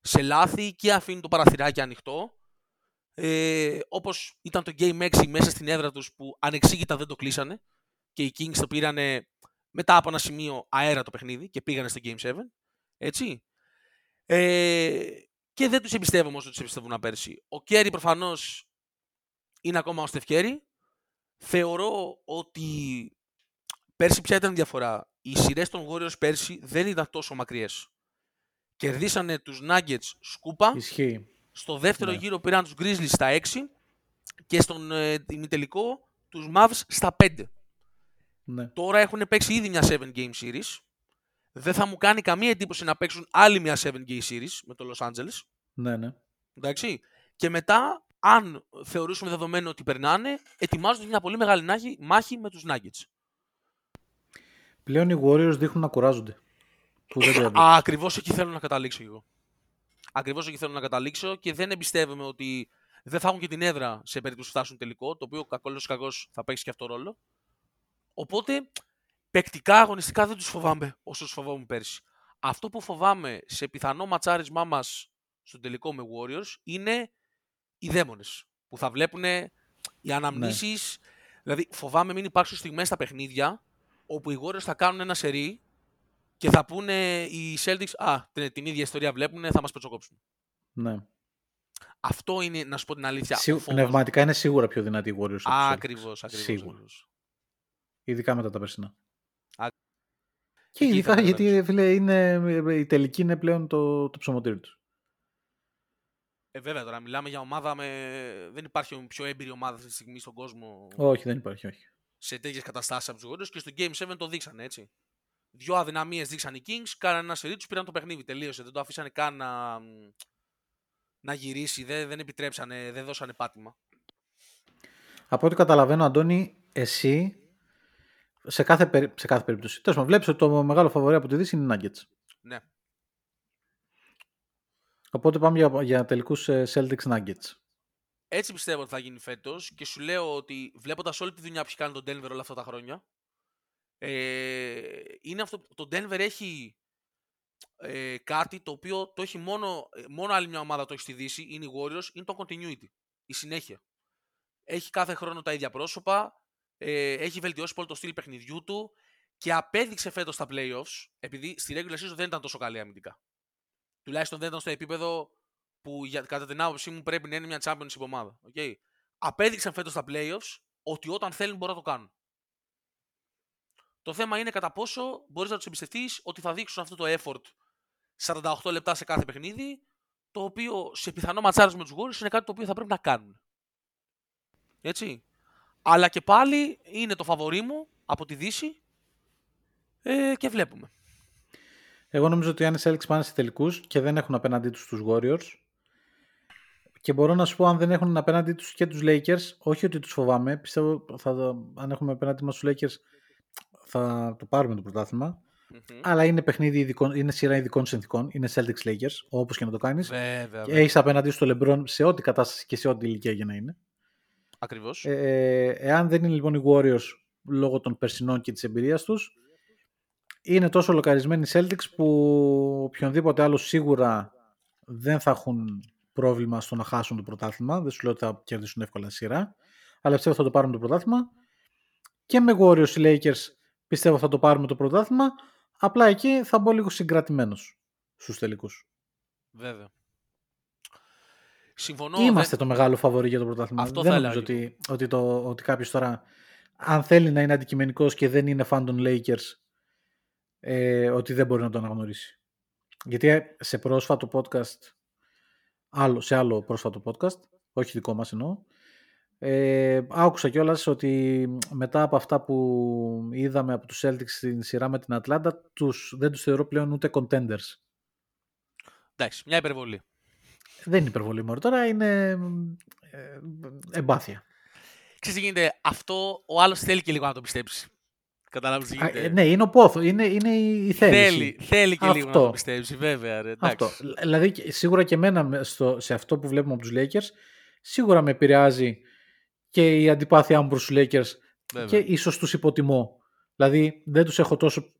[SPEAKER 4] σε λάθη και αφήνουν το παραθυράκι ανοιχτό. Ε, Όπως ήταν το Game 6 μέσα στην έδρα τους που ανεξήγητα δεν το κλείσανε και οι Kings το πήρανε μετά από ένα σημείο αέρα το παιχνίδι και πήγανε στο Game 7. Έτσι. Ε, και δεν τους εμπιστεύομαι όσο τους εμπιστεύουν πέρσι. Ο Κέρι προφανώς είναι ακόμα ο Στεφκέρι. Θεωρώ ότι πέρσι ποια ήταν η διαφορά. Οι σειρές των Warriors πέρσι δεν ήταν τόσο μακριές. Κερδίσανε τους Nuggets σκούπα.
[SPEAKER 3] Ισχύει.
[SPEAKER 4] Στο δεύτερο
[SPEAKER 3] Ναι.
[SPEAKER 4] γύρο πήραν τους Grizzlies στα 6 και στον ε, ημιτελικό τους Mavs στα 5.
[SPEAKER 3] Ναι.
[SPEAKER 4] Τώρα έχουν παίξει ήδη μια 7 game series. Δεν θα μου κάνει καμία εντύπωση να παίξουν άλλη μια 7 game series με το Los Angeles.
[SPEAKER 3] ναι, ναι.
[SPEAKER 4] Εντάξει. Και μετά, αν θεωρήσουμε δεδομένο ότι περνάνε, ετοιμάζονται μια πολύ μεγάλη νάχη- μάχη με τους Nuggets.
[SPEAKER 3] Πλέον οι Warriors δείχνουν να κουράζονται. Που δεν το έβλεπα.
[SPEAKER 4] Α, ακριβώς εκεί θέλω να καταλήξω κι εγώ. Ακριβώς εκεί θέλω να καταλήξω και δεν εμπιστεύομαι ότι δεν θα έχουν και την έδρα σε περίπτωση που φτάσουν τελικό, το οποίο κακόλος κακός θα παίξει και αυτό ρόλο. Οπότε, παικτικά, αγωνιστικά δεν τους φοβάμαι όσο τους φοβάμαι πέρσι. Αυτό που φοβάμαι σε πιθανό ματσάρισμά μας στο τελικό με Warriors είναι οι δαίμονες που θα βλέπουν οι αναμνήσεις. Δηλαδή, φοβάμαι μην υπάρξουν στιγμές στα παιχνίδια όπου οι Warriors θα κάνουν ένα σερί και θα πούνε οι Celtics, α, την, την ίδια ιστορία βλέπουν, θα μας πετσοκόψουν.
[SPEAKER 3] ναι.
[SPEAKER 4] Αυτό είναι, να σου πω την αλήθεια,
[SPEAKER 3] Σι-
[SPEAKER 4] ο φόβος μου.
[SPEAKER 3] Πνευματικά είναι σίγουρα πιο δυνατοί οι Warriors. από τους Celtics.
[SPEAKER 4] Ακριβώς, ακριβώς.
[SPEAKER 3] Σίγουρα.
[SPEAKER 4] ακριβώς.
[SPEAKER 3] Ειδικά μετά τα περσινά.
[SPEAKER 4] Α,
[SPEAKER 3] Και
[SPEAKER 4] εκεί
[SPEAKER 3] ειδικά
[SPEAKER 4] θα
[SPEAKER 3] γιατί
[SPEAKER 4] καταλάβεις.
[SPEAKER 3] φίλε, είναι, η τελική είναι πλέον το, το ψωμοτήρι τους.
[SPEAKER 4] Ε, βέβαια τώρα μιλάμε για ομάδα με. Δεν υπάρχει πιο έμπειρη ομάδα αυτή τη στιγμή στον κόσμο
[SPEAKER 3] Όχι, δεν υπάρχει, όχι.
[SPEAKER 4] σε τέτοιες καταστάσεις από τους Warriors και στο Game 7 το δείξανε έτσι. Δυο αδυναμίες δείξαν οι Kings, κάνανε ένα σερί, τους πήραν το παιχνίδι. Τελείωσε. Δεν το αφήσανε καν να, να γυρίσει. Δεν, δεν επιτρέψανε, δεν δώσανε πάτημα.
[SPEAKER 3] Από ό,τι καταλαβαίνω, Αντώνη, εσύ σε κάθε, περι- σε κάθε περίπτωση. Τέλος πάντων, βλέπεις ότι το μεγάλο φαβορή από τη Δύση είναι οι Nuggets.
[SPEAKER 4] Ναι.
[SPEAKER 3] Οπότε πάμε για, για τελικούς Celtics Nuggets.
[SPEAKER 4] Έτσι πιστεύω ότι θα γίνει φέτος και σου λέω ότι βλέποντας όλη τη δουλειά που έχει κάνει τον Denver όλα αυτά τα χρόνια, ε, είναι αυτό, το Denver έχει ε, κάτι το οποίο το έχει μόνο, ε, μόνο άλλη μια ομάδα το έχει στη Δύση, είναι οι Warriors, είναι το continuity, η συνέχεια. Έχει κάθε χρόνο τα ίδια πρόσωπα, ε, έχει βελτιώσει πολύ το στυλ παιχνιδιού του και απέδειξε φέτος στα playoffs, επειδή στη regular season δεν ήταν τόσο καλή αμυντικά. Τουλάχιστον δεν ήταν στο επίπεδο που για, κατά την άποψή μου πρέπει να είναι μια championship ομάδα. Okay. Απέδειξαν φέτος στα playoffs ότι όταν θέλουν μπορούν να το κάνουν. Το θέμα είναι κατά πόσο μπορείς να τους εμπιστευτείς ότι θα δείξουν αυτό το effort 48 λεπτά σε κάθε παιχνίδι, το οποίο σε πιθανό ματσάρισμα με τους Warriors είναι κάτι το οποίο θα πρέπει να κάνουν. Έτσι. Αλλά και πάλι είναι το φαβορί μου από τη Δύση ε, και βλέπουμε.
[SPEAKER 3] Εγώ νομίζω ότι αν οι Celtics πάνε σε τελικούς και δεν έχουν απέναντί τους τους Warriors. Και μπορώ να σου πω, αν δεν έχουν απέναντί τους και τους Lakers, όχι ότι τους φοβάμαι. Πιστεύω θα, αν έχουμε απέναντί μας τους Lakers θα το πάρουμε το πρωτάθλημα.
[SPEAKER 4] Μμμ.
[SPEAKER 3] Αλλά είναι παιχνίδι ειδικών, είναι σειρά ειδικών συνθηκών. Είναι Celtics Lakers, όπως και να το κάνεις.
[SPEAKER 4] Βέβαια.
[SPEAKER 3] Και έχει απέναντί σου το LeBron σε ό,τι κατάσταση και σε ό,τι ηλικία για να είναι.
[SPEAKER 4] Ακριβώς.
[SPEAKER 3] Ε, εάν δεν είναι λοιπόν οι Warriors λόγω των περσινών και της εμπειρίας τους, είναι τόσο λοκαρισμένοι οι Celtics που οποιονδήποτε άλλο σίγουρα δεν θα έχουν πρόβλημα στο να χάσουν το πρωτάθλημα. Δεν σου λέω ότι θα κερδίσουν εύκολα τη σειρά, αλλά πιστεύω θα το πάρουν το πρωτάθλημα. Και με Warriors οι Lakers πιστεύω θα το πάρουμε το πρωτάθλημα. Απλά εκεί θα μπω λίγο συγκρατημένος στους τελικούς.
[SPEAKER 4] Βέβαια. Συμφωνώ.
[SPEAKER 3] Είμαστε
[SPEAKER 4] δεν-
[SPEAKER 3] το μεγάλο φαβορή για το πρωτάθλημα.
[SPEAKER 4] Αυτό
[SPEAKER 3] δεν
[SPEAKER 4] θα
[SPEAKER 3] νομίζω
[SPEAKER 4] έλεγα
[SPEAKER 3] ότι, ότι, το, ότι κάποιος τώρα, αν θέλει να είναι αντικειμενικός και δεν είναι fan των Lakers, ε, ότι δεν μπορεί να το αναγνωρίσει. Γιατί ε, σε πρόσφατο podcast, άλλο, σε άλλο πρόσφατο podcast, όχι δικό μας εννοώ, ε, άκουσα κιόλας ότι μετά από αυτά που είδαμε από τους Celtics στην σειρά με την Ατλάντα, τους, δεν τους θεωρώ πλέον ούτε contenders.
[SPEAKER 4] Εντάξει, μια υπερβολή.
[SPEAKER 3] Δεν είναι υπερβολή μόνο τώρα, είναι ε, εμπάθεια.
[SPEAKER 4] Ξέρεις τι γίνεται, αυτό ο άλλος θέλει και λίγο να το πιστέψει. Καταλάβεις τι
[SPEAKER 3] Α,
[SPEAKER 4] γίνεται;
[SPEAKER 3] ε, ναι, είναι ο πόθο, είναι, είναι η η θέληση.
[SPEAKER 4] Θέλει, θέλει και λίγο να
[SPEAKER 3] Αυτό.
[SPEAKER 4] το πιστέψει, βέβαια. Ρε, εντάξει.
[SPEAKER 3] Αυτό. Δηλαδή, και- σίγουρα και εμένα με- στο, σε αυτό που βλέπουμε από τους Lakers, σίγουρα με επηρεάζει και η αντιπάθειά μου προς τους Lakers
[SPEAKER 4] Βέβαια.
[SPEAKER 3] και ίσως τους υποτιμώ. Δηλαδή, δεν τους έχω τόσο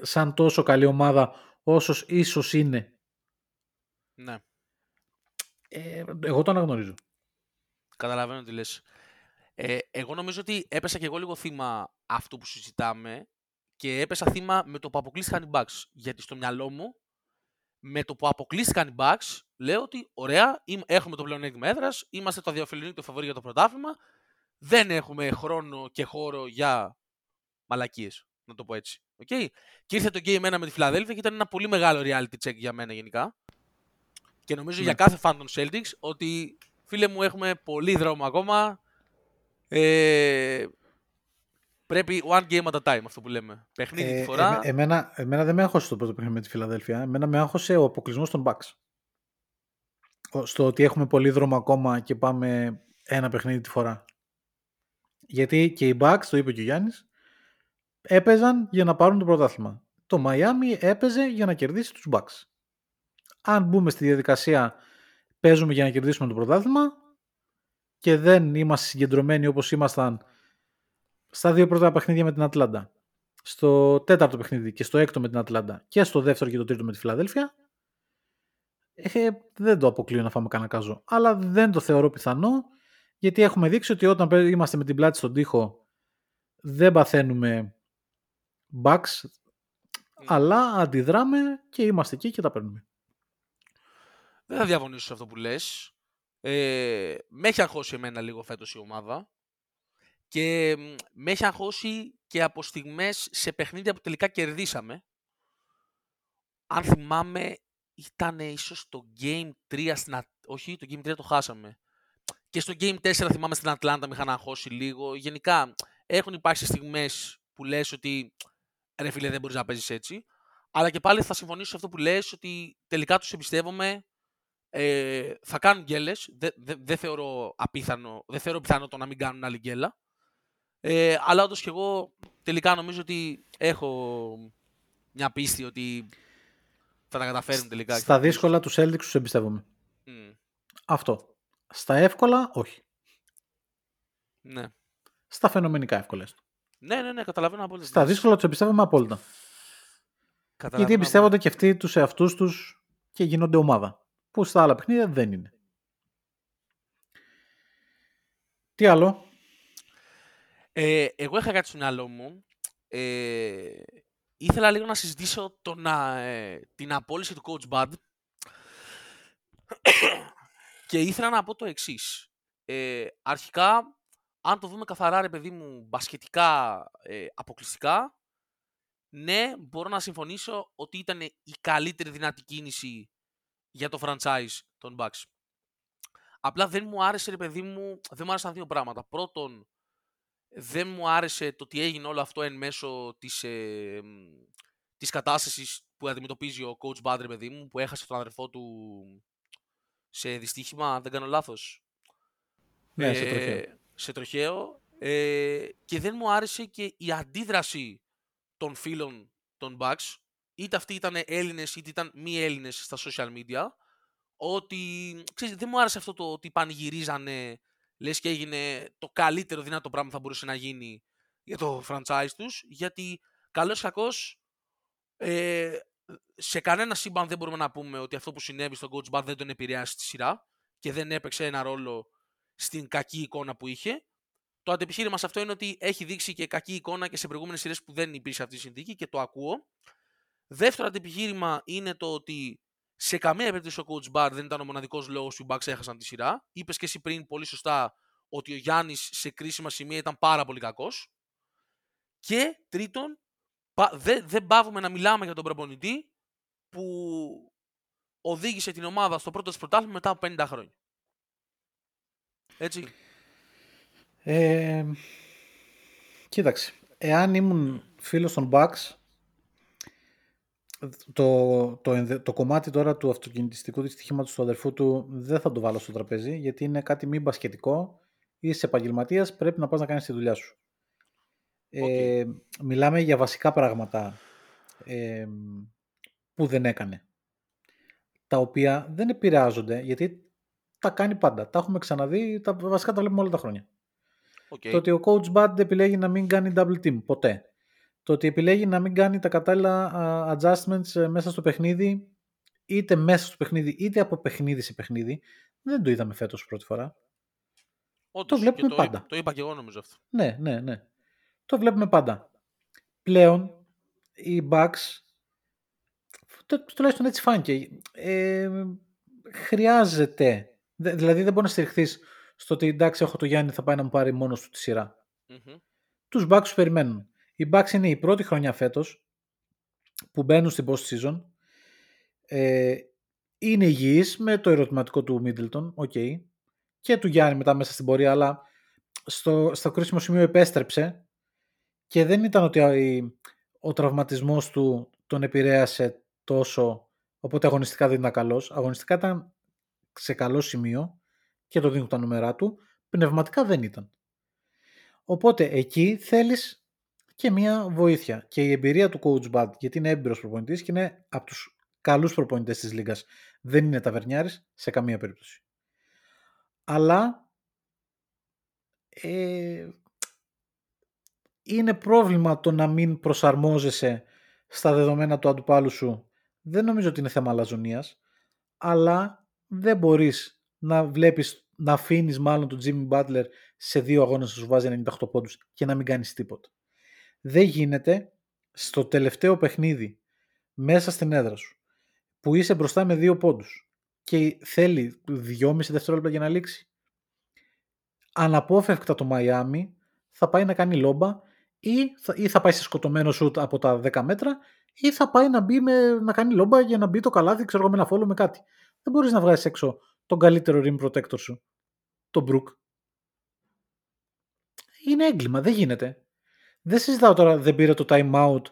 [SPEAKER 3] σαν τόσο καλή ομάδα όσος ίσως είναι.
[SPEAKER 4] Ναι,
[SPEAKER 3] Ε, εγώ το αναγνωρίζω.
[SPEAKER 4] καταλαβαίνω τι λες. Ε, εγώ νομίζω ότι έπεσα και εγώ λίγο θύμα αυτού που συζητάμε και έπεσα θύμα με το που αποκλείστηκαν οι Bucks. Γιατί στο μυαλό μου, με το που αποκλείστηκαν οι Bucks, λέω ότι ωραία, είμαι- έχουμε το πλεονέκτημα έδρας, είμαστε το αδιαφιλονίκητο φαβορή για το πρωτάθλημα, δεν έχουμε χρόνο και χώρο για μαλακίες, να το πω έτσι. Okay? Και ήρθε το Game 1 με τη Φιλαδέλφια και ήταν ένα πολύ μεγάλο reality check για μένα γενικά. Και νομίζω
[SPEAKER 3] Ναι.
[SPEAKER 4] για κάθε fan των Celtics ότι φίλε μου έχουμε πολύ δρόμο ακόμα. Ε, πρέπει one game at a time αυτό που λέμε. Παιχνίδι τη
[SPEAKER 3] Ε,
[SPEAKER 4] φορά.
[SPEAKER 3] εμέ- εμένα, εμένα δεν με άγχωσε το πρώτο παιχνίδι με τη Φιλαδέλφια. Εμένα με άγχωσε ο αποκλεισμός των Bucks. Ο- Στο ότι έχουμε πολύ δρόμο ακόμα και πάμε ένα παιχνίδι τη φορά. Γιατί και οι Bucks, το είπε και ο Γιάννης, έπαιζαν για να πάρουν το πρωτάθλημα. Το Miami έπαιζε για να κερδίσει τους Bucks. Αν μπούμε στη διαδικασία παίζουμε για να κερδίσουμε το πρωτάθλημα και δεν είμαστε συγκεντρωμένοι όπως ήμασταν στα δύο πρώτα παιχνίδια με την Ατλάντα, στο τέταρτο παιχνίδι και στο έκτο με την Ατλάντα και στο δεύτερο και το τρίτο με τη Φιλαδέλφια, ε, δεν το αποκλείω να φάμε κανένα κάζο. Αλλά δεν το θεωρώ πιθανό γιατί έχουμε δείξει ότι όταν παι- είμαστε με την πλάτη στον τοίχο δεν παθαίνουμε bugs αλλά αντιδράμε και είμαστε εκεί και τα παίρνουμε.
[SPEAKER 4] Δεν θα διαφωνήσω σε αυτό που λες. Ε, με έχει αγχώσει εμένα λίγο φέτος η ομάδα. Και μ, με έχει αγχώσει και από στιγμές σε παιχνίδια που τελικά κερδίσαμε. Αν θυμάμαι, ήταν ίσως το Game 3 στην Ατ- Όχι, το Game 3 το χάσαμε. Και στο Game 4 θυμάμαι στην Ατλάντα με είχαν αγχώσει λίγο. Γενικά έχουν υπάρξει στιγμές που λες ότι ρε φίλε δεν μπορείς να παίζεις έτσι. Αλλά και πάλι θα συμφωνήσω σε αυτό που λες ότι τελικά τους εμπιστεύομαι. Ε, θα κάνουν γκέλες. Δεν δε, δεν θεωρώ απίθανο, δεν θεωρώ πιθανό το να μην κάνουν άλλη γκέλα. Ε, αλλά όντως και εγώ τελικά νομίζω ότι έχω μια πίστη ότι θα τα καταφέρουν τελικά. και
[SPEAKER 3] Στα
[SPEAKER 4] θα
[SPEAKER 3] δύσκολα τους Celtics τους εμπιστεύομαι.
[SPEAKER 4] κερδίσουν. Μμ,
[SPEAKER 3] Αυτό. Στα εύκολα, όχι.
[SPEAKER 4] ναι.
[SPEAKER 3] Στα φαινομενικά εύκολα. έστω.
[SPEAKER 4] ναι, ναι, ναι, καταλαβαίνω απόλυτα.
[SPEAKER 3] Στα δύσκολα τους εμπιστεύομαι απόλυτα.
[SPEAKER 4] Καταλαβαίνω
[SPEAKER 3] Γιατί εμπιστεύονται και αυτοί τους εαυτούς τους και γίνονται ομάδα. Που στα άλλα παιχνίδια δεν είναι. Τι άλλο;
[SPEAKER 4] Ε, εγώ είχα κάτι στο μυαλό μου. Ε, ήθελα λίγο να συζητήσω τον, α, ε, την απόλυση του Coach Bud και ήθελα να πω το εξής. Ε, αρχικά, αν το δούμε καθαρά, ρε παιδί μου, μπασκετικά, ε, αποκλειστικά, ναι, μπορώ να συμφωνήσω ότι ήταν η καλύτερη δυνατή κίνηση για το franchise των Bucks. Απλά δεν μου άρεσε, ρε παιδί μου, δεν μου άρεσαν δύο πράγματα. Πρώτον, δεν μου άρεσε το ότι έγινε όλο αυτό εν μέσω της, ε, μ, της κατάστασης που αντιμετωπίζει ο coach Bud, ρε παιδί μου, που έχασε τον αδερφό του σε δυστύχημα, αν δεν κάνω λάθος.
[SPEAKER 3] Ναι, σε
[SPEAKER 4] Ε,
[SPEAKER 3] τροχαίο.
[SPEAKER 4] σε τροχαίο. Ε, και δεν μου άρεσε και η αντίδραση των φίλων των Bucks, είτε αυτοί ήταν Έλληνες είτε ήταν μη Έλληνες στα social media, ότι ξέρεις, δεν μου άρεσε αυτό το ότι πανηγυρίζανε, λες και έγινε το καλύτερο δυνατό πράγμα που θα μπορούσε να γίνει για το franchise τους, γιατί καλώς ή κακώς ε, σε κανένα σύμπαν δεν μπορούμε να πούμε ότι αυτό που συνέβη στον Coach Bud δεν τον επηρεάσει στη σειρά και δεν έπαιξε ένα ρόλο στην κακή εικόνα που είχε. Το αντεπιχείρημα σε αυτό είναι ότι έχει δείξει και κακή εικόνα και σε προηγούμενες σειρές που δεν υπήρξε αυτή η συνθήκη και το ακούω. Δεύτερο αντεπιχείρημα είναι το ότι σε καμία περίπτωση ο coach Bar δεν ήταν ο μοναδικός λόγος που οι Bucks έχασαν τη σειρά. Είπες και εσύ πριν πολύ σωστά ότι ο Γιάννης σε κρίσιμα σημεία ήταν πάρα πολύ κακός. Και τρίτον, πα- δεν δεν πάβουμε να μιλάμε για τον προπονητή που οδήγησε την ομάδα στο πρώτο της πρωτάθλημα μετά από 50 χρόνια. Έτσι.
[SPEAKER 3] Ε, κοίταξε. Εάν ήμουν φίλος των Bucks, το, το, ενδε- το κομμάτι τώρα του αυτοκινητιστικού δυστυχήματος του αδερφού του δεν θα το βάλω στο τραπέζι, γιατί είναι κάτι μη μπασκετικό. Είσαι επαγγελματίας, πρέπει να πας να κάνεις τη δουλειά σου. Ε, μιλάμε για βασικά πράγματα ε, που δεν έκανε. Τα οποία δεν επηρεάζονται γιατί τα κάνει πάντα. Τα έχουμε ξαναδεί, τα βασικά τα βλέπουμε όλα τα χρόνια.
[SPEAKER 4] Οκ.
[SPEAKER 3] Το ότι ο coach Bud επιλέγει να μην κάνει double team, ποτέ. Το ότι επιλέγει να μην κάνει τα κατάλληλα α, adjustments ε, μέσα στο παιχνίδι, είτε μέσα στο παιχνίδι, είτε από παιχνίδι σε παιχνίδι, δεν το είδαμε φέτος πρώτη φορά.
[SPEAKER 4] Όντως, και
[SPEAKER 3] βλέπουμε
[SPEAKER 4] το,
[SPEAKER 3] πάντα.
[SPEAKER 4] είπα- Το είπα και εγώ νομίζω αυτό.
[SPEAKER 3] Ναι, ναι, ναι. Το βλέπουμε πάντα. Πλέον, οι Bucks, το- τουλάχιστον έτσι φάνηκε, ε, χρειάζεται, δε- δηλαδή δεν μπορεί να στηριχθείς στο ότι εντάξει έχω το Γιάννη θα πάει να μου πάρει μόνος του τη σειρά.
[SPEAKER 4] Μμμ.
[SPEAKER 3] Τους Bucks τους περιμένουν. Οι Bucks είναι η πρώτη χρονιά φέτος που μπαίνουν στην post season. Ε, είναι υγιείς με το ερωτηματικό του Middleton, οκ. Και του Γιάννη μετά μέσα στην πορεία, αλλά στο, στο κρίσιμο σημείο επέστρεψε και δεν ήταν ότι η- ο τραυματισμός του τον επηρέασε τόσο, οπότε αγωνιστικά δεν ήταν καλός. Αγωνιστικά ήταν σε καλό σημείο και το δίνουν τα νούμερά του, πνευματικά δεν ήταν. Οπότε εκεί θέλεις και μία βοήθεια. Και η εμπειρία του coach Bud, γιατί είναι έμπειρος προπονητής και είναι από τους καλούς προπονητές της λίγκας. Δεν είναι ταβερνιάρης σε καμία περίπτωση. Αλλά ε, είναι πρόβλημα το να μην προσαρμόζεσαι στα δεδομένα του αντιπάλου σου. Δεν νομίζω ότι είναι θέμα αλαζονίας, αλλά δεν μπορείς να βλέπεις, να αφήνεις μάλλον τον Jimmy Butler σε δύο αγώνες να σου βάζει 98 πόντους και να μην κάνεις τίποτα. Δεν γίνεται στο τελευταίο παιχνίδι μέσα στην έδρα σου που είσαι μπροστά με δύο πόντους και θέλει δυόμιση δευτερόλεπτα για να λήξει αναπόφευκτα το Μαϊάμι θα πάει να κάνει λόμπα ή θα, ή θα πάει σε σκοτωμένο σουτ από τα 10 μέτρα ή θα πάει να, μπει με, να κάνει λόμπα για να μπει το καλάθι ξέρω εγώ με ένα φόλο με κάτι. Δεν μπορείς να βγάλεις έξω τον καλύτερο rim protector σου, τον Brook. Είναι έγκλημα, δεν γίνεται. Δεν συζητάω τώρα, δεν πήρε το time out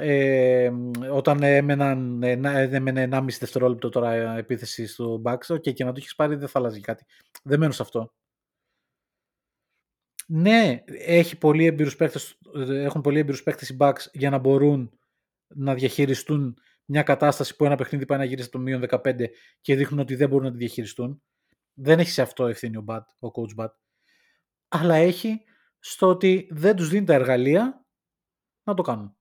[SPEAKER 3] ε, όταν έμεναν, ε, να- έμενε 1,5 δευτερόλεπτο τώρα ε, επίθεση στους Bucks. Οκ, και να το έχεις πάρει δεν θα άλλαζε κάτι. Δεν μένω σε αυτό. Ναι, έχει πολύ έμπειρους παίκτες, ε, έχουν πολύ έμπειρους παίκτες οι Bucks για να μπορούν να διαχειριστούν μια κατάσταση που ένα παιχνίδι πάει να γυρίσει από το μείον 15 και δείχνουν ότι δεν μπορούν να τη διαχειριστούν. Δεν έχει σε αυτό ευθύνη ο, Bud, ο coach Bud. Αλλά έχει στο ότι δεν τους δίνει τα εργαλεία να το κάνουν.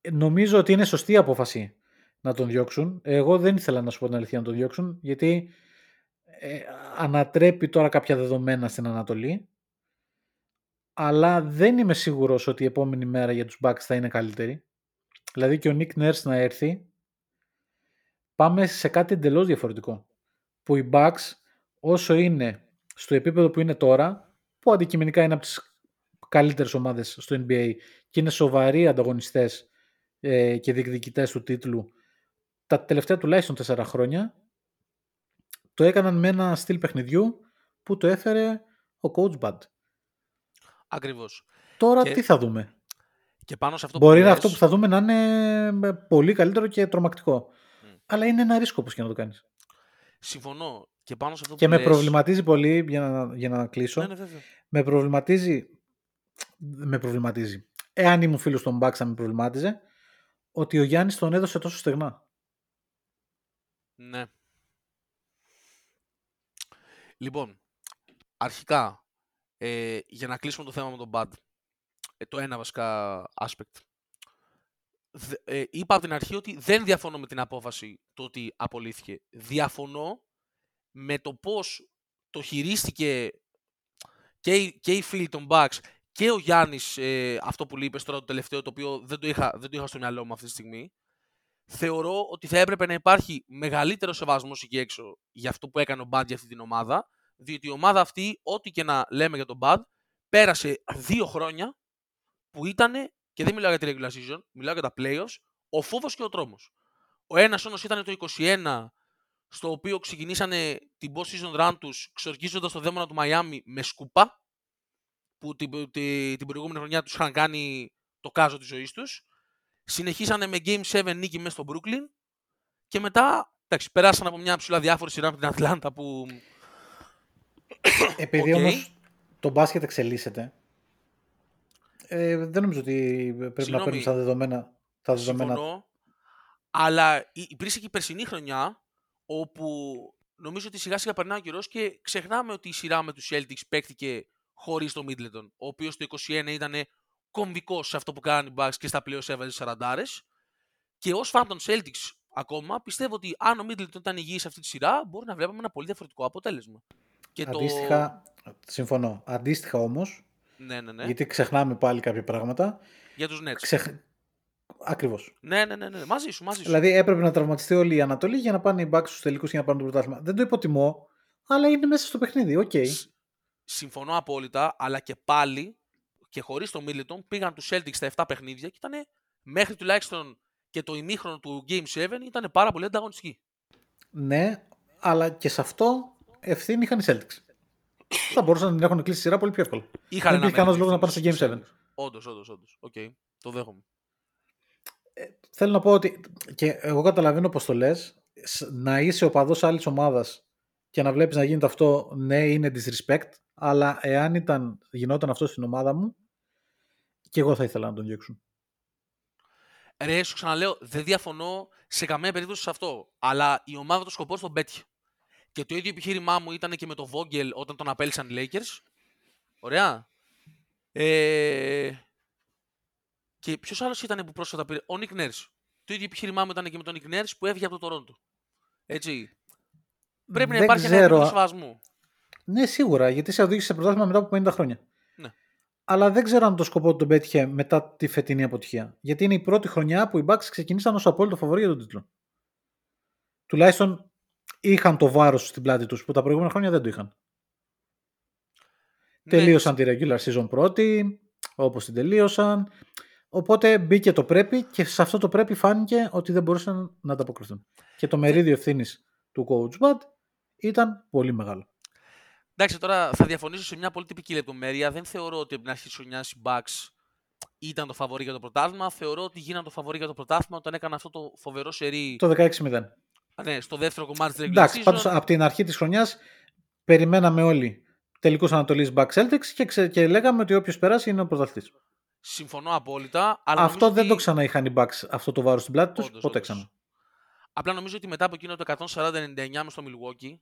[SPEAKER 3] Ε, Νομίζω ότι είναι σωστή η απόφαση να τον διώξουν. Εγώ δεν ήθελα να σου πω την αλήθεια να τον διώξουν, γιατί ε, ανατρέπει τώρα κάποια δεδομένα στην Ανατολή, αλλά δεν είμαι σίγουρος ότι η επόμενη μέρα για τους Bucks θα είναι καλύτερη. Δηλαδή και ο Nick Nurse να έρθει, πάμε σε κάτι εντελώς διαφορετικό. Που οι Bucks όσο είναι στο επίπεδο που είναι τώρα, που αντικειμενικά είναι από τις καλύτερες ομάδες στο NBA και είναι σοβαροί ανταγωνιστές ε, και διεκδικητές του τίτλου τα τελευταία τουλάχιστον τέσσερα χρόνια το έκαναν με ένα στυλ παιχνιδιού που το έφερε ο coach Bud.
[SPEAKER 4] Ακριβώς.
[SPEAKER 3] Τώρα
[SPEAKER 4] Και-
[SPEAKER 3] τι θα δούμε;
[SPEAKER 4] Και πάνω σε αυτό
[SPEAKER 3] Μπορεί
[SPEAKER 4] που
[SPEAKER 3] να
[SPEAKER 4] λες,
[SPEAKER 3] αυτό που θα δούμε να είναι πολύ καλύτερο και τρομακτικό. Αλλά είναι ένα ρίσκο όπως και να το κάνεις.
[SPEAKER 4] Συμφωνώ. Και πάνω σε αυτό
[SPEAKER 3] Και
[SPEAKER 4] που
[SPEAKER 3] με
[SPEAKER 4] λες-
[SPEAKER 3] προβληματίζει πολύ, για να, για να κλείσω,
[SPEAKER 4] Ναι, ναι, βέβαια.
[SPEAKER 3] με προβληματίζει, με προβληματίζει, εάν ήμουν φίλος των Bucks θα με προβλημάτιζε, ότι ο Γιάννης τον έδωσε τόσο στεγνά.
[SPEAKER 4] Ναι. Λοιπόν, αρχικά, ε, για να κλείσουμε το θέμα με τον Bud, ε, το ένα βασικά aspect. Δε- ε, είπα από την αρχή ότι δεν διαφωνώ με την απόφαση το ότι απολύθηκε. Διαφωνώ με το πώς το χειρίστηκε και οι, και οι φίλοι των Bucks και ο Γιάννης, ε, αυτό που είπες τώρα το τελευταίο, το οποίο δεν το, είχα, δεν το είχα στο μυαλό μου αυτή τη στιγμή, θεωρώ ότι θα έπρεπε να υπάρχει μεγαλύτερο σεβασμός εκεί έξω για αυτό που έκανε ο Bud για αυτή την ομάδα. Διότι η ομάδα αυτή, ό,τι και να λέμε για τον Bud, πέρασε δύο χρόνια που ήταν, και δεν μιλάω για τη regular season, μιλάω για τα playoffs, ο φόβος και ο τρόμος. Ο ένας όνος ήταν το 21, στο οποίο ξεκινήσανε την post season run τους, ξορκίζοντας το δαίμονα του Miami με σκούπα, που την, την, την προηγούμενη χρονιά τους είχαν κάνει το κάζο της ζωής τους. Συνεχίσανε με Game 7 νίκη μέσα στο Brooklyn και μετά εντάξει, περάσαν από μια ψιλοαδιάφορη σειρά με την Ατλάντα που
[SPEAKER 3] Επειδή
[SPEAKER 4] Οκ.
[SPEAKER 3] όμως το μπάσκετ εξελίσσεται, ε, δεν νομίζω ότι πρέπει να
[SPEAKER 4] Συγγνώμη.
[SPEAKER 3] παίρνουν στα δεδομένα. Τα δεδομένα.
[SPEAKER 4] Συμφωνώ. Αλλά υ- υπήρξε και η περσινή χρονιά όπου νομίζω ότι σιγά σιγά περνάει ο καιρός και ξεχνάμε ότι η σειρά με τους Celtics παίχτηκε χωρίς το Middleton. Ο οποίος το 21 ήταν κομβικό σε αυτό που κάνανε οι Bucks και στα playoffs έβαζε 40. Και ως φαν των Celtics ακόμα πιστεύω ότι αν ο Middleton ήταν υγιής σε αυτή τη σειρά μπορεί να βλέπαμε ένα πολύ διαφορετικό αποτέλεσμα. Και
[SPEAKER 3] Αντίστοιχα, συμφωνώ. Αντίστοιχα όμως,
[SPEAKER 4] Ναι, ναι, ναι.
[SPEAKER 3] γιατί ξεχνάμε πάλι κάποια πράγματα,
[SPEAKER 4] Για τους Nets.
[SPEAKER 3] ξεχ... Ακριβώς.
[SPEAKER 4] Ναι, ναι, ναι, ναι. Μαζί σου, μαζί σου.
[SPEAKER 3] Δηλαδή έπρεπε να τραυματιστεί όλη η Ανατολή για να πάνε οι Bucks στους τελικούς για να πάρουν το πρωτάθλημα. Δεν το υποτιμώ, αλλά είναι μέσα στο παιχνίδι. Οκ.
[SPEAKER 4] Σ- Συμφωνώ απόλυτα, αλλά και πάλι και χωρίς τον Middleton πήγαν τους Celtics στα 7 παιχνίδια και ήταν μέχρι τουλάχιστον και το ημίχρονο του Game 7 ήταν πάρα πολύ ανταγωνιστική.
[SPEAKER 3] Ναι, αλλά και σε αυτό ευθύνη είχαν οι Celtics. Θα μπορούσαν να την έχουν κλείσει σειρά πολύ πιο εύκολα.
[SPEAKER 4] Είχαν
[SPEAKER 3] Δεν υπήρχε κανένας λόγος να πάνε στο Game 7.
[SPEAKER 4] Όντως, όντως, όντως. Οκ, το δέχομαι.
[SPEAKER 3] Θέλω να πω ότι και εγώ καταλαβαίνω πώ το λες. Να είσαι οπαδός άλλης ομάδας και να βλέπεις να γίνεται αυτό, ναι, είναι disrespect. Αλλά εάν ήταν, γινόταν αυτό στην ομάδα μου, και εγώ θα ήθελα να τον διώξουν.
[SPEAKER 4] Ρε, σου ξαναλέω, δεν διαφωνώ σε καμία περίπτωση σε αυτό. Αλλά η ομάδα το σκοπό τον πέτυχε. Και το ίδιο επιχείρημά μου ήταν και με το Vogel όταν τον απέλησαν οι Lakers. Ωραία. Ε... Και ποιος άλλος ήταν που πρόσφατα πήρε. Ο Nick Nurse. Το ίδιο επιχείρημά μου ήταν και με τον Nick Nurse που έφυγε από το Toronto. Έτσι. Πρέπει να
[SPEAKER 3] Δεν
[SPEAKER 4] υπάρχει ένα
[SPEAKER 3] ξέρω.
[SPEAKER 4] επίπεδο σεβασμού.
[SPEAKER 3] Ναι, σίγουρα, γιατί σε οδήγησε σε πρωτάθλημα μετά από 50 χρόνια.
[SPEAKER 4] Ναι.
[SPEAKER 3] Αλλά δεν ξέρω αν το σκοπό του τον πέτυχε μετά τη φετινή αποτυχία. Γιατί είναι η πρώτη χρονιά που οι Bucks ξεκινήσαν ως απόλυτο φαβορή για τον τίτλο. Τουλάχιστον είχαν το βάρος στην πλάτη τους που τα προηγούμενα χρόνια δεν το είχαν.
[SPEAKER 4] Ναι,
[SPEAKER 3] Τελείωσαν τη regular season πρώτη, όπως την τελείωσαν. Οπότε μπήκε το πρέπει και σε αυτό το πρέπει φάνηκε ότι δεν μπορούσαν να ανταποκριθούν. Και το μερίδιο ευθύνης του coach Bud ήταν πολύ μεγάλο.
[SPEAKER 4] Εντάξει, τώρα θα διαφωνήσω σε μια πολύ τυπική λεπτομέρεια. Δεν θεωρώ ότι από την αρχή της χρονιάς οι Bucks ήταν το φαβορή για το πρωτάθλημα. Θεωρώ ότι γίναν το φαβορή για το πρωτάθλημα όταν έκανα αυτό το φοβερό σερί
[SPEAKER 3] Το 16-0.
[SPEAKER 4] ναι, στο δεύτερο κομμάτι της regular
[SPEAKER 3] Εντάξει,
[SPEAKER 4] season.
[SPEAKER 3] πάντως από την αρχή της χρονιάς περιμέναμε όλοι τελικούς Ανατολής Bucks Celtics και, ξε... και λέγαμε ότι όποιος περάσει είναι ο πρωταθλητής.
[SPEAKER 4] Συμφωνώ απόλυτα. Αλλά
[SPEAKER 3] Αυτό
[SPEAKER 4] νομίζω
[SPEAKER 3] δεν
[SPEAKER 4] ότι...
[SPEAKER 3] το ξαναείχαν οι Bucks αυτό το βάρος στην πλάτη τους
[SPEAKER 4] Όντως,
[SPEAKER 3] ποτέ
[SPEAKER 4] όντως.
[SPEAKER 3] ξανά.
[SPEAKER 4] Απλά νομίζω ότι μετά από εκείνο το 140-99 μες στο Milwaukee,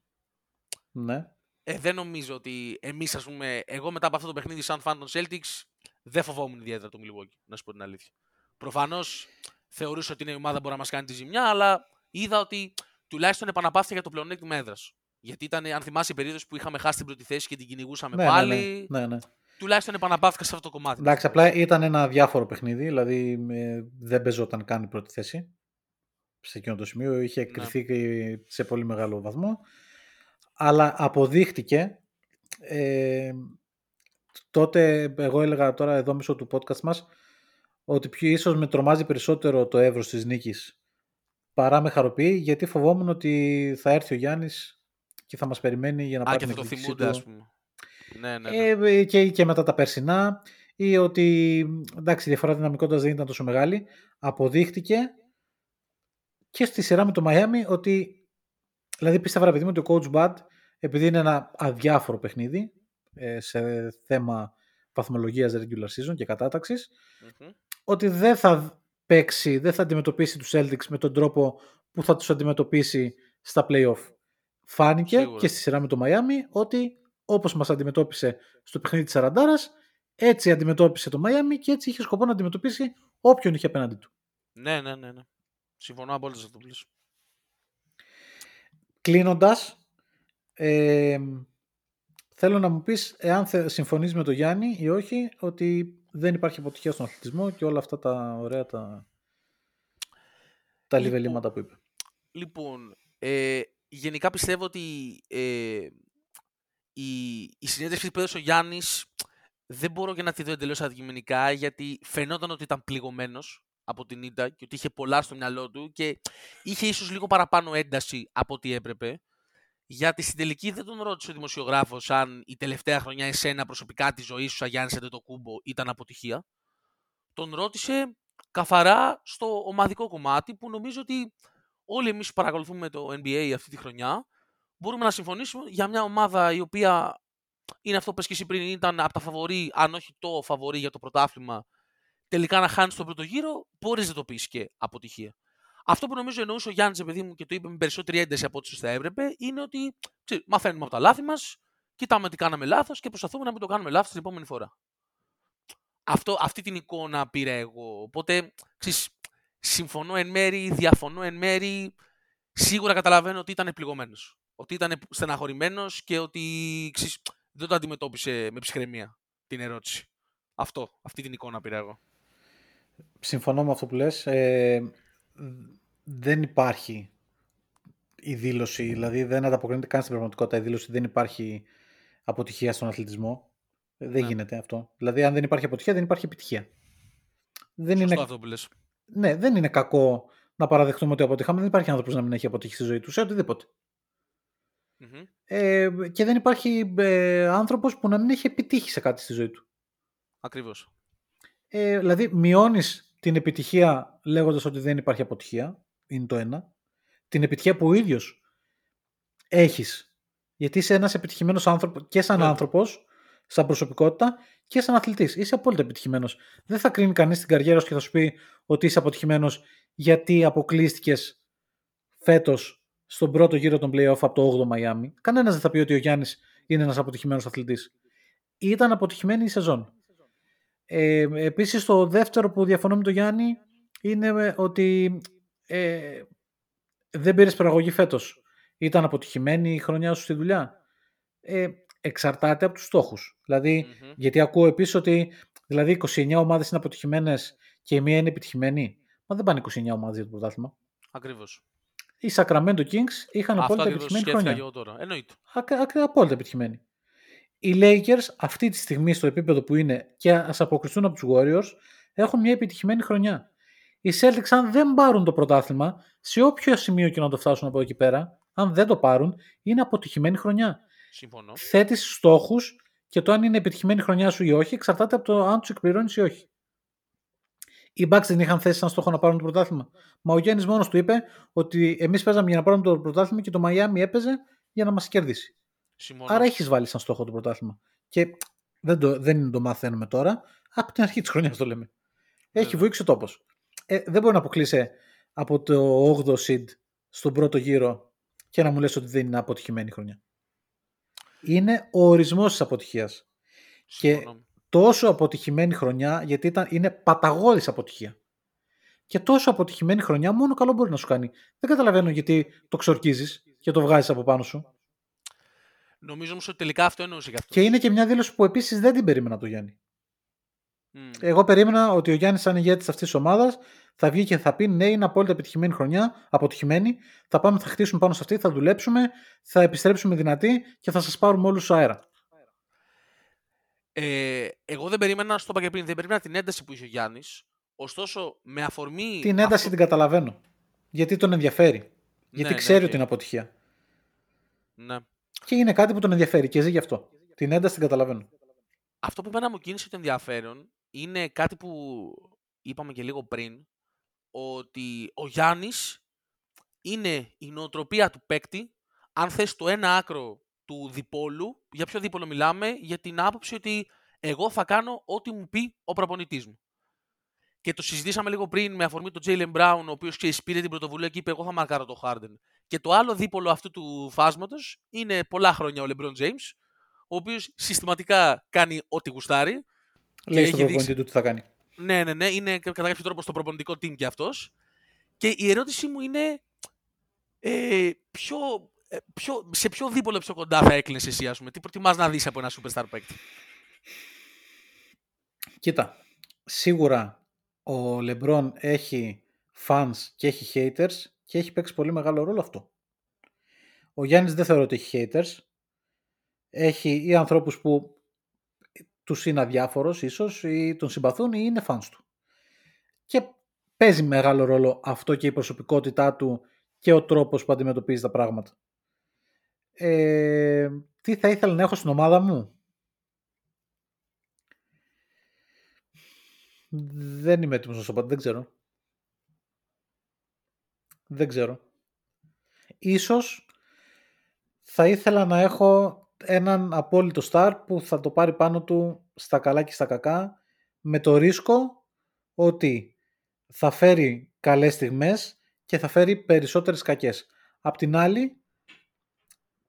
[SPEAKER 3] Ναι.
[SPEAKER 4] ε, δεν νομίζω ότι εμείς, ας πούμε, εγώ μετά από αυτό το παιχνίδι, σαν fan των Celtics, δεν φοβόμουν ιδιαίτερα το Milwaukee, να σου πω την αλήθεια. Προφανώς θεωρούσα ότι είναι η ομάδα που μπορεί να μας κάνει τη ζημιά, αλλά είδα ότι τουλάχιστον επαναπαύθηκε για το πλεονέκτημα έδρας. Γιατί ήταν, αν θυμάσαι, η περίοδος που είχαμε χάσει την πρώτη θέση και την κυνηγούσαμε
[SPEAKER 3] Ναι, ναι,
[SPEAKER 4] πάλι.
[SPEAKER 3] ναι, ναι, ναι.
[SPEAKER 4] Τουλάχιστον επαναπαύθηκα σε αυτό το κομμάτι.
[SPEAKER 3] Εντάξει, απλά ήταν ένα διάφορο παιχνίδι, δηλαδή ε, δεν παίζονταν καν η πρώτη θέση. Σε εκείνο το σημείο είχε
[SPEAKER 4] Ναι.
[SPEAKER 3] κρυθεί και σε πολύ μεγάλο βαθμό. Αλλά αποδείχτηκε, ε, τότε εγώ έλεγα τώρα εδώ μέσω του podcast μας, ότι πιο ίσως με τρομάζει περισσότερο το εύρος της νίκης παρά με χαροποιεί, γιατί φοβόμουν ότι θα έρθει ο Γιάννης και θα μας περιμένει για να
[SPEAKER 4] Α,
[SPEAKER 3] πάρει
[SPEAKER 4] και
[SPEAKER 3] την
[SPEAKER 4] θα το
[SPEAKER 3] εκδίκησή
[SPEAKER 4] θυμούνται,
[SPEAKER 3] του.
[SPEAKER 4] ας πούμε. Ναι, ναι, ναι.
[SPEAKER 3] Ε, και, και μετά τα περσινά ή ότι εντάξει, η διαφορά δυναμικότητας δεν ήταν τόσο μεγάλη. Αποδείχτηκε και στη σειρά με το Miami ότι δηλαδή πίστευα ρε παιδί μου ότι ο Coach Bud επειδή είναι ένα αδιάφορο παιχνίδι ε, σε θέμα βαθμολογίας regular season και κατάταξης
[SPEAKER 4] Μμμ.
[SPEAKER 3] ότι δεν θα παίξει, δεν θα αντιμετωπίσει τους Celtics με τον τρόπο που θα τους αντιμετωπίσει στα play-off. Φάνηκε
[SPEAKER 4] Σίγουρα.
[SPEAKER 3] και στη σειρά με το Miami ότι όπως μας αντιμετώπισε στο παιχνίδι της Αραντάρας, έτσι αντιμετώπισε το Miami και έτσι είχε σκοπό να αντιμετωπίσει όποιον είχε απέναντι του.
[SPEAKER 4] Ναι, ναι, ναι, ναι. Συμφωνώ απόλυτα σε αυτό που λες.
[SPEAKER 3] Κλείνοντας, ε, θέλω να μου πεις εάν θε, συμφωνείς με τον Γιάννη ή όχι ότι δεν υπάρχει αποτυχία στον αθλητισμό και όλα αυτά τα ωραία τα, τα
[SPEAKER 4] Λοιπόν,
[SPEAKER 3] λιβελήματα που είπε.
[SPEAKER 4] Λοιπόν, ε, γενικά πιστεύω ότι ε, η, η συνέντευξη που έδωσε ο Γιάννης δεν μπορώ και να τη δω εντελώς αντικειμενικά γιατί φαινόταν ότι ήταν πληγωμένος από την ήττα και ότι είχε πολλά στο μυαλό του και είχε ίσως λίγο παραπάνω ένταση από ό,τι έπρεπε. Γιατί στην τελική δεν τον ρώτησε ο δημοσιογράφος αν η τελευταία χρονιά εσένα προσωπικά τη ζωή σου σαν Γιάννης Αντετοκούμπο ήταν αποτυχία. Τον ρώτησε καθαρά στο ομαδικό κομμάτι που νομίζω ότι όλοι εμείς που παρακολουθούμε το NBA αυτή τη χρονιά μπορούμε να συμφωνήσουμε για μια ομάδα η οποία είναι αυτό που πες και εσύ πριν, ήταν από τα φαβορή, αν όχι το φαβορή για το πρωτάθλημα, τελικά να χάνεις τον πρώτο γύρο, μπορείς να το πεις και αποτυχία. Αυτό που νομίζω εννοούσε ο Γιάννης, παιδί μου, και το είπε με περισσότερη ένταση από ό,τι θα έπρεπε, είναι ότι ξέρεις, μαθαίνουμε από τα λάθη μας, κοιτάμε τι κάναμε λάθος και προσπαθούμε να μην το κάνουμε λάθος την επόμενη φορά. Αυτό, αυτή την εικόνα πήρα εγώ. Οπότε, ξέρεις, συμφωνώ εν μέρη, διαφωνώ εν μέρη. Σίγουρα καταλαβαίνω ότι ήταν πληγωμένο. Ότι ήταν στεναχωρημένος και ότι ξέρεις, δεν το αντιμετώπισε με ψυχραιμία την ερώτηση. Αυτό, αυτή την εικόνα πήρα εγώ.
[SPEAKER 3] Συμφωνώ με αυτό που λες. Ε, δεν υπάρχει η δήλωση, δηλαδή δεν ανταποκρίνεται καν στην πραγματικότητα η δήλωση δεν υπάρχει αποτυχία στον αθλητισμό. Δεν
[SPEAKER 4] Ναι.
[SPEAKER 3] γίνεται αυτό. Δηλαδή αν δεν υπάρχει αποτυχία δεν υπάρχει επιτυχία. Δεν
[SPEAKER 4] Σωστό
[SPEAKER 3] είναι,
[SPEAKER 4] αυτό που λες.
[SPEAKER 3] ναι, δεν είναι κακό να παραδεχτούμε ότι αποτύχαμε. Δεν υπάρχει άνθρωπος να μην έχει αποτύχει στη ζωή τους σε οτιδήποτε.
[SPEAKER 4] Μμμ.
[SPEAKER 3] Ε, και δεν υπάρχει ε, άνθρωπος που να μην έχει επιτύχει σε κάτι στη ζωή του.
[SPEAKER 4] Ακριβώς.
[SPEAKER 3] Ε, δηλαδή, μειώνεις την επιτυχία λέγοντας ότι δεν υπάρχει αποτυχία. Είναι το ένα. Την επιτυχία που ο ίδιος έχεις. Γιατί είσαι ένας επιτυχημένος άνθρωπο και σαν
[SPEAKER 4] Βέβαια.
[SPEAKER 3] άνθρωπος, σαν προσωπικότητα και σαν αθλητής. Είσαι απόλυτα επιτυχημένος. Δεν θα κρίνει κανείς την καριέρα σου και θα σου πει ότι είσαι αποτυχημένος γιατί αποκλείστηκες φέτος στον πρώτο γύρο των playoff από το 8ο Μαϊάμι. Κανένας δεν θα πει ότι ο Γιάννης είναι ένας αποτυχημένος αθλητής. Ήταν αποτυχημένη η σεζόν. Ε, επίσης το δεύτερο που διαφωνώ με τον Γιάννη είναι ε, ότι ε, δεν πήρες προαγωγή φέτος. Ήταν αποτυχημένη η χρονιά σου στη δουλειά. Ε, εξαρτάται από τους στόχους. Δηλαδή,
[SPEAKER 4] Μμμ.
[SPEAKER 3] γιατί ακούω επίσης ότι δηλαδή 29 ομάδες είναι αποτυχημένες και η μία είναι επιτυχημένη. Μα δεν πάνε 29 ομάδες για το πρωτάθλημα.
[SPEAKER 4] Ακριβώς.
[SPEAKER 3] Οι Sacramento Kings είχαν
[SPEAKER 4] Αυτό
[SPEAKER 3] απόλυτα
[SPEAKER 4] ακριβώς
[SPEAKER 3] επιτυχημένη
[SPEAKER 4] σκέφτηκα
[SPEAKER 3] χρονιά.
[SPEAKER 4] και εγώ τώρα. Εννοείται.
[SPEAKER 3] Ακα- ακα- απόλυτα επιτυχημένοι. Οι Lakers αυτή τη στιγμή στο επίπεδο που είναι και ας αποκριστούν από τους Warriors έχουν μια επιτυχημένη χρονιά. Οι Celtics αν δεν πάρουν το πρωτάθλημα σε όποιο σημείο και να το φτάσουν από εκεί πέρα αν δεν το πάρουν είναι αποτυχημένη χρονιά.
[SPEAKER 4] Συμφωνώ.
[SPEAKER 3] Θέτεις στόχους και το αν είναι επιτυχημένη χρονιά σου ή όχι εξαρτάται από το αν τους εκπληρώνεις ή όχι. Οι Bucks δεν είχαν θέσει σαν στόχο να πάρουν το πρωτάθλημα. Μα ο Γιάννης μόνος του είπε ότι εμείς παίζαμε για να πάρουμε το πρωτάθλημα και το Miami έπαιζε για να μας κερδίσει.
[SPEAKER 4] Συμφωνώ.
[SPEAKER 3] Άρα έχεις βάλει σαν στόχο το πρωτάθλημα. Και δεν, το, δεν το μαθαίνουμε τώρα. Από την αρχή της χρονιάς το λέμε. Έχει
[SPEAKER 4] Βέβαια.
[SPEAKER 3] βοήξει ο τόπος. Ε, δεν μπορεί να αποκλείσει από το 8ο seed στον πρώτο γύρο και να μου λες ότι δεν είναι αποτυχημένη χρονιά. Είναι ο ορισμός της αποτυχίας. Και
[SPEAKER 4] Συμφωνώ.
[SPEAKER 3] Τόσο αποτυχημένη χρονιά, γιατί ήταν, είναι παταγώδης αποτυχία. Και τόσο αποτυχημένη χρονιά μόνο καλό μπορεί να σου κάνει. Δεν καταλαβαίνω γιατί το ξορκίζεις και το βγάζεις από πάνω σου.
[SPEAKER 4] Νομίζω όμως ότι τελικά αυτό εννοούσε και αυτό.
[SPEAKER 3] Και είναι και μια δήλωση που επίσης δεν την περίμενα από τον Γιάννη.
[SPEAKER 4] Μμ.
[SPEAKER 3] Εγώ περίμενα ότι ο Γιάννης, σαν ηγέτης αυτής της ομάδας, θα βγει και θα πει: Ναι, είναι απόλυτα επιτυχημένη χρονιά, αποτυχημένη. Θα πάμε, θα χτίσουμε πάνω σε αυτή, θα δουλέψουμε, θα επιστρέψουμε δυνατοί και θα σας πάρουμε όλους αέρα.
[SPEAKER 4] Ε, εγώ δεν περίμενα, στο είπα και πριν, δεν περίμενα την ένταση που είχε ο Γιάννης. Ωστόσο, με αφορμή.
[SPEAKER 3] Την ένταση
[SPEAKER 4] αυτό-
[SPEAKER 3] την καταλαβαίνω. Γιατί τον ενδιαφέρει. Γιατί
[SPEAKER 4] Ναι, ναι,
[SPEAKER 3] ξέρει
[SPEAKER 4] οκ.
[SPEAKER 3] ότι είναι αποτυχία.
[SPEAKER 4] Ναι.
[SPEAKER 3] Και είναι κάτι που τον ενδιαφέρει και ζει γι' αυτό. Την ένταση την καταλαβαίνω.
[SPEAKER 4] Αυτό που εμένα μου κίνησε το ενδιαφέρον είναι κάτι που είπαμε και λίγο πριν, ότι ο Γιάννης είναι η νοοτροπία του παίκτη, αν θες το ένα άκρο του διπόλου, για ποιο δίπολο μιλάμε, για την άποψη ότι εγώ θα κάνω ό,τι μου πει ο προπονητής μου. Και το συζητήσαμε λίγο πριν με αφορμή τον Jalen Brown, ο οποίος πήρε την πρωτοβουλία και είπε: Εγώ θα μαρκάρω το Harden. Και το άλλο δίπολο αυτού του φάσματος είναι πολλά χρόνια ο LeBron James, ο οποίος συστηματικά κάνει ό,τι γουστάρει.
[SPEAKER 3] Λέει
[SPEAKER 4] έχει
[SPEAKER 3] στον
[SPEAKER 4] δείξει-
[SPEAKER 3] προπονητή του τι θα κάνει.
[SPEAKER 4] Ναι, ναι, ναι, είναι κατά κάποιο τρόπο στο προπονητικό team και αυτός. Και η ερώτησή μου είναι. Ε, ποιο, ε, ποιο, σε ποιο δίπολο πιο κοντά θα έκλεινες εσύ, ας πούμε, τι προτιμάς να δεις από ένα superstar παίκτη;
[SPEAKER 3] Κοίτα, σίγουρα ο LeBron έχει fans και έχει haters και έχει παίξει πολύ μεγάλο ρόλο αυτό. Ο Γιάννης δεν θεωρώ ότι έχει haters. Έχει ή ανθρώπους που τους είναι αδιάφορος ίσως ή τον συμπαθούν ή είναι fans του. Και παίζει μεγάλο ρόλο αυτό και η προσωπικότητά του και ο τρόπος που αντιμετωπίζει τα πράγματα. Ε, τι θα ήθελα να έχω στην ομάδα μου; Δεν είμαι έτοιμος να σου πω, δεν ξέρω. Δεν ξέρω. Ίσως θα ήθελα να έχω έναν απόλυτο star που θα το πάρει πάνω του στα καλά και στα κακά με το ρίσκο ότι θα φέρει καλές στιγμές και θα φέρει περισσότερες κακές. Απ' την άλλη,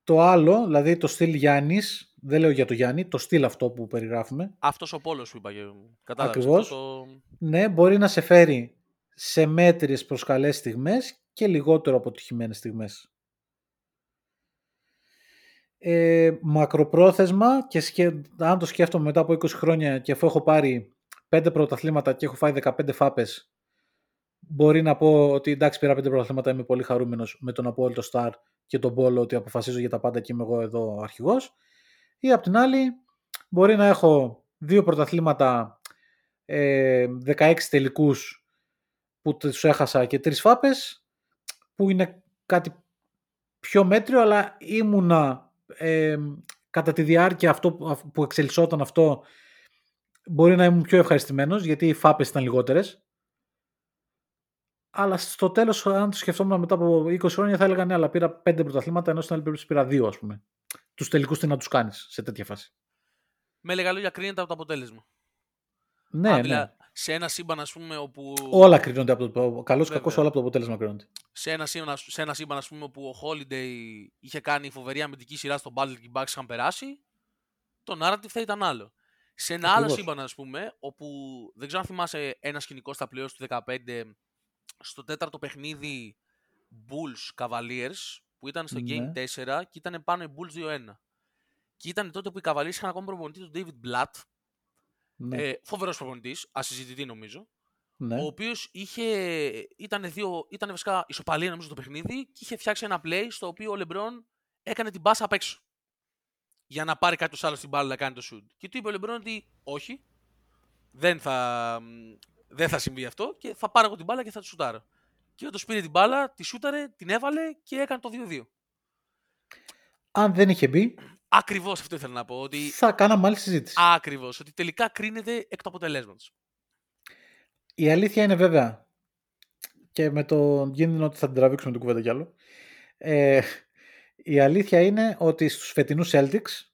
[SPEAKER 3] το άλλο, δηλαδή το στυλ Γιάννης, δεν λέω για το Γιάννη, το στυλ αυτό που περιγράφουμε,
[SPEAKER 4] Αυτός ο πόλος που είπα και κατάλαβες.
[SPEAKER 3] Ακριβώς.
[SPEAKER 4] αυτό το-
[SPEAKER 3] ναι, μπορεί να σε φέρει σε μέτριες προς καλές στιγμές και λιγότερο αποτυχημένες στιγμές. Ε, μακροπρόθεσμα και σκε... αν το σκέφτομαι μετά από 20 χρόνια και αφού έχω πάρει 5 πρωταθλήματα και έχω φάει 15 φάπες μπορεί να πω ότι εντάξει πήρα 5 πρωταθλήματα είμαι πολύ χαρούμενος με τον απόλυτο star και τον πόλο ότι αποφασίζω για τα πάντα και είμαι εγώ εδώ ο αρχηγός. Ή απ' την άλλη μπορεί να έχω δύο πρωταθλήματα ε, 16 τελικούς που τους έχασα και τρεις φάπες που είναι κάτι πιο μέτριο αλλά ήμουνα ε, κατά τη διάρκεια αυτό που- που εξελισσόταν αυτό μπορεί να ήμουν πιο ευχαριστημένος γιατί οι φάπες ήταν λιγότερες αλλά στο τέλος αν το σκεφτόμουν μετά από 20 χρόνια θα έλεγα ναι αλλά πήρα 5 πρωταθλήματα ενώ στην άλλη περίπτωση πήρα 2 ας πούμε τους τελικούς τι να τους κάνεις σε τέτοια φάση
[SPEAKER 4] Με λίγα λόγια κρίνεται από το αποτέλεσμα.
[SPEAKER 3] ναι,
[SPEAKER 4] Αν
[SPEAKER 3] ναι.
[SPEAKER 4] δηλα- Σε ένα σύμπαν, ας πούμε, όπου...
[SPEAKER 3] όλα κρίνονται από το καλός
[SPEAKER 4] Βέβαια.
[SPEAKER 3] κακός όλα από το αποτέλεσμα κρίνονται
[SPEAKER 4] σε ένα σύμπαν, ας- σε ένα σύμπαν ας πούμε, όπου ο Holiday είχε κάνει φοβερή αμυντική σειρά στο Battle και οι Bucks είχαν περάσει, το narrative θα ήταν άλλο. Σε ένα άλλο
[SPEAKER 3] Ακριβώς.
[SPEAKER 4] σύμπαν, ας πούμε, όπου δεν ξέρω αν θυμάσαι ένα σκηνικό στα playoffs του 2015, στο τέταρτο παιχνίδι Bulls Cavaliers, που ήταν στο
[SPEAKER 3] Ναι.
[SPEAKER 4] Game 4 και ήταν πάνω οι Bulls 2-1. Και ήταν τότε που οι Cavaliers είχαν ακόμα προπονητή τον David Blatt,
[SPEAKER 3] ναι,
[SPEAKER 4] ε, φοβερός προπονητής, ασυζητητή νομίζω,
[SPEAKER 3] ναι.
[SPEAKER 4] ο οποίος είχε. Ήταν, δύο, ήταν βασικά ισοπαλία νομίζω το παιχνίδι και είχε φτιάξει ένα play στο οποίο ο Λεμπρόν έκανε την μπάσα απ' έξω. Για να πάρει κάποιος άλλος την μπάλα να κάνει το shoot. Και του είπε ο Λεμπρόν ότι όχι, δεν θα, μ, δεν θα συμβεί αυτό και θα πάρω εγώ την μπάλα και θα τη σουτάρω. Και όντω πήρε την μπάλα, τη σούταρε, την έβαλε και έκανε το 2-2.
[SPEAKER 3] αν δεν είχε μπει
[SPEAKER 4] Ακριβώς αυτό ήθελα να πω. Ότι...
[SPEAKER 3] θα κάναμε άλλη συζήτηση
[SPEAKER 4] Ακριβώς. Ότι τελικά κρίνεται εκ του αποτελέσματος.
[SPEAKER 3] Η αλήθεια είναι βέβαια και με τον κίνδυνο ότι θα την τραβήξουμε την κουβέντα κι άλλο. Ε, η αλήθεια είναι ότι στους φετινούς Celtics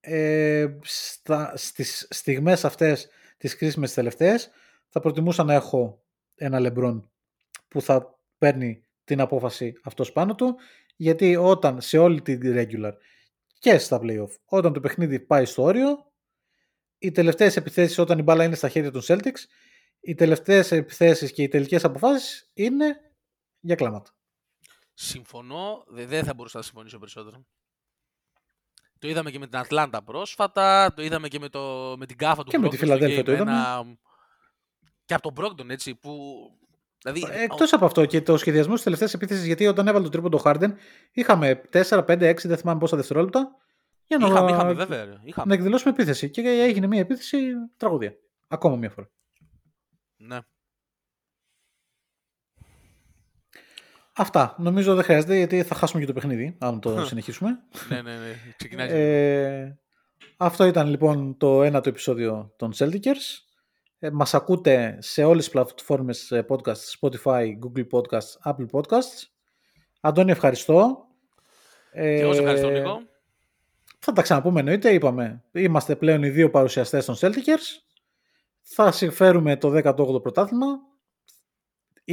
[SPEAKER 3] ε, στα, στις στιγμές αυτές τις κρίσιμες τελευταίες θα προτιμούσα να έχω ένα LeBron που θα παίρνει την απόφαση αυτός πάνω του γιατί όταν σε όλη την regular και στα playoff όταν το παιχνίδι πάει στο όριο οι τελευταίες επιθέσεις όταν η μπάλα είναι στα χέρια των Celtics οι τελευταίες επιθέσεις και οι τελικές αποφάσεις είναι για κλάματα.
[SPEAKER 4] Συμφωνώ, δε- δεν θα μπορούσα να συμφωνήσω περισσότερο. Το είδαμε και με την Ατλάντα πρόσφατα, το είδαμε και με, το, με την κάφα του
[SPEAKER 3] Και με τη
[SPEAKER 4] Brogdon στο
[SPEAKER 3] Philadelphia
[SPEAKER 4] Game
[SPEAKER 3] το είδαμε.
[SPEAKER 4] ένα- Και από τον Brogdon, έτσι, που... Δηλαδή,
[SPEAKER 3] Εκτός από αυτό και το σχεδιασμό της τελευταίας επίθεσης, γιατί όταν έβαλε το τρίποντο Harden, είχαμε 4, 5, 6, δεν θυμάμαι πόσα δευτερόλεπτα. Για να,
[SPEAKER 4] είχαμε, είχαμε, βέβαια. ρε,
[SPEAKER 3] να
[SPEAKER 4] Είχαμε.
[SPEAKER 3] εκδηλώσουμε επίθεση. Και έγινε μια επίθεση τραγωδία. Ακόμα μια φορά.
[SPEAKER 4] Ναι.
[SPEAKER 3] Αυτά. Νομίζω δεν χρειάζεται γιατί θα χάσουμε και το παιχνίδι, αν το συνεχίσουμε.
[SPEAKER 4] ναι, ναι, ναι. Ξεκινάει.
[SPEAKER 3] ε, αυτό ήταν λοιπόν το ένατο επεισόδιο των Celticers. Ε, μας ακούτε σε όλες τις πλατφόρμες ε, podcast, Spotify, Google Podcasts, Apple Podcasts. Αντώνη, ευχαριστώ. Ε,
[SPEAKER 4] και εγώ σε ευχαριστώ, Νίκο.
[SPEAKER 3] Θα τα ξαναπούμε εννοείται, είπαμε. Είμαστε πλέον οι δύο παρουσιαστές των Celticers. Θα συμφέρουμε το 18ο πρωτάθλημα.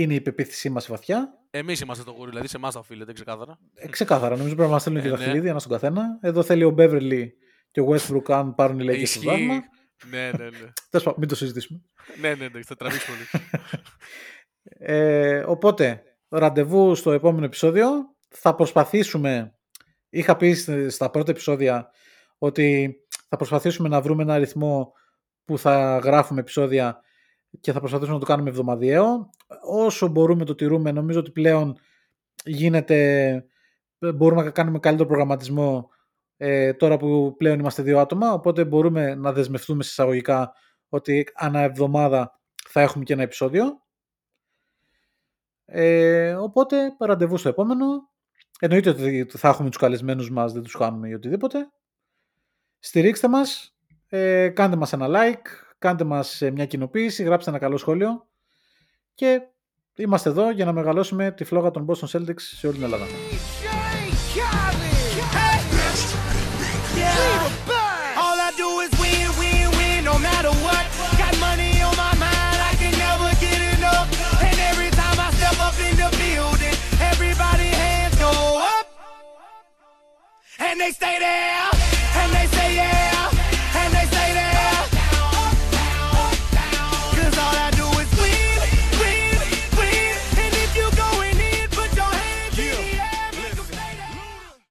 [SPEAKER 3] Είναι η πεποίθησή μας βαθιά.
[SPEAKER 4] Εμείς είμαστε το γούρι, δηλαδή σε εμάς θα οφείλεται, ξεκάθαρα.
[SPEAKER 3] Ε, ξεκάθαρα, νομίζω πρέπει να μας στείλουν και
[SPEAKER 4] Ε, ναι.
[SPEAKER 3] δαχτυλίδια ένα στον καθένα. Εδώ θέλει ο Beverly και ο Westbrook αν πάρουν οι Lakers το
[SPEAKER 4] Ισχύει.
[SPEAKER 3] πράγμα.
[SPEAKER 4] ναι, ναι, ναι.
[SPEAKER 3] Τέλος πάντων, μην το συζητήσουμε.
[SPEAKER 4] ναι, ναι, ναι, θα τραβήξουμε λίγο.
[SPEAKER 3] Ε, οπότε, ραντεβού στο επόμενο επεισόδιο. Θα προσπαθήσουμε, είχα πει σ- στα πρώτα επεισόδια, ότι θα προσπαθήσουμε να βρούμε ένα αριθμό που θα γράφουμε επεισόδια και θα προσπαθήσουμε να το κάνουμε εβδομαδιαίο. Όσο μπορούμε το τηρούμε, νομίζω ότι πλέον γίνεται, μπορούμε να κάνουμε καλύτερο προγραμματισμό ε, τώρα που πλέον είμαστε δύο άτομα, οπότε μπορούμε να δεσμευτούμε συσσαγωγικά ότι ανά εβδομάδα θα έχουμε και ένα επεισόδιο. Ε, οπότε ραντεβού στο επόμενο. Εννοείται ότι θα έχουμε τους καλεσμένους μας, δεν τους κάνουμε ή οτιδήποτε. Στηρίξτε μας, ε, κάντε μας ένα like, κάντε μας ε, μια κοινοποίηση, γράψτε ένα καλό σχόλιο και είμαστε εδώ για να μεγαλώσουμε τη φλόγα των Boston Celtics σε όλη την Ελλάδα.
[SPEAKER 2] and they.